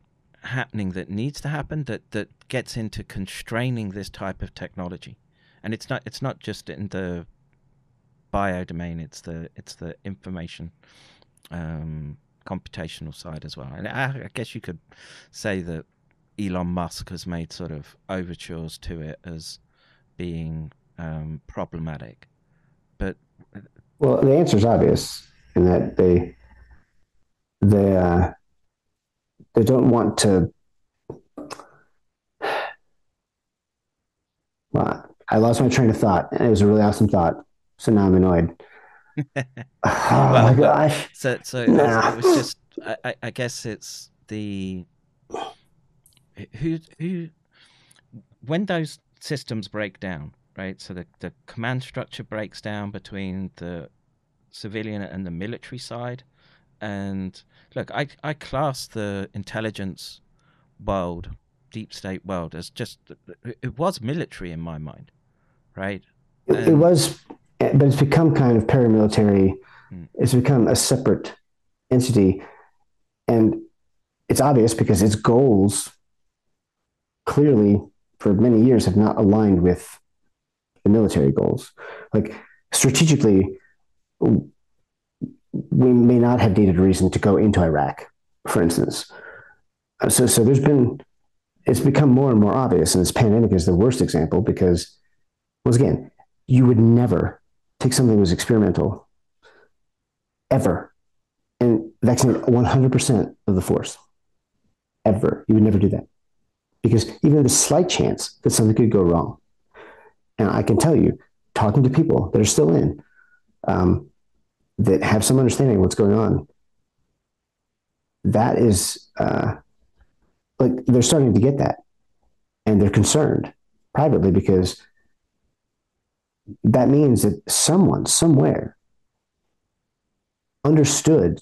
happening that needs to happen that that gets into constraining this type of technology. And it's not it's not just in the bio domain, it's the it's the information um, computational side as well. And I, I guess you could say that Elon Musk has made sort of overtures to it as being um, problematic. But Well, the answer is obvious in that they they uh, they don't want to. Well, I lost my train of thought, and it was a really awesome thought. So now I'm annoyed. Oh my gosh! so so it Nah. was- it was just I, I- I guess it's the who who when those systems break down, right? So the the command structure breaks down between the civilian and the military side. And look, I I class the intelligence world, deep state world, as just it was military in my mind, right? It, it was, but it's become kind of paramilitary. Hmm. It's become a separate entity, and it's obvious because its goals clearly, for many years, have not aligned with the military goals. Like strategically, we may not have needed a reason to go into Iraq, for instance. Uh, So, so there's been, it's become more and more obvious, and this pandemic is the worst example because, once again, you would never take something that was experimental ever and vaccinate 100% of the force. Ever. You would never do that. Because even the slight chance that something could go wrong. And I can tell you, talking to people that are still in, um, that have some understanding of what's going on, that is uh, like they're starting to get that. And they're concerned privately because that means that someone somewhere understood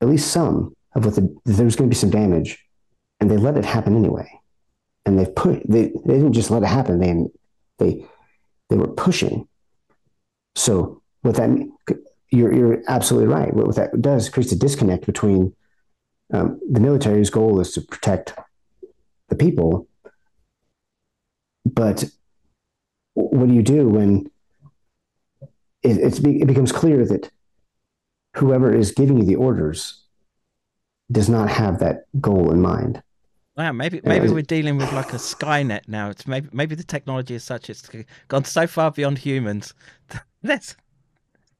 at least some of what the, there was going to be some damage and they let it happen anyway and they put they, they didn't just let it happen they they they were pushing so what that you're you're absolutely right. What that does creates a disconnect between um, the military's goal is to protect the people, but what do you do when it, it becomes clear that whoever is giving you the orders does not have that goal in mind? Wow, maybe maybe we're dealing with like a Skynet now. It's maybe maybe the technology is such it's gone so far beyond humans. Let's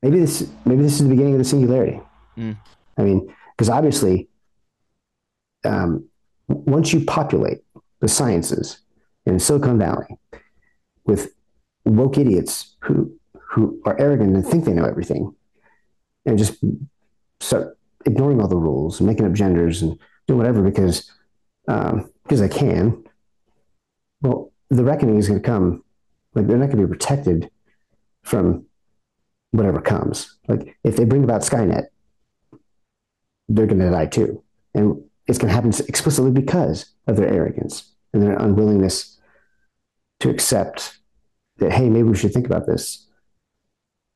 maybe this maybe this is the beginning of the singularity. Mm. I mean, because obviously, um, once you populate the sciences in Silicon Valley with woke idiots who who are arrogant and think they know everything, and just start ignoring all the rules and making up genders and doing whatever because um, because I can. Well, the reckoning is going to come. Like they're not going to be protected from whatever comes. Like if they bring about Skynet, they're going to die too, and it's going to happen explicitly because of their arrogance and their unwillingness to accept that. Hey, maybe we should think about this.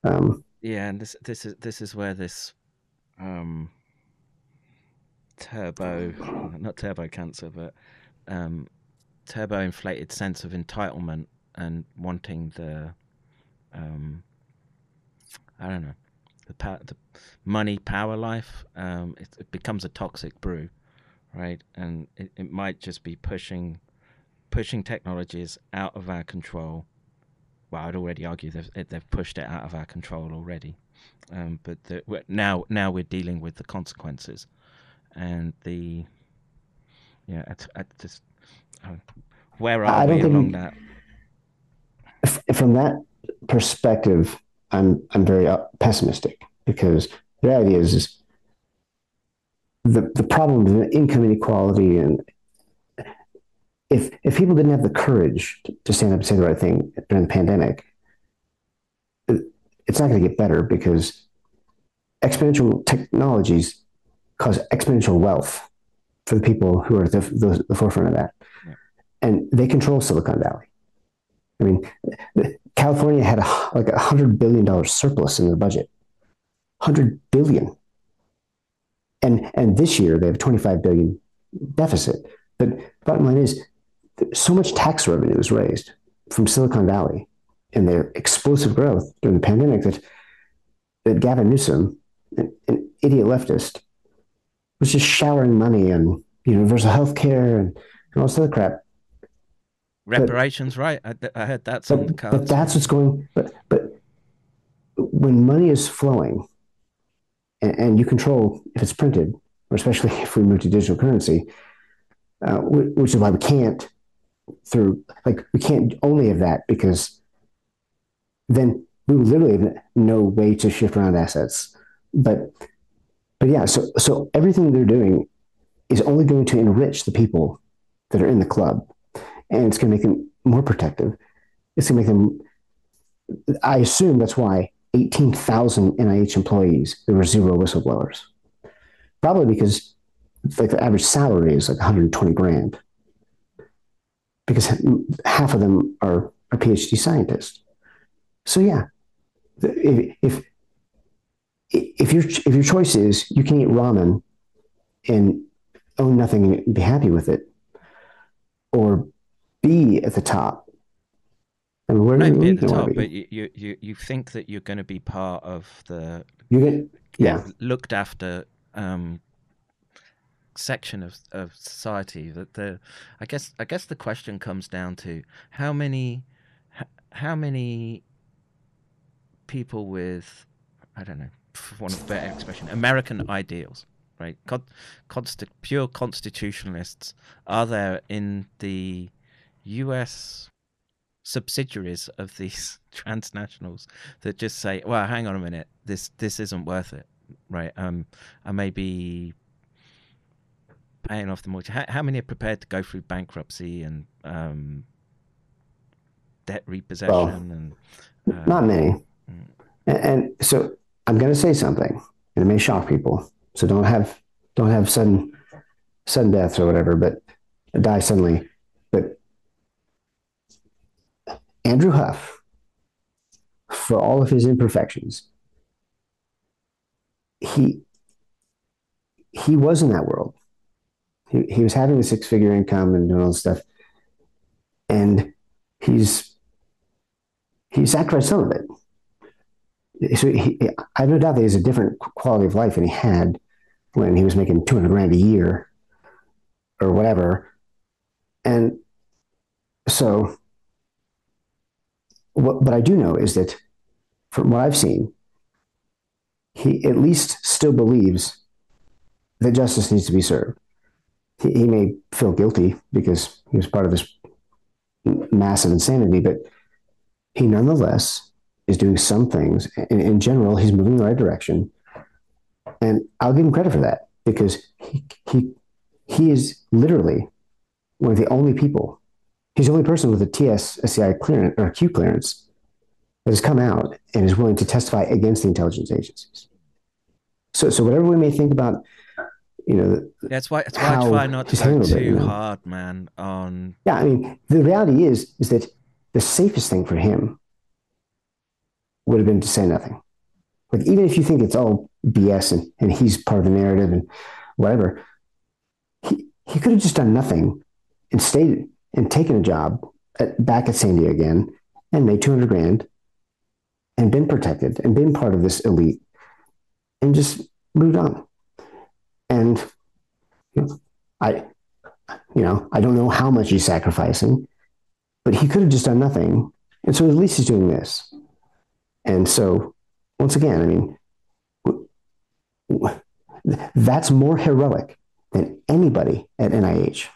Um, yeah, and this this is this is where this um, turbo, not turbo cancer, but um, turbo inflated sense of entitlement and wanting the, um, I don't know, the, power, the money power life. Um, it, it, becomes a toxic brew, right? And it, it might just be pushing, pushing technologies out of our control. Well, I'd already argue they've they've pushed it out of our control already, um, but the, now now we're dealing with the consequences and the yeah, at, at just uh, where are I we along that? From that perspective, I'm I'm very pessimistic because the idea is, is the the problem of income inequality and if if people didn't have the courage to stand up and say the right thing during the pandemic, it's not going to get better because exponential technologies cause exponential wealth for the people who are at the, the, the forefront of that. Yeah. And they control Silicon Valley. I mean, California had a, like a hundred billion dollar surplus in their budget, hundred billion. And and this year they have a 25 billion deficit. But bottom line is, so much tax revenue is raised from Silicon Valley and their explosive growth during the pandemic that that Gavin Newsom, an, an idiot leftist, was just showering money on universal health care and, and all this other crap. Reparations, but, right? I, I, heard that's but, on the cards. But that's what's going. But but when money is flowing, and, and you control if it's printed, or especially if we move to digital currency, uh, which is why we can't through like we can't only have that because then we literally have no way to shift around assets. But but yeah, so so everything they're doing is only going to enrich the people that are in the club, and it's going to make them more protective. It's going to make them. I assume that's why eighteen thousand NIH employees there were zero whistleblowers, probably because like the average salary is like one hundred twenty grand, because half of them are, are PhD scientists. So yeah, if, if if your if your choice is you can eat ramen and own nothing and be happy with it, or be at the top. I mean, where, no, be at the top, but you, you you think that you're going to be part of the you get yeah looked after um, section of, of society that the I guess I guess the question comes down to how many how many people with I don't know want of better expression, American ideals, right? Con- consti- pure constitutionalists are there in the U.S. subsidiaries of these transnationals that just say, "Well, hang on a minute, this this isn't worth it," right? Um, I may be paying off the mortgage. How, how many are prepared to go through bankruptcy and um, debt repossession? Well, and uh, not many. Mm. And, and so I'm going to say something, and it may shock people. So don't have don't have sudden sudden deaths or whatever, but die suddenly. But Andrew Huff, for all of his imperfections, he he was in that world. He, he was having a six figure income and doing all this stuff. And he's he sacrificed some of it. So he, I have no doubt that he has a different quality of life than he had when he was making 200 grand a year or whatever. And so what, what I do know is that from what I've seen, he at least still believes that justice needs to be served. He, he may feel guilty because he was part of this massive insanity, but he nonetheless is doing some things. In, in general, he's moving in the right direction. And I'll give him credit for that because he, he, he is literally one of the only people, he's the only person with a TS SCI clearance or Q clearance that has come out and is willing to testify against the intelligence agencies. So, so whatever we may think about, you know, that's why that's why I try not to go too it, you know? hard, man. On yeah, I mean, the reality is is that the safest thing for him would have been to say nothing. Like even if you think it's all BS and, and he's part of the narrative and whatever, he, he could have just done nothing and stayed and taken a job at, back at Sandia again and made 200 grand and been protected and been part of this elite and just moved on. And you know, I, you know, I don't know how much he's sacrificing, but he could have just done nothing. And so at least he's doing this. And so once again, I mean, that's more heroic than anybody at NIH.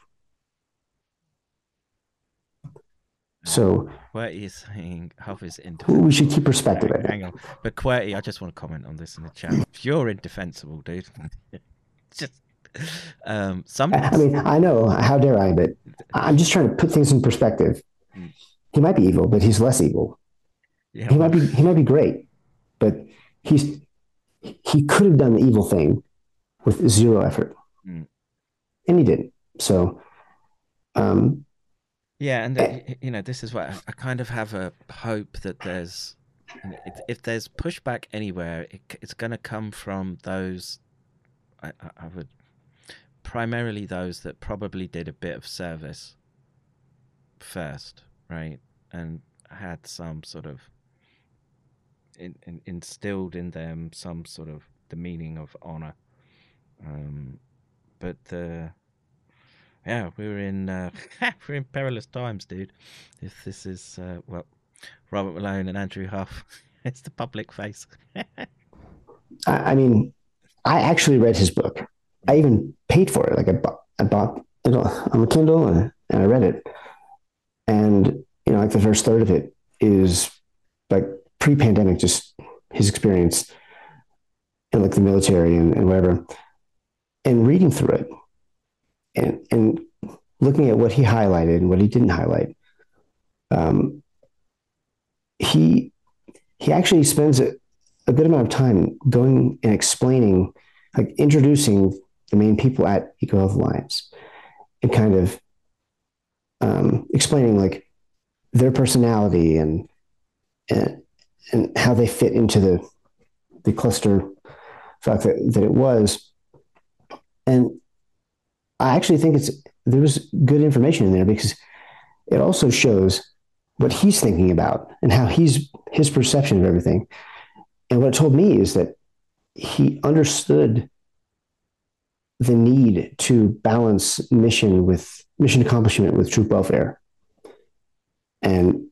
So QWERTY is saying Huff is indefensible. We should keep perspective. Hang, hang on, but QWERTY, I just want to comment on this in the chat. You're indefensible, dude. just um, some. I mean, I know. How dare I? But I'm just trying to put things in perspective. Hmm. He might be evil, but he's less evil. Yeah, he might be. He might be great, but he's he could have done the evil thing with zero effort, mm. and he didn't. So, um, yeah, and the, uh, you know, this is what I kind of have a hope that there's, if there's pushback anywhere, it, it's going to come from those. I, I would primarily those that probably did a bit of service first, right, and had some sort of in, in, instilled in them some sort of the meaning of honor. Um, but the yeah, we're in uh, we're in perilous times, dude. If this is uh, well, Robert Malone and Andrew Huff, it's the public face. I mean, I actually read his book. I even paid for it. Like I bought, I bought it on the Kindle and, and I read it. And you know, like the first third of it is like pre-pandemic, just his experience in like the military and, and whatever. And reading through it, and and looking at what he highlighted and what he didn't highlight, um, he he actually spends a, a good amount of time going and explaining, like introducing the main people at EcoHealth Alliance, and kind of um, explaining like their personality and and and how they fit into the the cluster fact that, that it was. And I actually think it's there was good information in there because it also shows what he's thinking about and how he's his perception of everything. And what it told me is that he understood the need to balance mission with mission accomplishment with troop welfare. And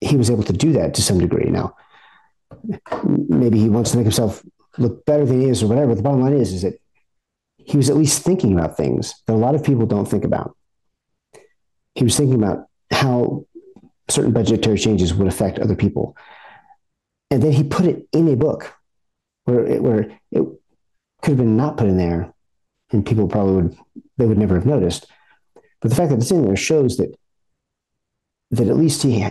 he was able to do that to some degree. Now, maybe he wants to make himself look better than he is or whatever. The bottom line is, is that he was at least thinking about things that a lot of people don't think about. He was thinking about how certain budgetary changes would affect other people. And then he put it in a book where it, where it could have been not put in there and people probably would, they would never have noticed. But the fact that it's in there shows that, that at least he,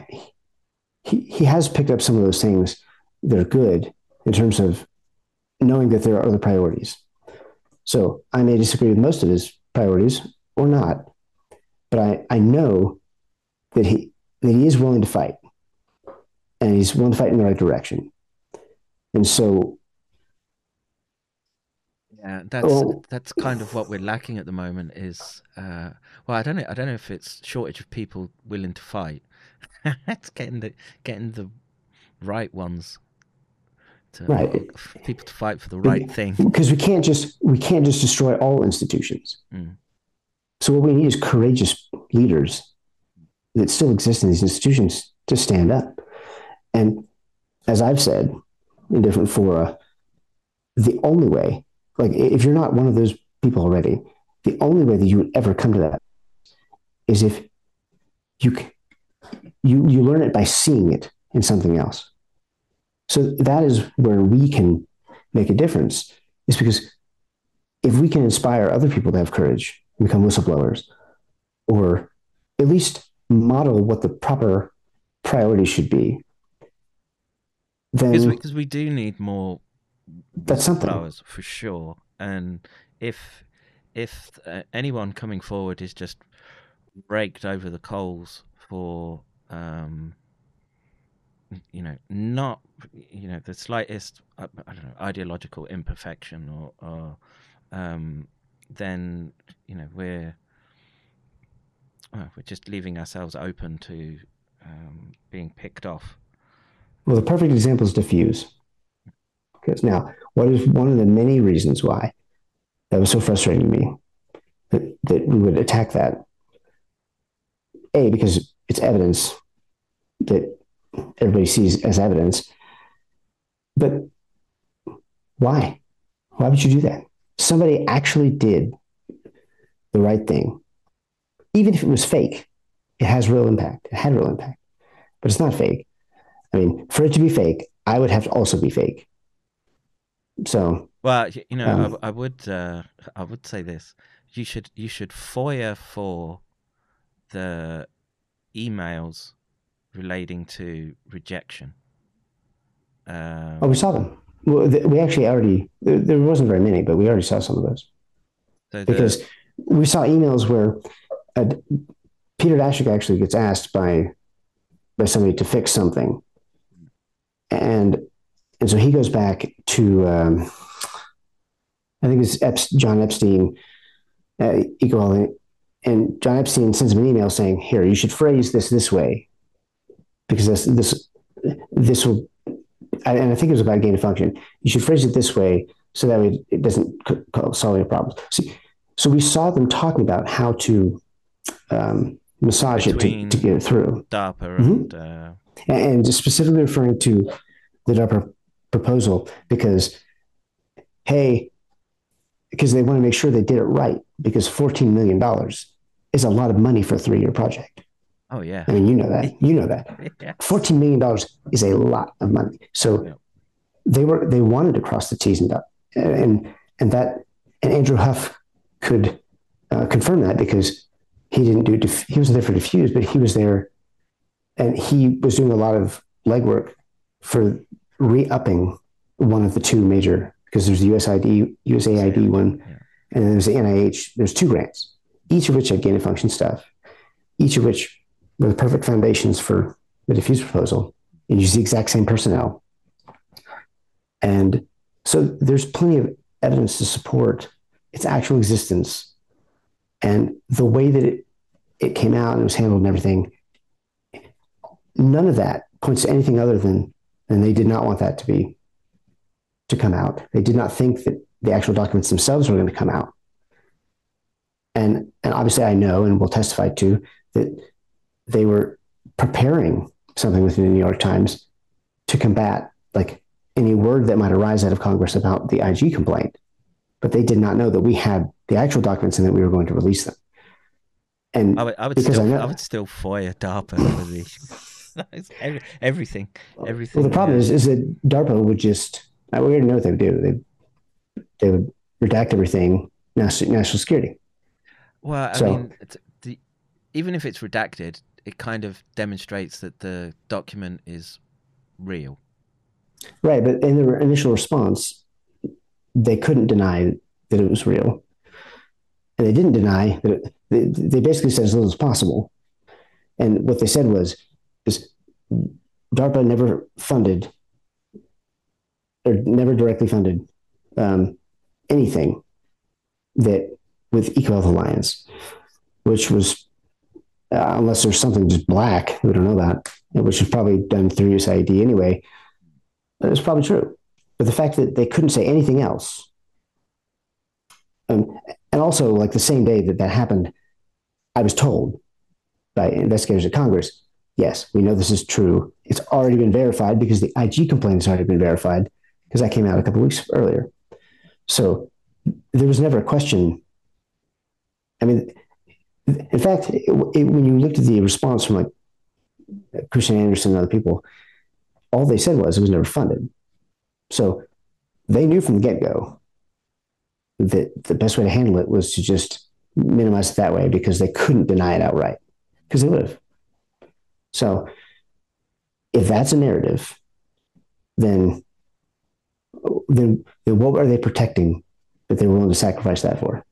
he, he has picked up some of those things that are good in terms of knowing that there are other priorities. So I may disagree with most of his priorities or not, but I, I know that he that he is willing to fight. And he's to fight in the right direction. And so Yeah, that's Oh. that's kind of what we're lacking at the moment. Is uh, well, I don't know. I don't know if it's shortage of people willing to fight. it's getting the getting the right ones to Right. people to fight for the right thing. because we can't just we can't just destroy all institutions. Mm. So what we need is courageous leaders that still exist in these institutions to stand up. And as I've said in different fora, the only way, like if you're not one of those people already, the only way that you would ever come to that is if you you you learn it by seeing it in something else. So that is where we can make a difference. Is because if we can inspire other people to have courage and become whistleblowers, or at least model what the proper priority should be, Because then we, 'cause we do need more that's something. flowers for sure. And if if uh, anyone coming forward is just raked over the coals for um, you know not you know the slightest I, I don't know ideological imperfection or or um, then you know we're well, we're just leaving ourselves open to um, being picked off. Well, the perfect example is DEFUSE. Because now, what is one of the many reasons why that was so frustrating to me that, that we would attack that? A, because it's evidence that everybody sees as evidence. But why? Why would you do that? Somebody actually did the right thing. Even if it was fake, it has real impact. It had real impact, but it's not fake. I mean, for it to be fake, I would have to also be fake. So, Well, you know, I Um, w- I, would, uh, I would say this: you should, you should FOIA for the emails relating to rejection. Um, oh, we saw them. Well, th- we actually already, there, there wasn't very many, but we already saw some of those so the- because we saw emails where uh, Peter Daszak actually gets asked by by somebody to fix something, and and so he goes back to um, I think it's Epst- John Epstein, uh, equality, and John Epstein sends him an email saying, "Here, you should phrase this this way, because this this this will." And I think it was about gain of function. You should phrase it this way so that way it doesn't solve your problems. See, so we saw them talking about how to um, massage it to, to get it through, DARPA Mhm. and uh, and specifically referring to the DARPA proposal because, hey, because they want to make sure they did it right because fourteen million dollars is a lot of money for a three-year project. oh yeah, I mean, you know that. You know that. yeah, Fourteen million dollars is a lot of money. So Yeah. they were they wanted to cross the T's and dot, and and that and Andrew Huff could uh, confirm that because he didn't do diff- he wasn't there for DEFUSE, but he was there, and he was doing a lot of legwork for re-upping one of the two major because there's the USID USAID one, Yeah. and then there's the NIH. There's two grants, each of which had gain of function stuff, each of which were the perfect foundations for the DEFUSE proposal and use the exact same personnel. And so there's plenty of evidence to support its actual existence and the way that it, it came out and was handled and everything. None of that points to anything other than, than they did not want that to be to come out. They did not think that the actual documents themselves were going to come out. And and obviously I know and will testify to that they were preparing something within the New York Times to combat like any word that might arise out of Congress about the IG complaint. But they did not know that we had the actual documents and that we were going to release them. And I would, I would because I still, know- I, would still FOIA DARPA for the It's every, everything, everything. well, the problem uh, is, is that DARPA would just, I we already know what they would do. They, they would redact everything, national, national security. Well, I So- mean, the, even if it's redacted, it kind of demonstrates that the document is real. Right. But in their initial response, they couldn't deny that it was real. And they didn't deny that it, they, they basically said as little as possible. And what they said was, is DARPA never funded or never directly funded um, anything that with EcoHealth Alliance, which was uh, unless there's something just black, we don't know that, which was probably done through USAID anyway. It was probably true, but the fact that they couldn't say anything else, um, and also like the same day that that happened, I was told by investigators at Congress, yes, we know this is true. It's already been verified because the IG complaint has already been verified because that came out a couple weeks earlier. So there was never a question. I mean, in fact, it, it, when you looked at the response from like Kristian Andersen and other people, all they said was it was never funded. So they knew from the get go that the best way to handle it was to just minimize it that way because they couldn't deny it outright because they would have. So if that's a narrative, then then, then what are they protecting that they're willing to sacrifice that for?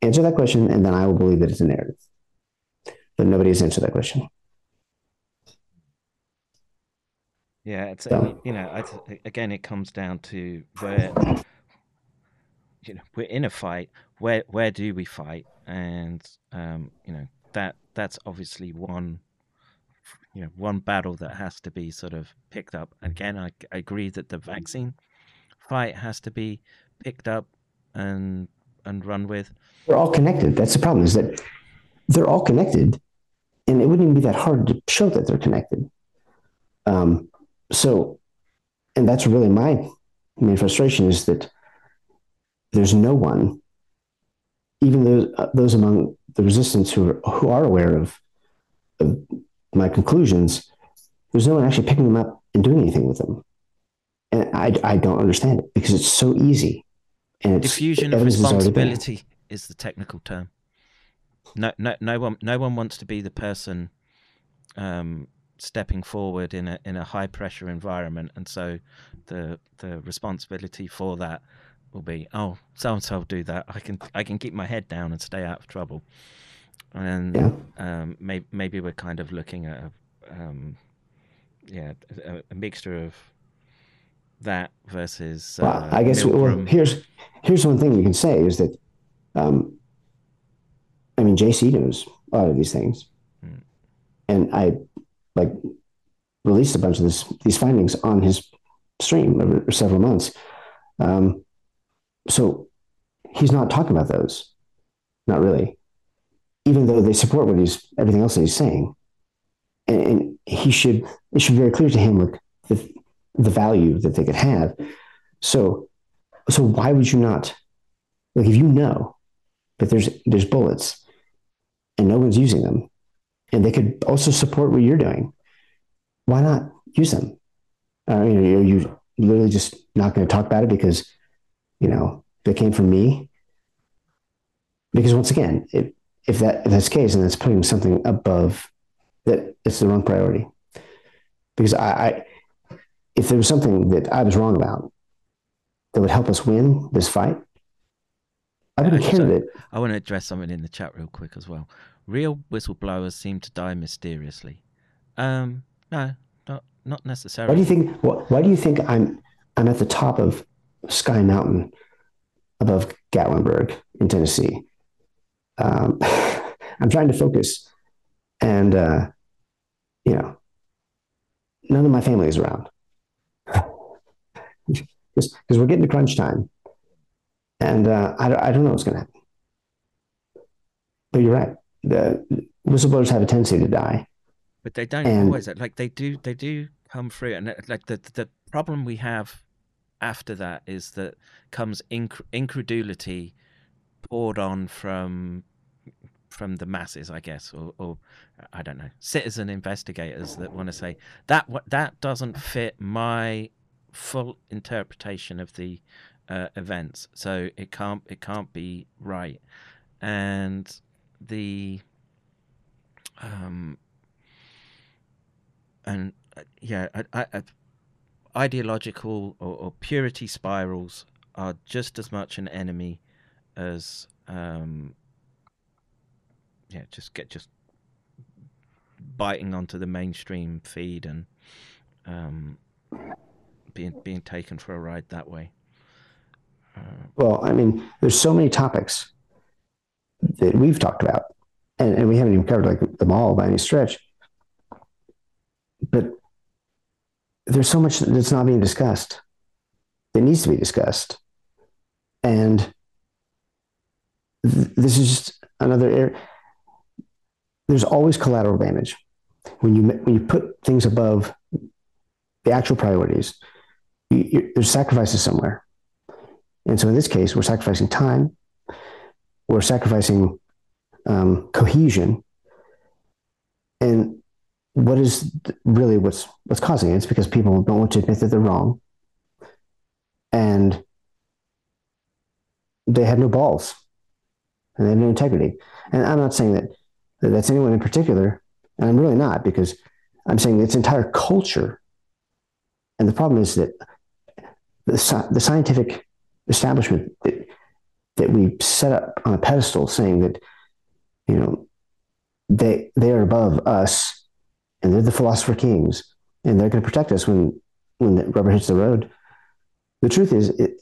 Answer that question, and then I will believe that it's a narrative. But nobody has answered that question. Yeah, it's so. you know, again, it comes down to where you know we're in a fight. Where where do we fight? And um, you know that that's obviously one you know one battle that has to be sort of picked up. Again, I, I agree that the vaccine fight has to be picked up and and run with. They're all connected. That's the problem. Is that they're all connected, and it wouldn't even be that hard to show that they're connected. Um, so, and that's really my main frustration is that there's no one, even those uh, those among the resistance who are, who are aware of, of my conclusions, there's no one actually picking them up and doing anything with them. And I, I don't understand it because it's so easy. And diffusion of responsibility is, the technical term. No, no, no one, no one wants to be the person um, stepping forward in a in a high pressure environment, and so the the responsibility for that will be, oh, so and so will do that. I can I can keep my head down and stay out of trouble and yeah. um, may, maybe we're kind of looking at a, um, yeah a, a, mixture of that versus. Uh, well, I guess well, here's here's one thing we can say is that, um, I mean, JC knows a lot of these things, hmm. and I like released a bunch of this these findings on his stream over several months. Um, so he's not talking about those, not really even though they support what he's everything else that he's saying. And, and he should it should be very clear to him like the the value that they could have. So so why would you not like if you know that there's there's bullets and no one's using them and they could also support what you're doing, why not use them? Uh, you know, are you literally just not going to talk about it because you know they came from me? Because once again, it, if that if that's the case, and it's putting something above that, it's the wrong priority. Because I, I, if there was something that I was wrong about that would help us win this fight, I would cared it. I want to address something in the chat real quick as well. Real whistleblowers seem to die mysteriously. Um, no, not not necessarily. Why do you think? Why do you think I'm I'm at the top of Sky Mountain above Gatlinburg in Tennessee? Um, I'm trying to focus, and uh, you know, none of my family is around because we're getting to crunch time, and uh, I, I don't know what's going to happen. But you're right. The whistleblowers have a tendency to die, but they don't and, always. Like they do, they do come through, and like the the problem we have after that is that comes inc- incredulity poured on from from the masses, I guess, or, or, I don't know, citizen investigators that want to say that that doesn't fit my full interpretation of the uh, events, so it can't it can't be right, and the um and uh, yeah, I, I, ideological or, or purity spirals are just as much an enemy as um, yeah, just get just biting onto the mainstream feed and um, being being taken for a ride that way. Um, Well, I mean, there's so many topics that we've talked about, and, and we haven't even covered like them all by any stretch. But there's so much that's not being discussed that needs to be discussed, and th- this is just another area. There's always collateral damage when you when you put things above the actual priorities. You, you, there's sacrifices somewhere, and so in this case, we're sacrificing time, we're sacrificing um, cohesion, and what is really what's what's causing it? It's because people don't want to admit that they're wrong, and they have no balls, and they have no integrity. And I'm not saying that, that that's anyone in particular, and I'm really not because I'm saying its entire culture. And the problem is that the, the scientific establishment that, that we set up on a pedestal saying that, you know, they, they are above us and they're the philosopher kings and they're going to protect us when, when the rubber hits the road. The truth is, it,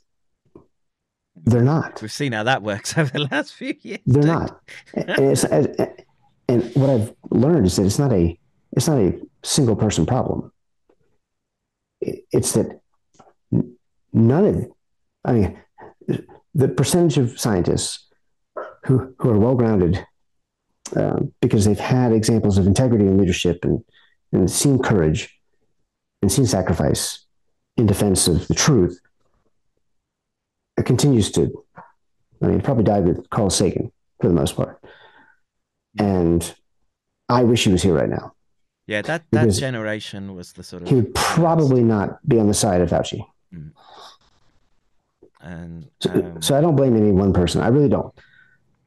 they're not. We've seen how that works over the last few years. They're not. and, and what I've learned is that it's not a it's not a single person problem. It's that none of I mean the percentage of scientists who who are well grounded uh, because they've had examples of integrity and leadership and and seen courage and seen sacrifice in defense of the truth it continues to I mean probably died with Carl Sagan for the most part and I wish he was here right now. Yeah, that that generation was the sort of he would probably not be on the side of Fauci. Mm. And so, um, so, I don't blame any one person. I really don't.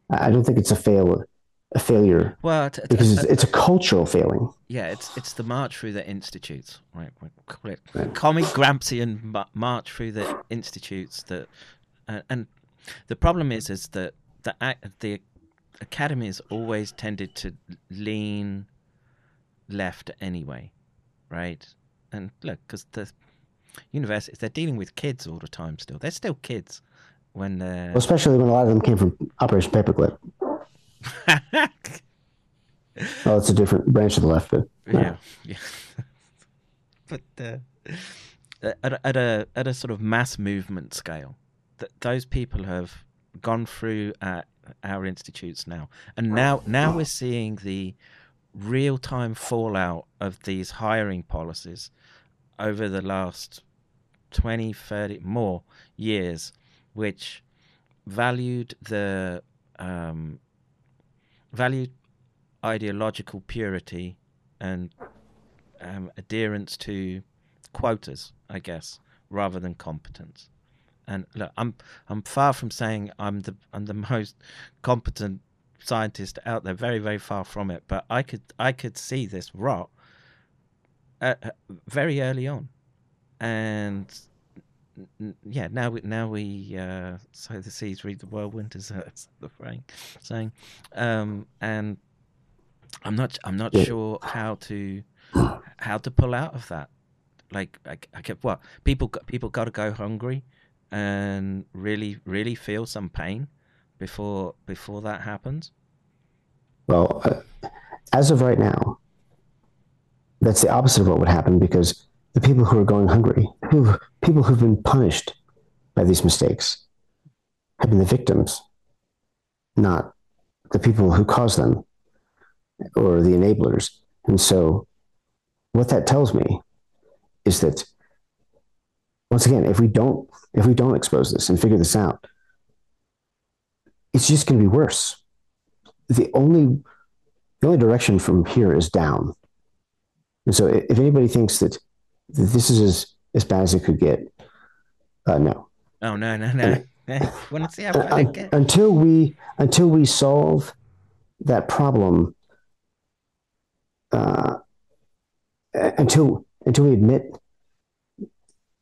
I don't think it's a fail a failure. Well, t- because it's, it's, a cultural failing. Yeah, it's it's the march through the institutes, right? We call it right. comic Gramscian march through the institutes. That uh, and the problem is is that the the academies always tended to lean left anyway, right? And look, because the universities they're dealing with kids all the time. Still, they're still kids when they're well, especially when a lot of them came from Operation Paperclip. oh, it's a different branch of the left, but yeah, yeah. but uh, at, at a at a sort of mass movement scale, that those people have gone through at our institutes now, and now now we're seeing the real time fallout of these hiring policies over the last 20, 30 more years, which valued the um, valued ideological purity and um, adherence to quotas, I guess, rather than competence. And look, I'm I'm far from saying I'm the I'm the most competent scientist out there. Very very far from it. But I could I could see this rot uh, uh very early on, and yeah, now we now we uh, sow the seeds, read the whirlwind, as the Frank saying, um, and I'm not I'm not sure how to how to pull out of that. Like I, I get what people people got to go hungry and really really feel some pain before before that happens? Well, uh, as of right now, that's the opposite of what would happen because the people who are going hungry, who people who've been punished by these mistakes, have been the victims, not the people who caused them or the enablers. And so, what that tells me is that once again, if we don't if we don't expose this and figure this out, it's just going to be worse. The only the only direction from here is down. And so, if anybody thinks that, that this is as, as bad as it could get, uh, no. Oh no no no! Want to see how bad it gets? Until we until we solve that problem, uh, until until we admit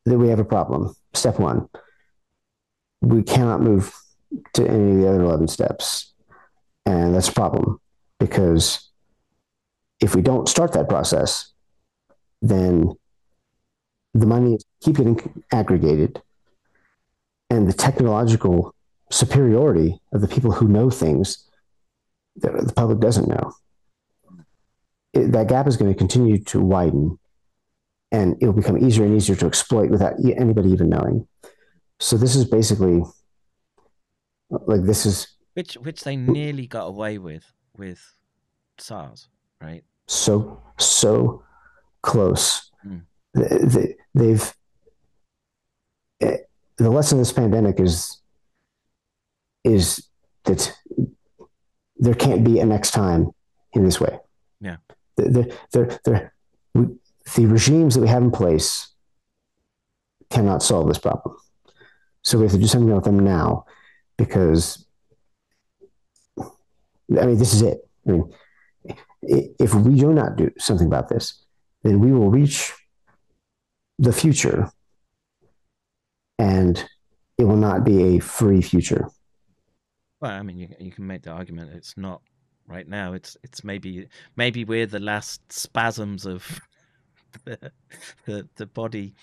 that we have a problem. Step one, we cannot move to any of the other 11 steps. And that's a problem because if we don't start that process, then the money keep getting aggregated and the technological superiority of the people who know things that the public doesn't know. It, that gap is going to continue to widen and it'll become easier and easier to exploit without anybody even knowing. So this is basically like this is which which they nearly got away with with SARS, right? so so close. Mm. Th- th- They've eh, the lesson of this pandemic is is that there can't be a next time in this way. Yeah. The, the, the, the, we- the regimes that we have in place cannot solve this problem. So we have to do something about them now because, I mean, this is it. I mean, if we do not do something about this, then we will reach the future and it will not be a free future. Well, I mean, you you can make the argument it's not right now. It's it's maybe maybe we're the last spasms of the the, the body,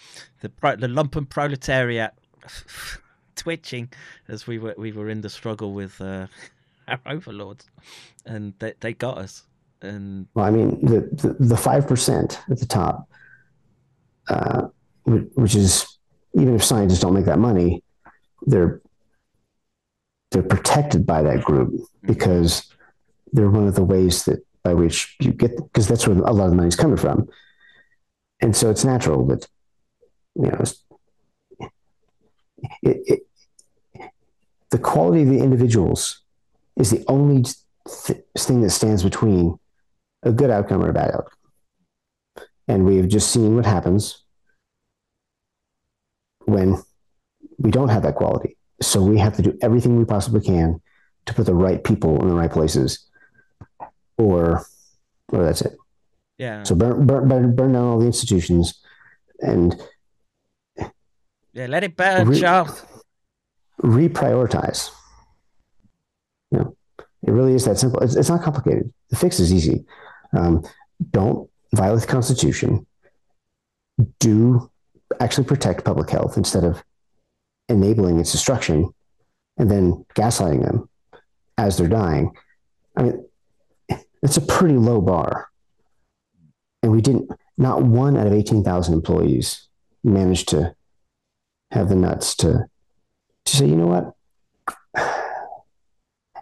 the pro, the lumpen proletariat twitching as we were we were in the struggle with uh, our overlords, and they they got us. And Well, I mean, the the, the 5% at the top, uh, which is, even if scientists don't make that money, they're, they're protected by that group because they're one of the ways that by which you get, because that's where a lot of the money's coming from. And so it's natural that, you know, it, it, the quality of the individuals is the only th- thing that stands between a good outcome or a bad outcome. And we have just seen what happens when we don't have that quality. So we have to do everything we possibly can to put the right people in the right places, or, or that's it. Yeah, So burn, burn, burn, burn down all the institutions and yeah, let it burn, Re- Charles. reprioritize. You know, it really is that simple. It's, it's not complicated. The fix is easy. Um, don't violate the Constitution. Do actually protect public health instead of enabling its destruction and then gaslighting them as they're dying. I mean, it's a pretty low bar. And we didn't, not one out of 18,000 employees managed to have the nuts to to say, you know what,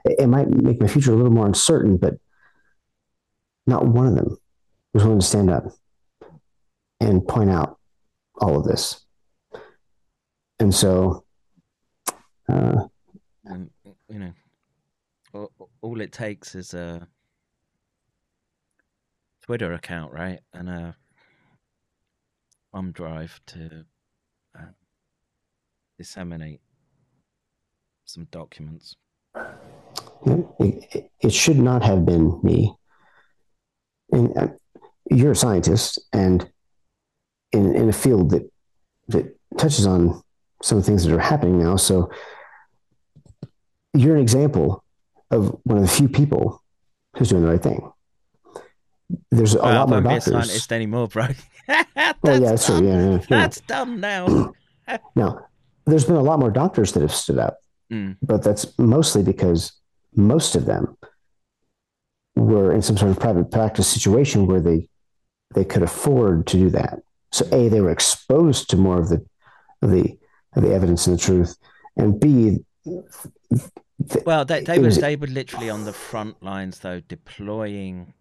it, it might make my future a little more uncertain, but not one of them was willing to stand up and point out all of this. And so, uh, and you know, all, all it takes is a Twitter account, right, and a thumb drive to uh, disseminate some documents. it, it, it should not have been me. And uh, you're a scientist, and in, in a field that that touches on some of the things that are happening now. So you're an example of one of the few people who's doing the right thing. There's a Well, lot more won't be a doctors. scientist anymore, bro. Oh that's, yeah, that's true. Yeah, yeah, yeah. that's done now. Now, there's been a lot more doctors that have stood up, Mm. but that's mostly because most of them were in some sort of private practice situation where they they could afford to do that. So a they were exposed to more of the of the of the evidence and the truth, and b th- Well, they, they were they were literally on the front lines, though, deploying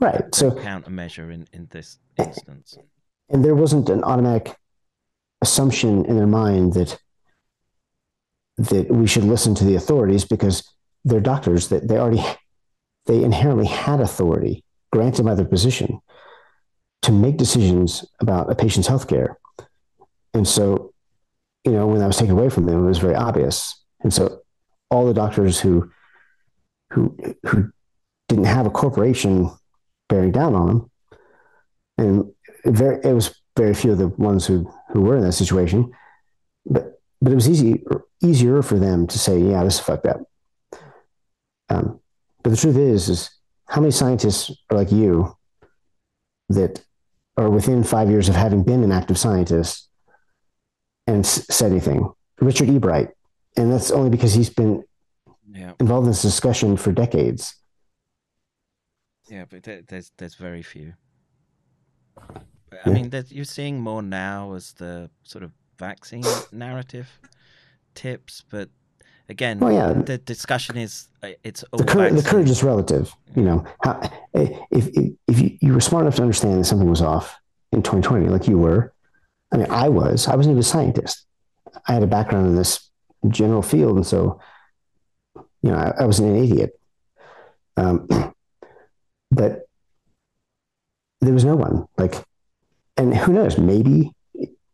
right. So countermeasure in in this instance. and there wasn't an automatic assumption in their mind that that we should listen to the authorities because they're doctors that they already they inherently had authority granted by their position to make decisions about a patient's health care and so you know when that was taken away from them it was very obvious and so all the doctors who who who didn't have a corporation bearing down on them. And it very it was very few of the ones who who were in that situation. But but it was easy easier for them to say yeah this is fucked up. Um, but the truth is is how many scientists are like you that are within five years of having been an active scientist and s- said anything? Richard Ebright, and that's only because he's been Yeah, involved in this discussion for decades. Yeah, but there, there's there's very few. But, I Yeah. mean, you're seeing more now as the sort of vaccine narrative tips, but again, Well, yeah. the discussion is uh, it's The courage, the courage is relative. You know, how, if, if, if you, you were smart enough to understand that something was off in 2020, like you were, I mean, I was, I wasn't even a scientist. I had a background in this general field. And so, you know, I, I was an idiot. Um, but there was no one like, and who knows, maybe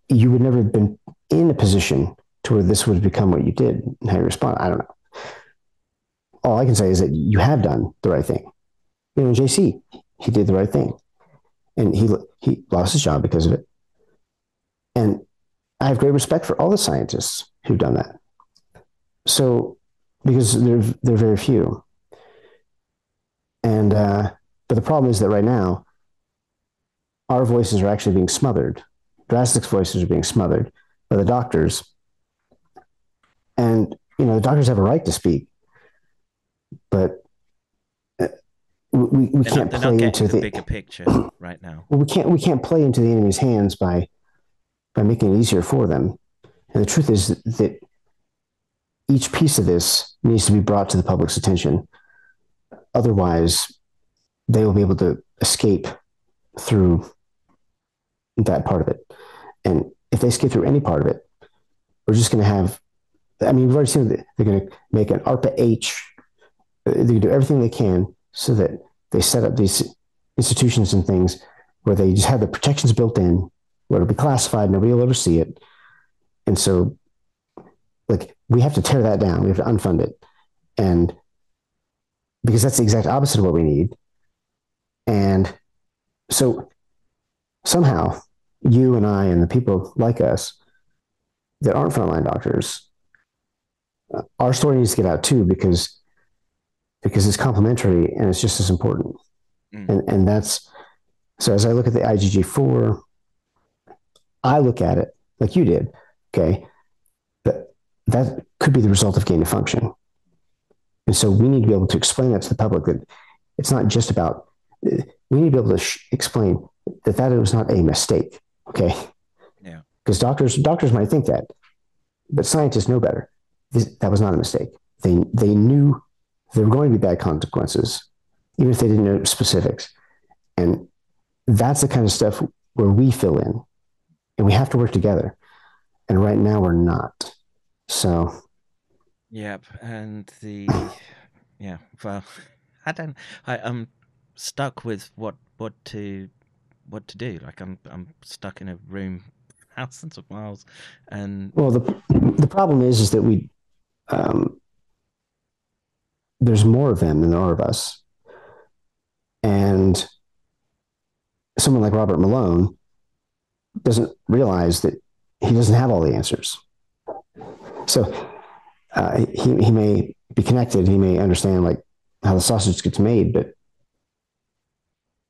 you would never have been in a position to where this would become what you did and how you respond. I don't know all I can say is that you have done the right thing. You know, JC, he did the right thing, and he he lost his job because of it. And I have great respect for all the scientists who've done that. So, because they're they're very few, and uh, but the problem is that right now, our voices are actually being smothered. DRASTIC's voices are being smothered by the doctors, and you know the doctors have a right to speak but uh, we, we They're can't not, play into the the, bigger picture right now. well, we can't we can't play into the enemy's hands by by making it easier for them. And the truth is that each piece of this needs to be brought to the public's attention. Otherwise, they will be able to escape through that part of it. And if they escape through any part of it, we're just going to have. I mean, we've already seen that they're going to make an ARPA H. They do everything they can so that they set up these institutions and things where they just have the protections built in, where it'll be classified, nobody will ever see it. And so, like, we have to tear that down. We have to unfund it. And because that's the exact opposite of what we need. And so, somehow, you and I and the people like us that aren't frontline doctors, uh, our story needs to get out too because because it's complementary and it's just as important. Mm. And and that's so as I look at the IgG4, I look at it like you did. Okay. That that could be the result of gain of function. And so we need to be able to explain that to the public that it's not just about, we need to be able to sh- explain that that was not a mistake. Okay. Yeah. Because doctors, doctors might think that, but scientists know better. This, that was not a mistake. They, they knew there were going to be bad consequences, even if they didn't know specifics. And that's the kind of stuff where we fill in and we have to work together. And right now we're not. So Yep, and the yeah, well, I don't. I, I'm stuck with what what to what to do. Like I'm I'm stuck in a room thousands of miles, and Well, the the problem is is that we um, there's more of them than there are of us, and someone like Robert Malone doesn't realize that he doesn't have all the answers. So uh, he he may be connected, he may understand like how the sausage gets made, but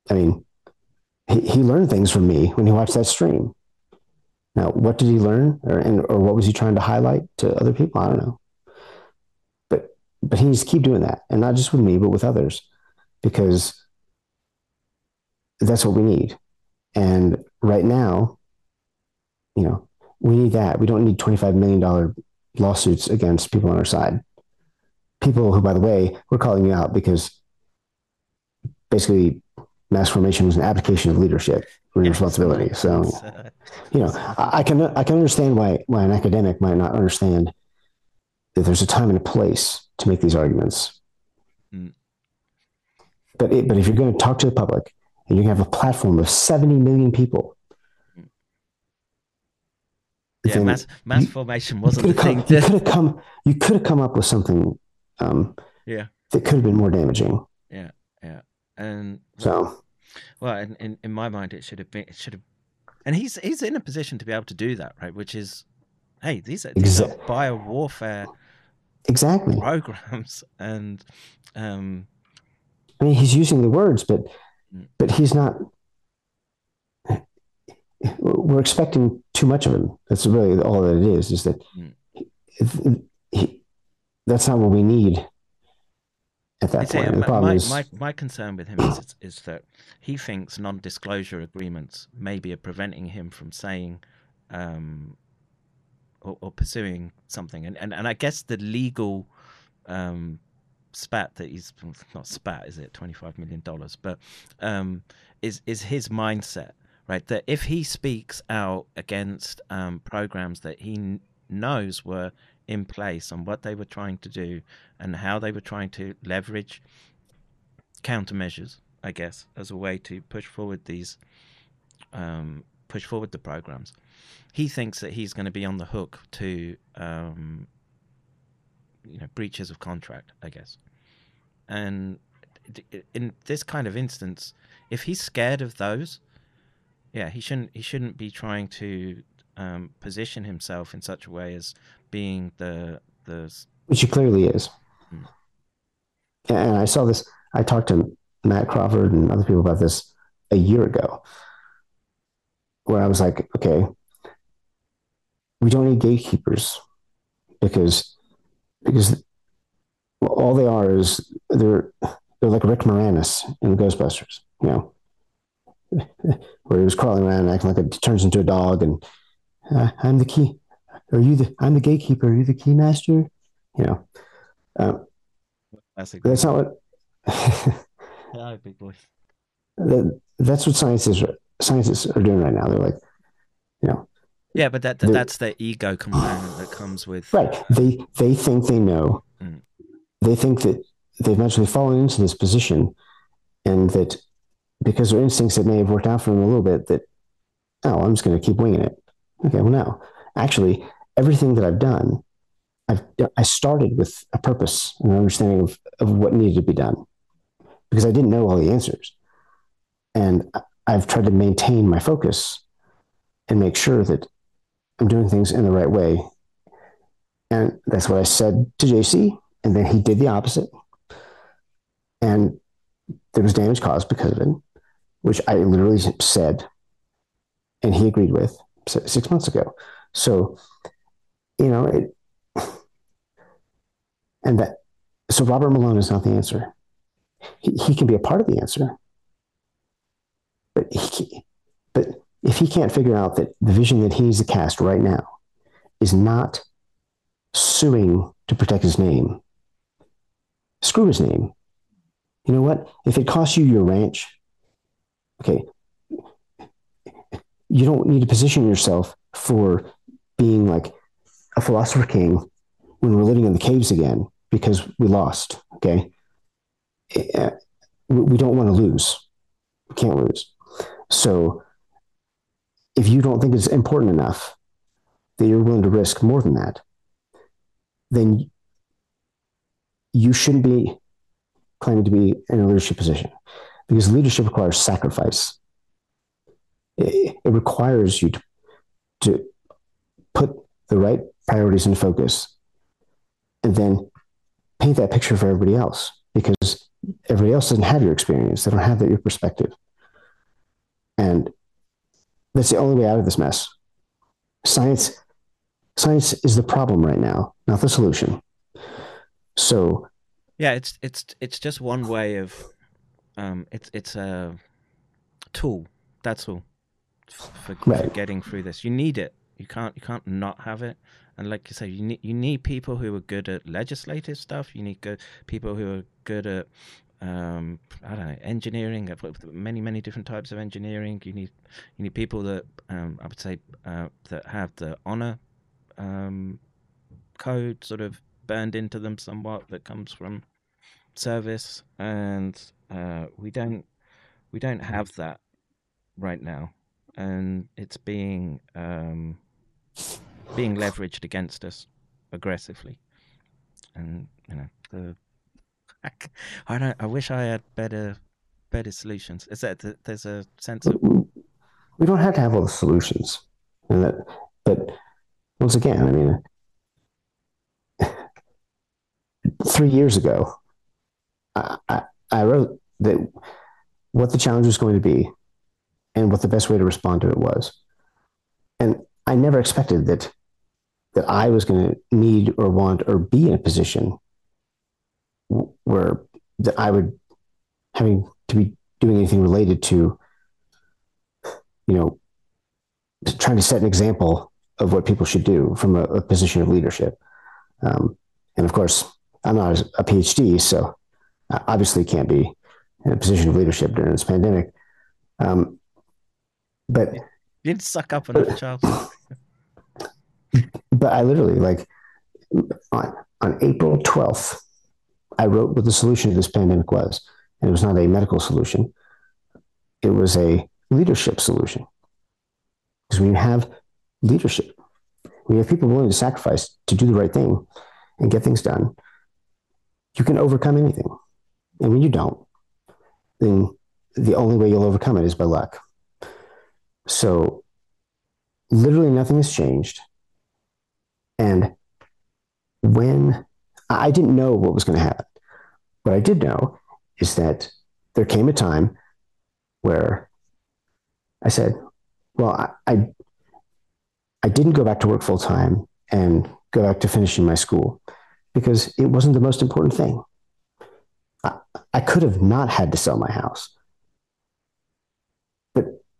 I mean, he, he learned things from me when he watched that stream. Now, what did he learn, or and, or what was he trying to highlight to other people? I don't know. But but he needs to keep doing that, and not just with me, but with others, because that's what we need. And right now, you know, we need that. We don't need twenty five million dollar lawsuits against people on our side. People who, by the way, we're calling you out because basically mass formation was an application of leadership and responsibility. So uh, you know, I, I can I can understand why why an academic might not understand that there's a time and a place to make these arguments. Mm. But it, but if you're going to talk to the public and you have a platform of 70 million people, yeah, mass mass you- formation wasn't the have thing. come, you could have come you could have come up with something um, yeah, that could have been more damaging. Yeah, yeah, and So well, in, in in my mind, it should have been. It should have, and he's he's in a position to be able to do that, right? Which is, hey, these are these are bio warfare exactly. programs, and um, I mean, he's using the words, but Mm. but he's not. We're expecting too much of him. That's really all that it is. Is that Mm. he- he, that's not what we need at that point. The my, is, my, my concern with him is, is, that he thinks non-disclosure agreements maybe are preventing him from saying um, or, or pursuing something, and, and and I guess the legal um, spat that he's not spat is it? Twenty five million dollars, but um, is is his mindset right? That if he speaks out against um, programs that he kn- knows were in place on what they were trying to do and how they were trying to leverage countermeasures, I guess, as a way to push forward these, um, push forward the programs. He thinks that he's going to be on the hook to, um, you know, breaches of contract, I guess. And in this kind of instance, if he's scared of those, yeah, he shouldn't. He shouldn't be trying to um, position himself in such a way as being the the which he clearly is. Hmm. And I saw this. I talked to Matt Crawford and other people about this a year ago, where I was like, okay, we don't need gatekeepers because because all they are is they're they're like Rick Moranis in Ghostbusters, you know, where he was crawling around and acting like it turns into a dog, and uh, I'm the key. Are you the? I'm the gatekeeper. Are you the key master? You know, uh, classic. that's not what. Yeah, big boy. that, that's what science is. Scientists are doing right now. They're like, you know, Yeah, but that, that that's the ego component that comes with right? They they think they know. Mm. They think that they've magically fallen into this position, and that because their instincts that may have worked out for them a little bit, that oh, I'm just going to keep winging it. Okay, well, no, actually, everything that I've done, I've I started with a purpose and an understanding of of what needed to be done, because I didn't know all the answers, and I've tried to maintain my focus and make sure that I'm doing things in the right way. And that's what I said to JC. And then he did the opposite. And there was damage caused because of it, which I literally said and he agreed with six months ago. So, you know, it, and that, so Robert Malone is not the answer. He, he can be a part of the answer, but he, but if he can't figure out that the vision that he's cast right now is not suing to protect his name, screw his name. You know what? If it costs you your ranch, okay, you don't need to position yourself for being like a philosopher king when we're living in the caves again because we lost. Okay. Eh, We we don't want to lose. We can't lose. So if you don't think it's important enough that you're willing to risk more than that, then you shouldn't be claiming to be in a leadership position because leadership requires sacrifice. It, it requires you to, to put the right priorities in focus and then paint that picture for everybody else because everybody else doesn't have your experience. They don't have that, your perspective. And that's the only way out of this mess. Science, science is the problem right now, not the solution. So Yeah, it's it's it's just one way of um it's it's a tool. That's all for, for getting through this. You need it. You can't you can't not have it. And like you say, you need you need people who are good at legislative stuff. You need good people who are good at um I don't know engineering. Many many different types of engineering. You need you need people that um I would say uh, that have the honor um code sort of burned into them somewhat that comes from service and uh, we don't we don't have that right now and it's being um, being leveraged against us aggressively and you know the I don't I wish I had better better solutions is that there's a sense of we don't have to have all the solutions. And that, but once again, I mean, three years ago, I, I, I wrote that what the challenge was going to be and what the best way to respond to it was. And I never expected that that I was going to need or want or be in a position where that I would having to be doing anything related to, you know, trying to set an example of what people should do from a, a position of leadership. Um, and of course, I'm not a PhD, so I obviously can't be in a position of leadership during this pandemic. Um, but you didn't suck up enough, child. but I literally like on on April 12th, I wrote what the solution to this pandemic was. And it was not a medical solution. It was a leadership solution. Because when you have leadership, when you have people willing to sacrifice to do the right thing and get things done, you can overcome anything. And when you don't, then the only way you'll overcome it is by luck. So literally nothing has changed. And when I didn't know what was going to happen, what I did know is that there came a time where I said, well, I, I, I didn't go back to work full time and go back to finishing my school because it wasn't the most important thing. I, I could have not had to sell my house.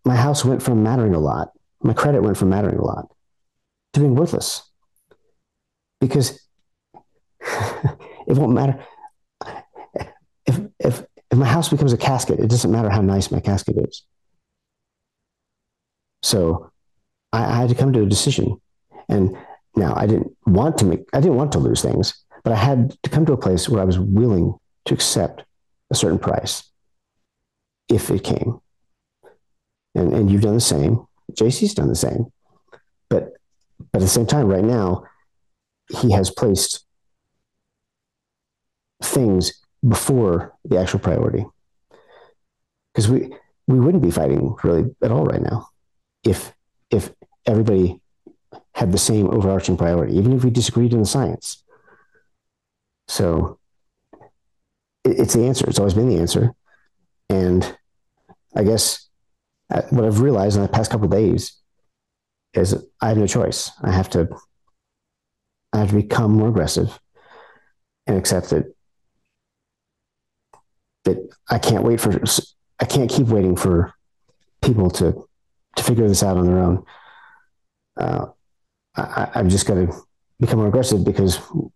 My house went from mattering a lot, my credit went from mattering a lot to being worthless because it won't matter. If, if, if my house becomes a casket, it doesn't matter how nice my casket is. So I, I had to come to a decision. And now I didn't want to make, I didn't want to lose things, but I had to come to a place where I was willing to accept a certain price if it came. And, and you've done the same. JC's done the same. But, but at the same time, right now, he has placed things before the actual priority. Because we, we wouldn't be fighting really at all right now if, if everybody had the same overarching priority, even if we disagreed in the science. So it, it's the answer. It's always been the answer. And I guess what I've realized in the past couple days is I have no choice. I have to I have to become more aggressive and accept that that I can't wait for I can't keep waiting for people to to figure this out on their own. Uh, I, I've just got to become more aggressive because all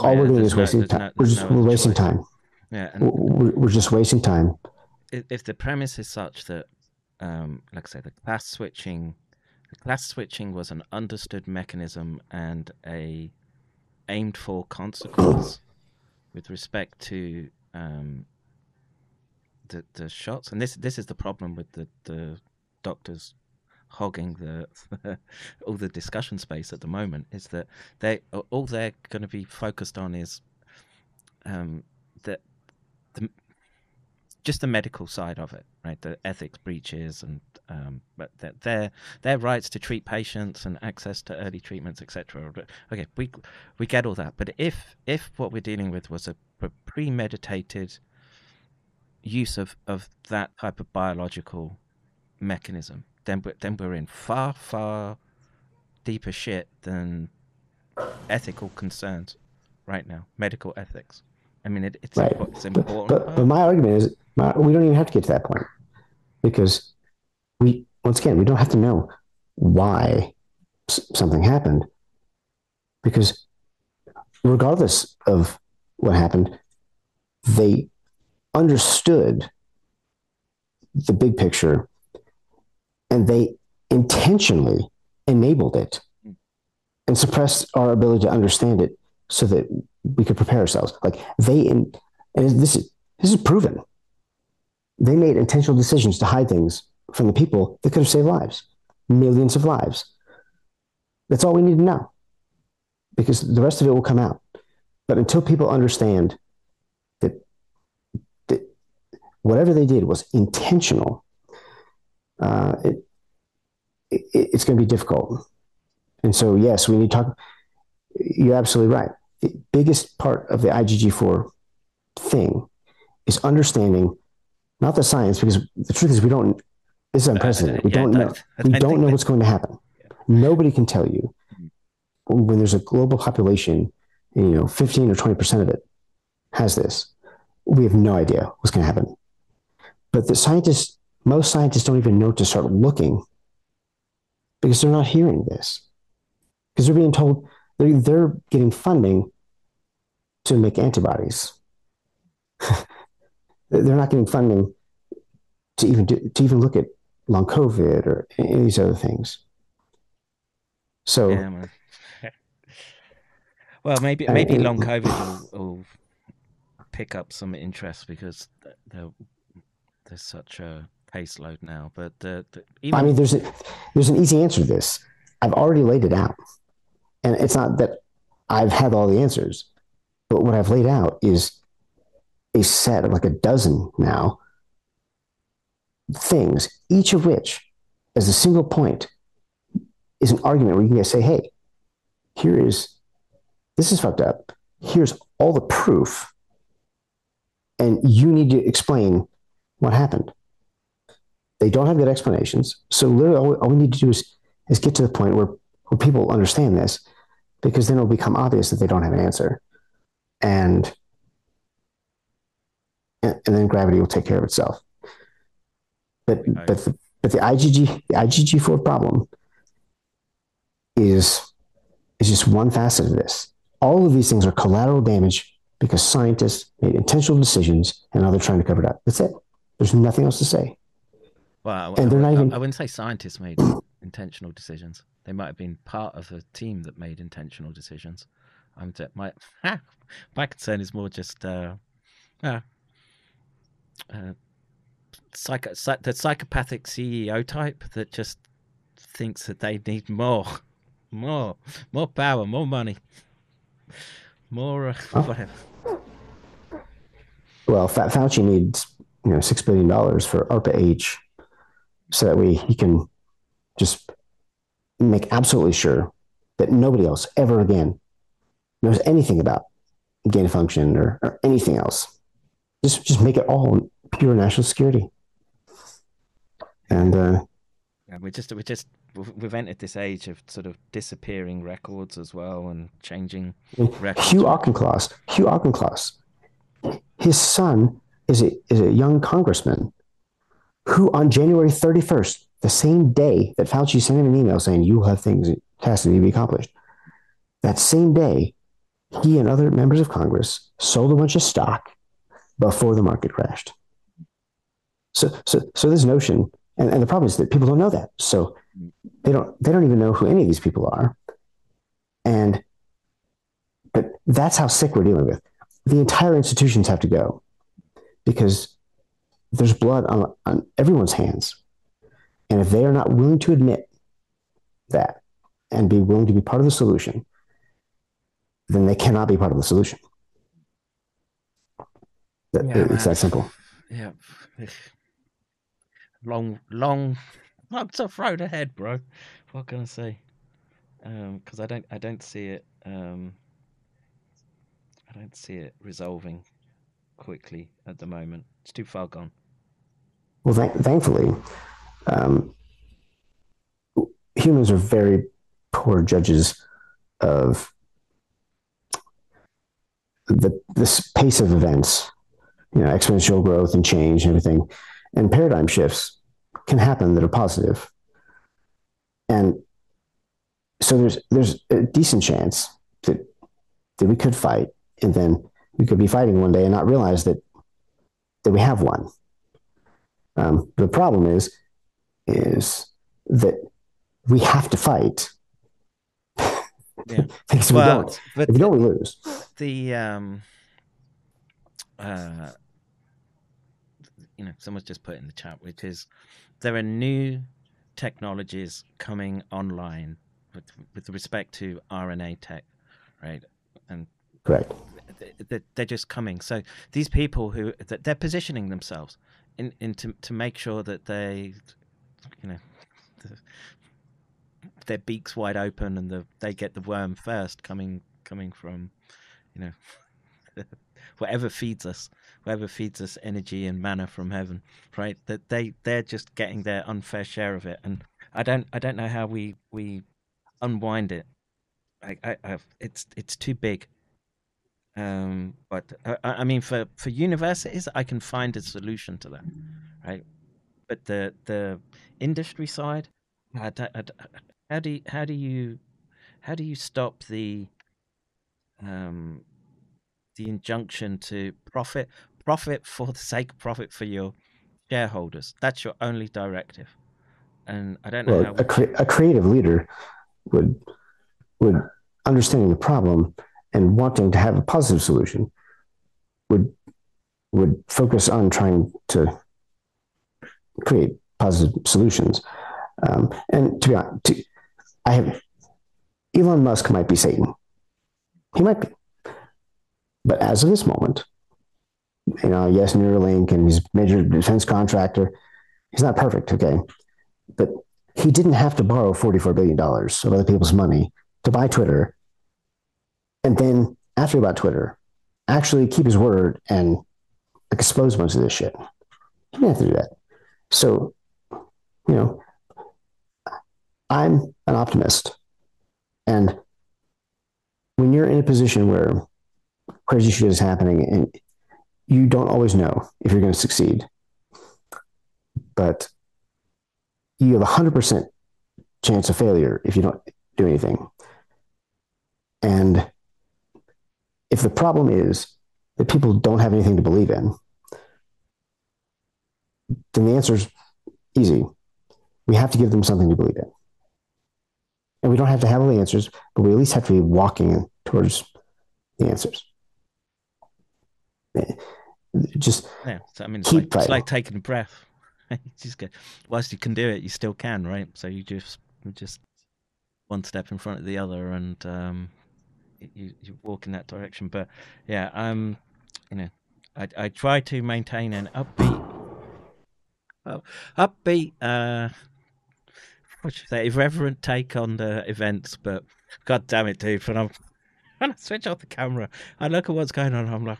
Yeah, we're doing is wasting time. no- we're just no we're wasting choice. time. Yeah, and We're, we're just wasting time. If, the premise is such that, um, like I say, the class switching, the class switching was an understood mechanism and a aimed for consequence with respect to um, the the shots, and this this is the problem with the the doctors hogging the all the discussion space at the moment is that they all they're going to be focused on is um, that just the medical side of it, right? The ethics breaches and um, but their their rights to treat patients and access to early treatments, etc. Okay, we we get all that, but if if what we're dealing with was a, a premeditated use of of that type of biological mechanism, then we're, then we're in far far deeper shit than ethical concerns right now, medical ethics. I mean, it, it's, Right. impo- it's But, but, but my argument is my, we don't even have to get to that point because we, once again, we don't have to know why s- something happened because regardless of what happened, they understood the big picture and they intentionally enabled it hmm. and suppressed our ability to understand it so that we could prepare ourselves. Like they, in, and this is this is proven. They made intentional decisions to hide things from the people that could have saved lives, millions of lives. That's all we need to know, because the rest of it will come out. But until people understand that, that whatever they did was intentional, uh, it, it, it's going to be difficult. And so, yes, we need to talk. You're absolutely right. The biggest part of the IgG4 thing is understanding not the science, because the truth is we don't. This is unprecedented. We yeah, don't know. We don't don't know what's going to happen. nobody can tell you when there's a global population, you know, 15 or 20% of it has this. We have no idea what's going to happen. But the scientists, most scientists don't even know to start looking because they're not hearing this. Because they're being told they're, they're getting funding to make antibodies. they're not getting funding to even do, to even look at long COVID or any of these other things. So, Yeah, well, maybe maybe long COVID will, will pick up some interest because there, there's such a caseload now. But uh, the, even I mean, there's a, there's an easy answer to this. I've already laid it out, and it's not that I've had all the answers, but what I've laid out is a set of like a dozen now things, each of which, as a single point, is an argument where you can say, "Hey, here is this is fucked up. Here's all the proof, and you need to explain what happened." They don't have good explanations. So literally, all, all we need to do is is get to the point where where people understand this, because then it'll become obvious that they don't have an answer, and and, then gravity will take care of itself. But Right. but the, but the IgG the IgG four problem is is just one facet of this. All of these things are collateral damage because scientists made intentional decisions and now they're trying to cover it up. That's it. There's nothing else to say. well, and they're not even- I wouldn't say scientists made intentional decisions. They might have been part of a team that made intentional decisions. I'm t- my my concern is more just uh, uh, uh, psycho, psych, the psychopathic CEO type that just thinks that they need more, more, more power, more money, more uh, whatever. Well, Fa- Fauci needs you know six billion dollars for ARPA H, so that way he can just make absolutely sure that nobody else ever again knows anything about gain of function or, or anything else. Just just make it all pure national security. And uh, Yeah, we just we just we've entered this age of sort of disappearing records as well and changing records. Hugh Auchincloss, Hugh Auchincloss, his son is a, is a young congressman who on January 31st, the same day that Fauci sent him an email saying you have things that need to be accomplished, that same day, he and other members of Congress sold a bunch of stock before the market crashed. So, so, so this notion, and, and the problem is that people don't know that. So they don't, they don't even know who any of these people are. And but that's how sick we're dealing with. The entire institutions have to go because there's blood on, on everyone's hands. And if they are not willing to admit that and be willing to be part of the solution, then they cannot be part of the solution. That- Yeah, it's that simple. Yeah. Long, long, lots of road ahead, bro. What can I say? Um, because I don't, I don't see it. Um, I don't see it resolving quickly at the moment. It's too far gone. Well, thank thankfully, um, humans are very poor judges of the this pace of events, you know, exponential growth and change and everything, and paradigm shifts can happen that are positive. And so there's there's a decent chance that that we could fight, and then we could be fighting one day and not realize that that we have won. Um, the problem is, is that we have to fight. Yeah. because if we don't, but if we don't, we lose. the um uh you know someone's just put in the chat which is there are new technologies coming online with, with respect to rna tech right and Correct. th- th- they're just coming so these people who that they're positioning themselves in, in to, to make sure that they you know the, their beaks wide open and the, they get the worm first coming coming from you know whatever feeds us whatever feeds us energy and manna from heaven right that they they're just getting their unfair share of it and i don't i don't know how we we unwind it. I, I, I've, it's it's too big. Um, but uh, I, I mean, for for universities, I can find a solution to that, right? But the the industry side, uh, I, I, uh, uh, how do you, how do you how do you stop the um the injunction to profit profit for the sake of profit for your shareholders? That's your only directive, and I don't know Well, how. a, cre- a creative leader would would understanding the problem and wanting to have a positive solution would would focus on trying to create positive solutions. Um, and to be honest, to, I have Elon Musk might be Satan. He might be, but as of this moment, you know, yes, Neuralink and he's major defense contractor. He's not perfect, okay, but he didn't have to borrow $44 billion of other people's money to buy Twitter. And then after he bought Twitter, actually keep his word and expose most of this shit. He didn't have to do that. So, you know, I'm an optimist. And when you're in a position where crazy shit is happening and you don't always know if you're going to succeed, but you have a hundred percent chance of failure if you don't do anything. And if the problem is that people don't have anything to believe in, then the answer is easy. We have to give them something to believe in. And we don't have to have all the answers, but we at least have to be walking towards the answers. Just Yeah, so, I mean, it's like, it's like taking a breath. just go, whilst you can do it, you still can, right? So you just just one step in front of the other, and um, you you walk in that direction. But yeah, um, you know, I I try to maintain an upbeat, oh, upbeat, uh, what should I say, irreverent take on the events. But god damn it, dude, when I'm when I switch off the camera, I look at what's going on, I'm like.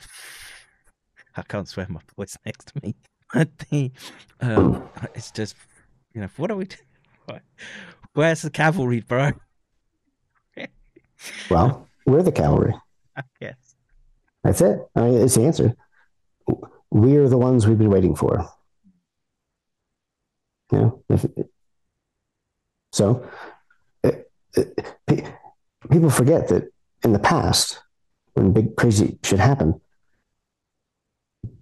I can't swear my boy's next to me. But the, um, it's just, you know, what are we doing? Where's the cavalry, bro? well, we're the cavalry. yes. That's it. I mean, it's the answer. We are the ones we've been waiting for. You know, if, so it, it, pe- people forget that in the past, when big crazy shit happened,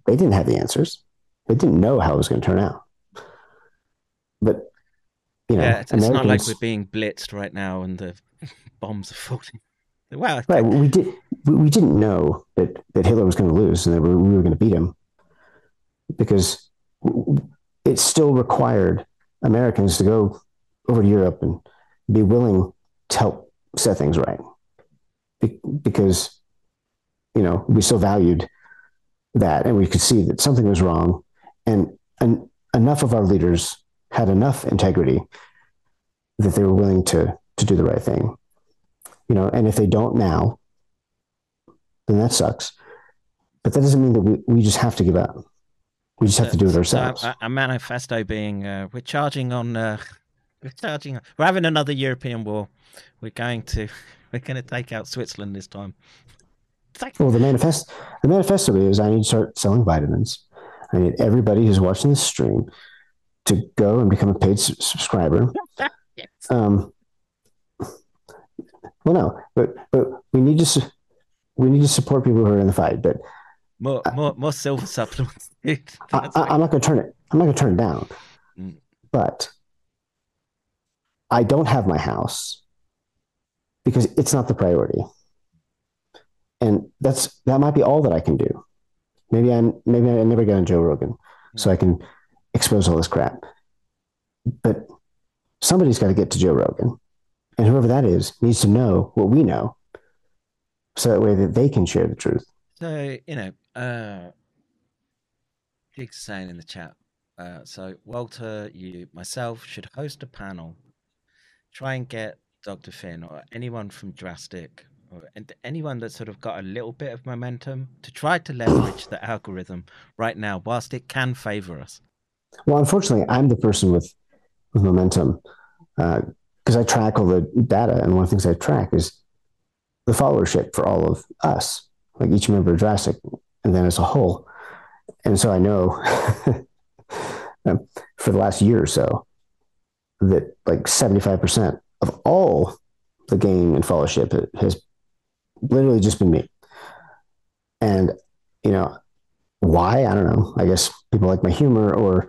they didn't have the answers. They didn't know how it was going to turn out. But you know, Yeah, it's, it's not like we're being blitzed right now and the bombs are falling. Wow. Right. We did. We, we didn't know that that Hitler was going to lose and that we, we were going to beat him because it still required Americans to go over to Europe and be willing to help set things right. Be- because you know we still valued that and we could see that something was wrong and, and enough of our leaders had enough integrity that they were willing to to do the right thing. You know and if they don't now then that sucks. But that doesn't mean that we, we just have to give up we just have to do it So, ourselves a, a manifesto being, uh, we're charging on, uh, we're charging, we're having another European war. We're going to, we're going to take out Switzerland this time. Like, well the manifest the manifesto is i need to start selling vitamins i need everybody who's watching this stream to go and become a paid s- subscriber yes. um well no but but we need to su- we need to support people who are in the fight but More, more, more silver supplements. I, That's I, like- I'm not going to turn it. I'm not going to turn it down. Mm. But I don't have my house because it's not the priority, and that's that might be all that I can do. Maybe I'm maybe I never get on Joe Rogan, so I can expose all this crap. But somebody's got to get to Joe Rogan, and whoever that is needs to know what we know, so that way that they can share the truth. So you know, uh, saying in the chat. Uh, so Walter, you, myself should host a panel. Try and get Dr. Finn or anyone from DRASTIC or anyone that's sort of got a little bit of momentum to try to leverage the algorithm right now, whilst it can favor us. Well, unfortunately, I'm the person with with momentum. Uh, because I track all the data, and one of the things I track is the followership for all of us, like each member of DRASTIC, and then as a whole. And so I know um, for the last year or so that like 75% of all the game and followership has literally just been me. And, you know, why? I don't know. I guess people like my humor or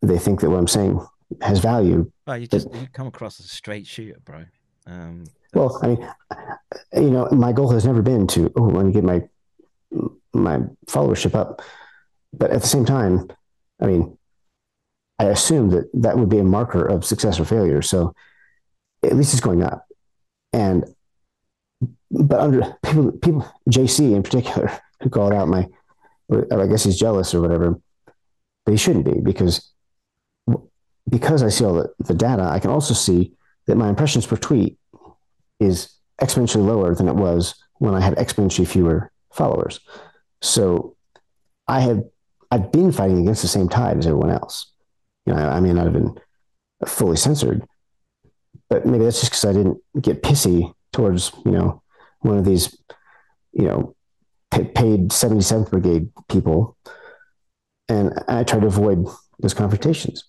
they think that what I'm saying has value. Well, you just you come across as a straight shooter, bro. Um, well, I mean, you know, my goal has never been to oh, let me get my my followership up, but at the same time, I mean, I assume that that would be a marker of success or failure. So at least it's going up, and but under people, people, JC in particular, who called out my, I guess he's jealous or whatever, but he shouldn't be because because I see all the, the data, I can also see that my impressions per tweet is exponentially lower than it was when I had exponentially fewer followers. So I have I've been fighting against the same tide as everyone else. You know, I, I may not have been fully censored, but maybe that's just because I didn't get pissy towards you know one of these you know paid 77th Brigade people, and I try to avoid those confrontations.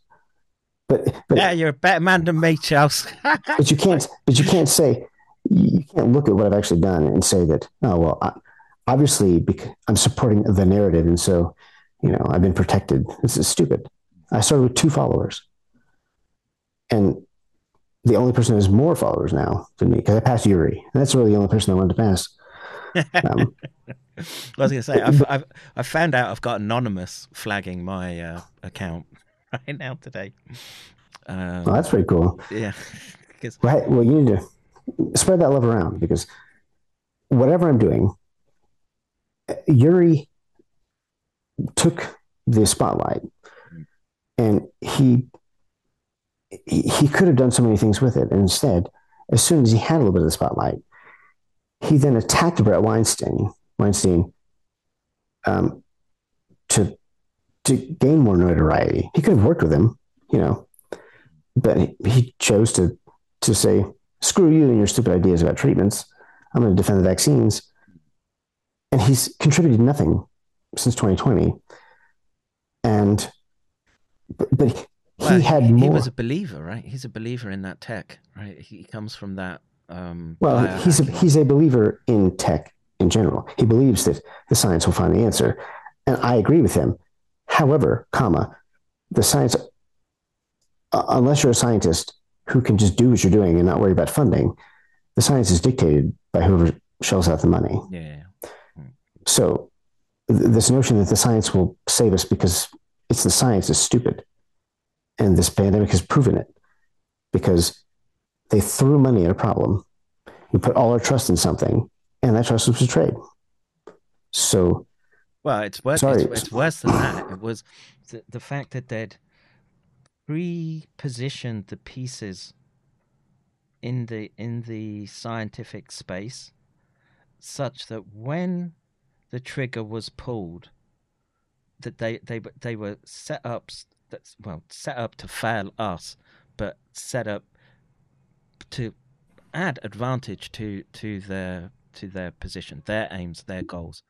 But, but yeah, you're a better man than me, Charles. but you can't. But you can't say you can't look at what I've actually done and say that. Oh well, I, obviously because I'm supporting the narrative, and so you know I've been protected. This is stupid. I started with two followers, and the only person who has more followers now than me because I passed Yuri. And that's really the only person I wanted to pass. Um, I was going to say I've, I've, I've found out I've got anonymous flagging my uh, account right now today. Um, well, that's pretty cool. Yeah. right. Well, you need to spread that love around because whatever I'm doing, Yuri took the spotlight and he he, he could have done so many things with it. And instead, as soon as he had a little bit of the spotlight, he then attacked Bret Weinstein, Weinstein um, to to gain more notoriety. He could have worked with him, you know, but he chose to to say, "Screw you and your stupid ideas about treatments. I'm going to defend the vaccines." And he's contributed nothing since 2020. And but, but he, well, had more. He was a believer, right? He's a believer in that tech, right? He comes from that. Um, well, he's a, he's a believer in tech in general. He believes that the science will find the answer, and I agree with him. However, comma, the science, uh, unless you're a scientist who can just do what you're doing and not worry about funding, the science is dictated by whoever shells out the money. Yeah. So th- this notion that the science will save us because it's the science is stupid. And this pandemic has proven it because they threw money at a problem. We put all our trust in something, and that trust was betrayed. So well, it's worse. Sorry. It's, it's worse than that. It was the, the fact that they'd pre-positioned the pieces in the in the scientific space, such that when the trigger was pulled, that they they they were set up that's well set up to fail us, but set up to add advantage to to their to their position, their aims, their goals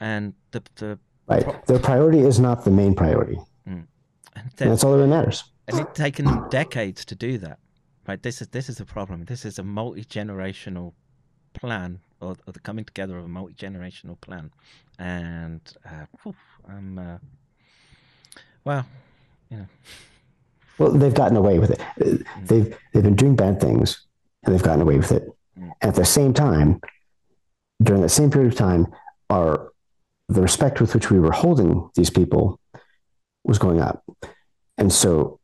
and the the right. Pro- Their priority is not the main priority. Mm. And, and that's all that matters. And it's taken them decades to do that. Right. This is this is the problem. This is a multi generational plan, or, or, the coming together of a multi generational plan. And uh, whew, I'm uh, well, you know. Well, they've gotten away with it. Mm. They've they've been doing bad things, and they've gotten away with it. Mm. And at the same time, during that same period of time, our the respect with which we were holding these people was going up. And so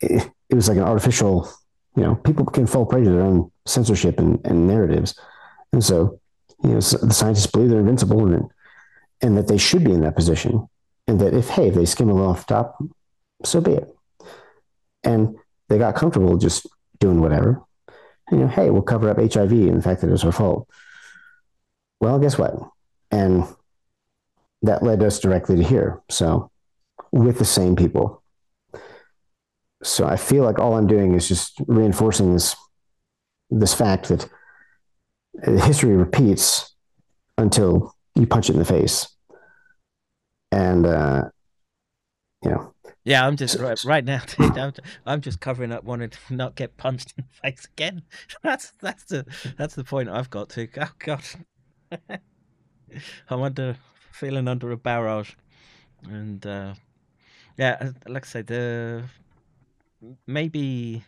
it, it was like an artificial, you know, people can fall prey to their own censorship and, and narratives. And so, you know, the scientists believe they're invincible and, and that they should be in that position. And that if, hey, if they skim a little off the top, so be it. And they got comfortable just doing whatever. And, you know, hey, we'll cover up HIV and the fact that it was our fault. Well, guess what? And that led us directly to here. So with the same people. So I feel like all I'm doing is just reinforcing this this fact that history repeats until you punch it in the face. And uh, you know, Yeah, I'm just right, right now. Dude, I'm, I'm just covering up, wanting to not get punched in the face again. That's that's the that's the point I've got to. Oh God, I'm under feeling under a barrage, and uh, yeah, uh, like I say, the maybe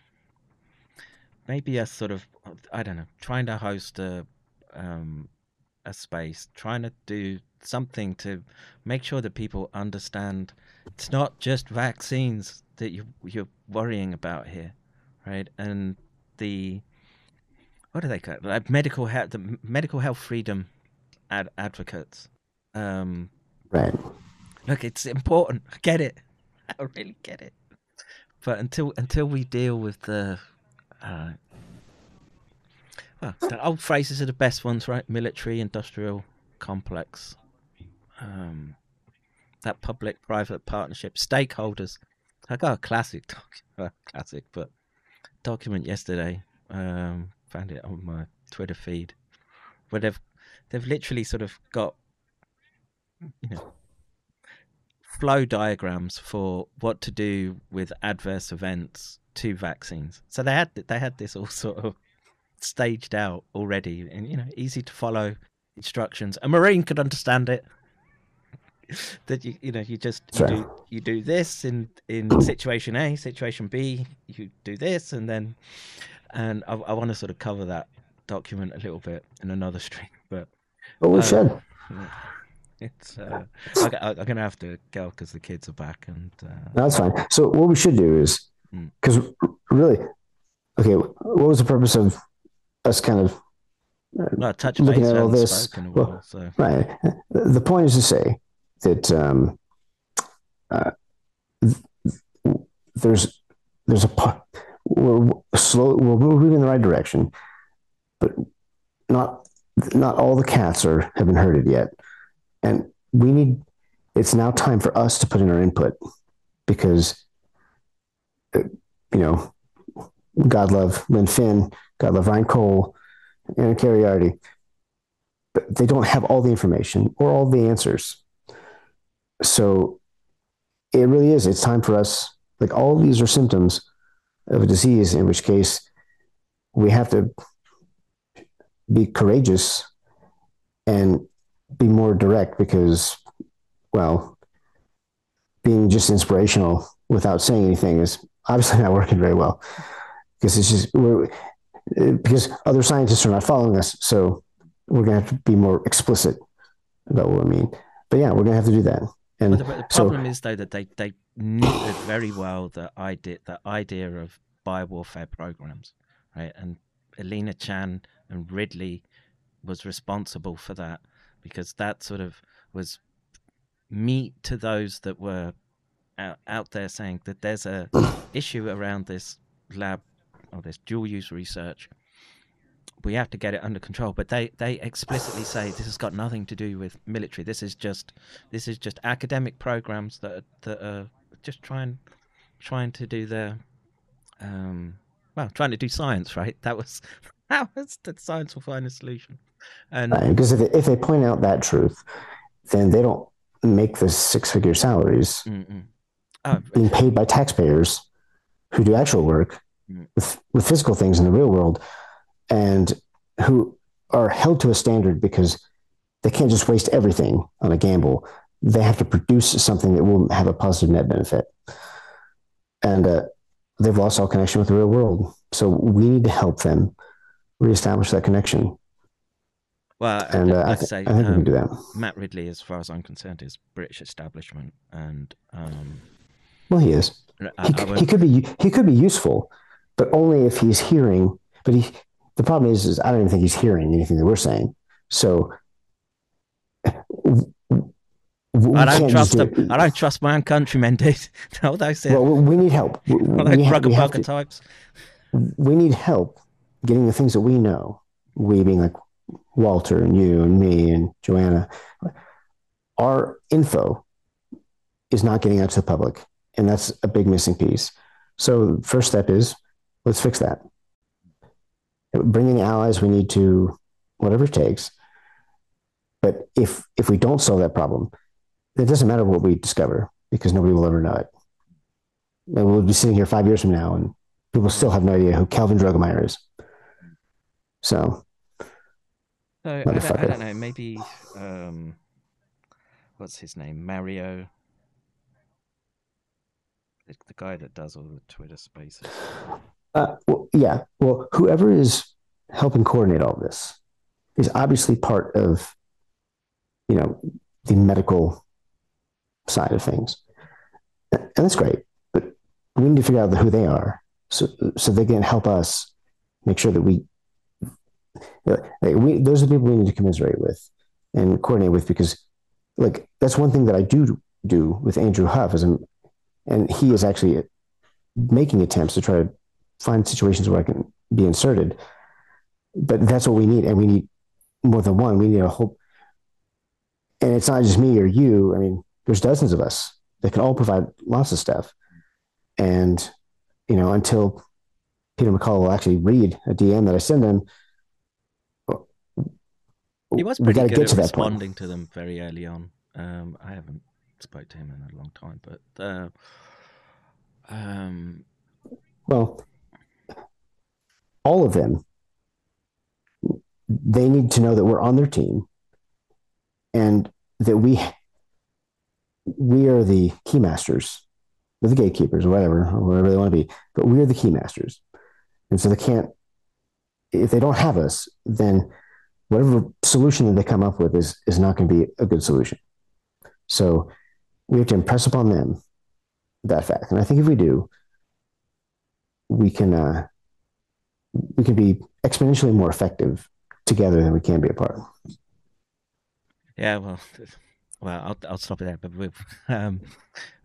maybe a sort of I don't know, trying to host a um, a space, trying to do something to make sure that people understand it's not just vaccines that you you're worrying about here, right? And the what do they call it? Like medical health, the medical health freedom ad- advocates. Um, right. look, it's important. I get it. I really get it. But until until we deal with the uh, well, the old phrases are the best ones, right? Military industrial complex. Um, that public private partnership, stakeholders. I got a classic doc, classic, but document yesterday. Um, found it on my Twitter feed, where they've they've literally sort of got you know flow diagrams for what to do with adverse events to vaccines. So they had they had this all sort of staged out already, and you know, easy to follow instructions. A marine could understand it. that you you know you just you do you do this in in situation A, situation B, you do this, and then and I, I want to sort of cover that document a little bit in another stream, but But we Uh, should. it's uh, I, I'm gonna have to go because the kids are back and uh, No, that's fine. So what we should do is because really, okay, what was the purpose of us kind of well, touch Looking at all this, well- while, so right? The point is to say that um, uh, there's there's a we're slow we're moving in the right direction, but not not all the cats are have been herded yet, and we need. It's now time for us to put in our input because, uh, you know, God love Lynn Finn, God love Ryan Cole, and Carrie Artie, but they don't have all the information or all the answers. So it really is. It's time for us. Like all these are symptoms of a disease, in which case we have to be courageous and be more direct because, well, being just inspirational without saying anything is obviously not working very well because it's just we're because other scientists are not following us. So we're going to have to be more explicit about what we mean. But yeah, we're going to have to do that. And But the, but the so, problem is though that they they knitted very well the idea the idea of biowarfare programs, right? And Alina Chan and Ridley was responsible for that because that sort of was meat to those that were out, out there saying that there's a issue around this lab or this dual use research. We have to get it under control. But they they explicitly say this has got nothing to do with military. This is just this is just academic programs that are, that are just trying trying to do their um well trying to do science right? That was that was that science will find a solution and Right, because if they, if they point out that truth, then they don't make the six figure salaries. Oh, being paid by taxpayers who do actual work Mm. with, with physical things in the real world and who are held to a standard because they can't just waste everything on a gamble. They have to produce something that will have a positive net benefit. And uh, they've lost all connection with the real world. So we need to help them reestablish that connection. well And uh, I, th- say I think we um, can do that. Matt Ridley, as far as I'm concerned, is British establishment, and um, Well, he is. I, he, I he could be he could be useful, but only if he's hearing. But he the problem is, is I don't even think he's hearing anything that we're saying. So we I don't trust do them. I don't trust my own countrymen, dude. All those Well, we need help. We, all those we have, we, types. we need help getting the things that we know. We being like Walter and you and me and Joanna. Our info is not getting out to the public, and that's a big missing piece. So first step is let's fix that. Bring in allies we need to, whatever it takes. But if if we don't solve that problem, it doesn't matter what we discover because nobody will ever know it. And we'll be sitting here five years from now, and people still have no idea who Kelvin Droegemeier is. So, So I don't, I don't know. Maybe um, what's his name? Mario. The, the guy that does all the Twitter Spaces. uh, well, yeah. Well, whoever is helping coordinate all this is obviously part of, you know, the medical side of things, and that's great. But we need to figure out who they are, so so they can help us make sure that we, like, we those are the people we need to commiserate with and coordinate with because, like, that's one thing that I do do with Andrew Huff is, I'm, and he is actually making attempts to try to find situations where I can be inserted. But that's what we need, and we need more than one. We need a whole, and it's not just me or you. I mean, there's dozens of us that can all provide lots of stuff, and you know, until Peter McCullough will actually read a DM that I send him, He was pretty good get at to that point. responding to them very early on. Um, I haven't spoke to him in a long time, but uh, um, Well, all of them, they need to know that we're on their team and that we we are the key masters, or the gatekeepers, or whatever, or whatever they want to be. But we are the key masters, and so they can't. If they don't have us, then whatever solution that they come up with is is not going to be a good solution. So we have to impress upon them that fact, and I think if we do, we can uh, we can be exponentially more effective together than we can be apart. yeah, well, well, I'll I'll stop it there. But we'll um,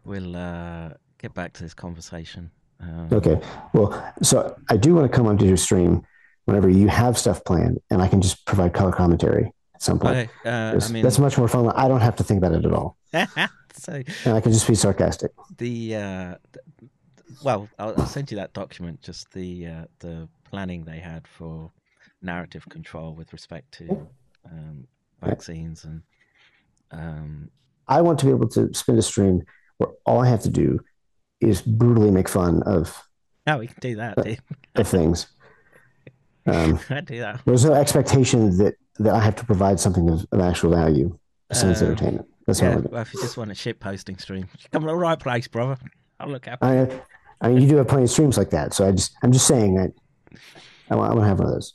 we'll uh, get back to this conversation. Um, Okay. Well, so I do want to come onto your stream whenever you have stuff planned, and I can just provide color commentary at some point. Uh, I That's- mean, that's much more fun. I don't have to think about it at all, so and I can just be sarcastic. the uh, th- well, I'll, I'll send you that document. Just the uh, the planning they had for narrative control with respect to um, vaccines and um, I want to be able to spend a stream where all I have to do is brutally make fun of no, we can do that. Of things. Um, I do that. there's no expectation that that I have to provide something of, of actual value besides Um, entertainment. That's what I Yeah, want to do. well, if you just want a shit posting stream, you come to the right place, brother. I'll look happy. I, I mean, you do have plenty of streams like that. So I just, I'm just saying that I want, I want to have one of those.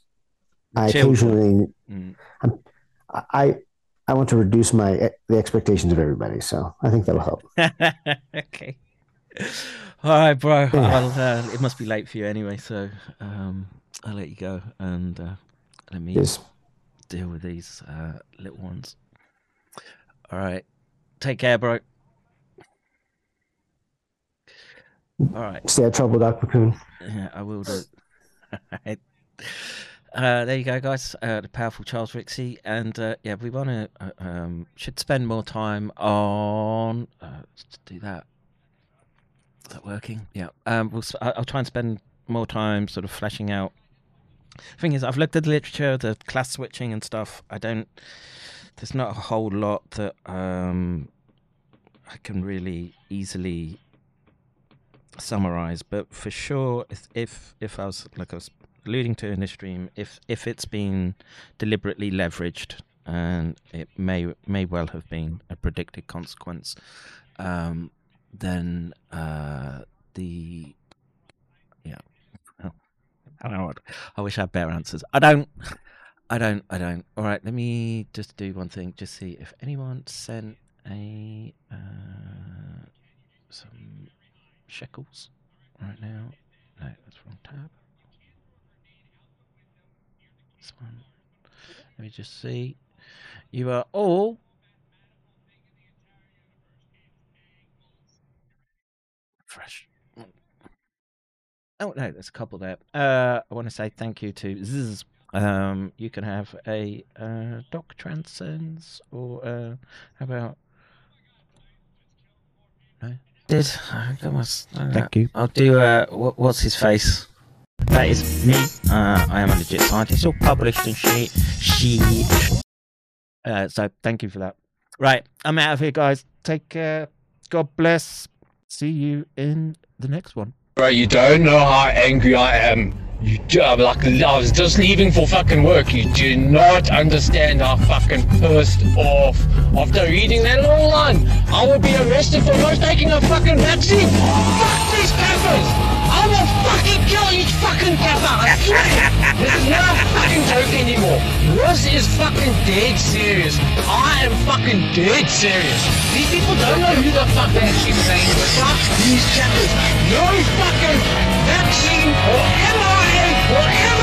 I Chill. occasionally, Mm. I, I want to reduce my the expectations of everybody. So I think that'll help. okay. All right, bro. Yeah. Uh, it must be late for you anyway, so um, I'll let you go and uh, let me Yes. deal with these uh, little ones. All right. Take care, bro. All right. Stay out of trouble, Doc Cocoon. Yeah, I will do. Uh, there you go, guys. Uh, the powerful Charles Rixey, and uh, yeah, we want to uh, um, should spend more time on. Uh, let's do that. Is that working? Yeah. Um, we'll. I'll try and spend more time sort of fleshing out. Thing is, I've looked at the literature, the class switching and stuff. I don't. There's not a whole lot that um, I can really easily summarize, but for sure, if if, I was like I was alluding to in this stream, if if it's been deliberately leveraged, and it may may well have been a predicted consequence, um, then uh, the I don't I wish I had better answers. I don't. I don't. I don't. All right. Let me just do one thing. Just see if anyone sent a uh, some shekels right now. No, that's wrong tab. This one. Let me just see. You are all fresh. Oh no, there's a couple there. Uh, I want to say thank you to Zzz. Um, you can have a uh, Doc Transcends, or uh, how about no? did. I my- Thank you. I'll do. Uh, what, what's his face? That is me. Uh, I am a legit scientist. All published and shit. Shit. Uh, so thank you for that. Right, I'm out of here, guys. Take care. God bless. See you in the next one. Bro, you don't know how angry I am. You do, I'm like, I was just leaving for fucking work. You do not understand how fucking pissed off. After reading that little line, I would be arrested for not taking a fucking vaccine. Fuck these cappers! I will fucking kill each fucking capper. I swear. This is not a fucking joke anymore. This is fucking dead serious. I am fucking dead serious. These people don't know who the fuck they're actually. Fuck these cappers. No fucking vaccine or mRNA will ever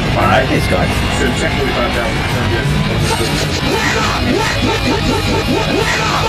5. He's got So technically 5,000.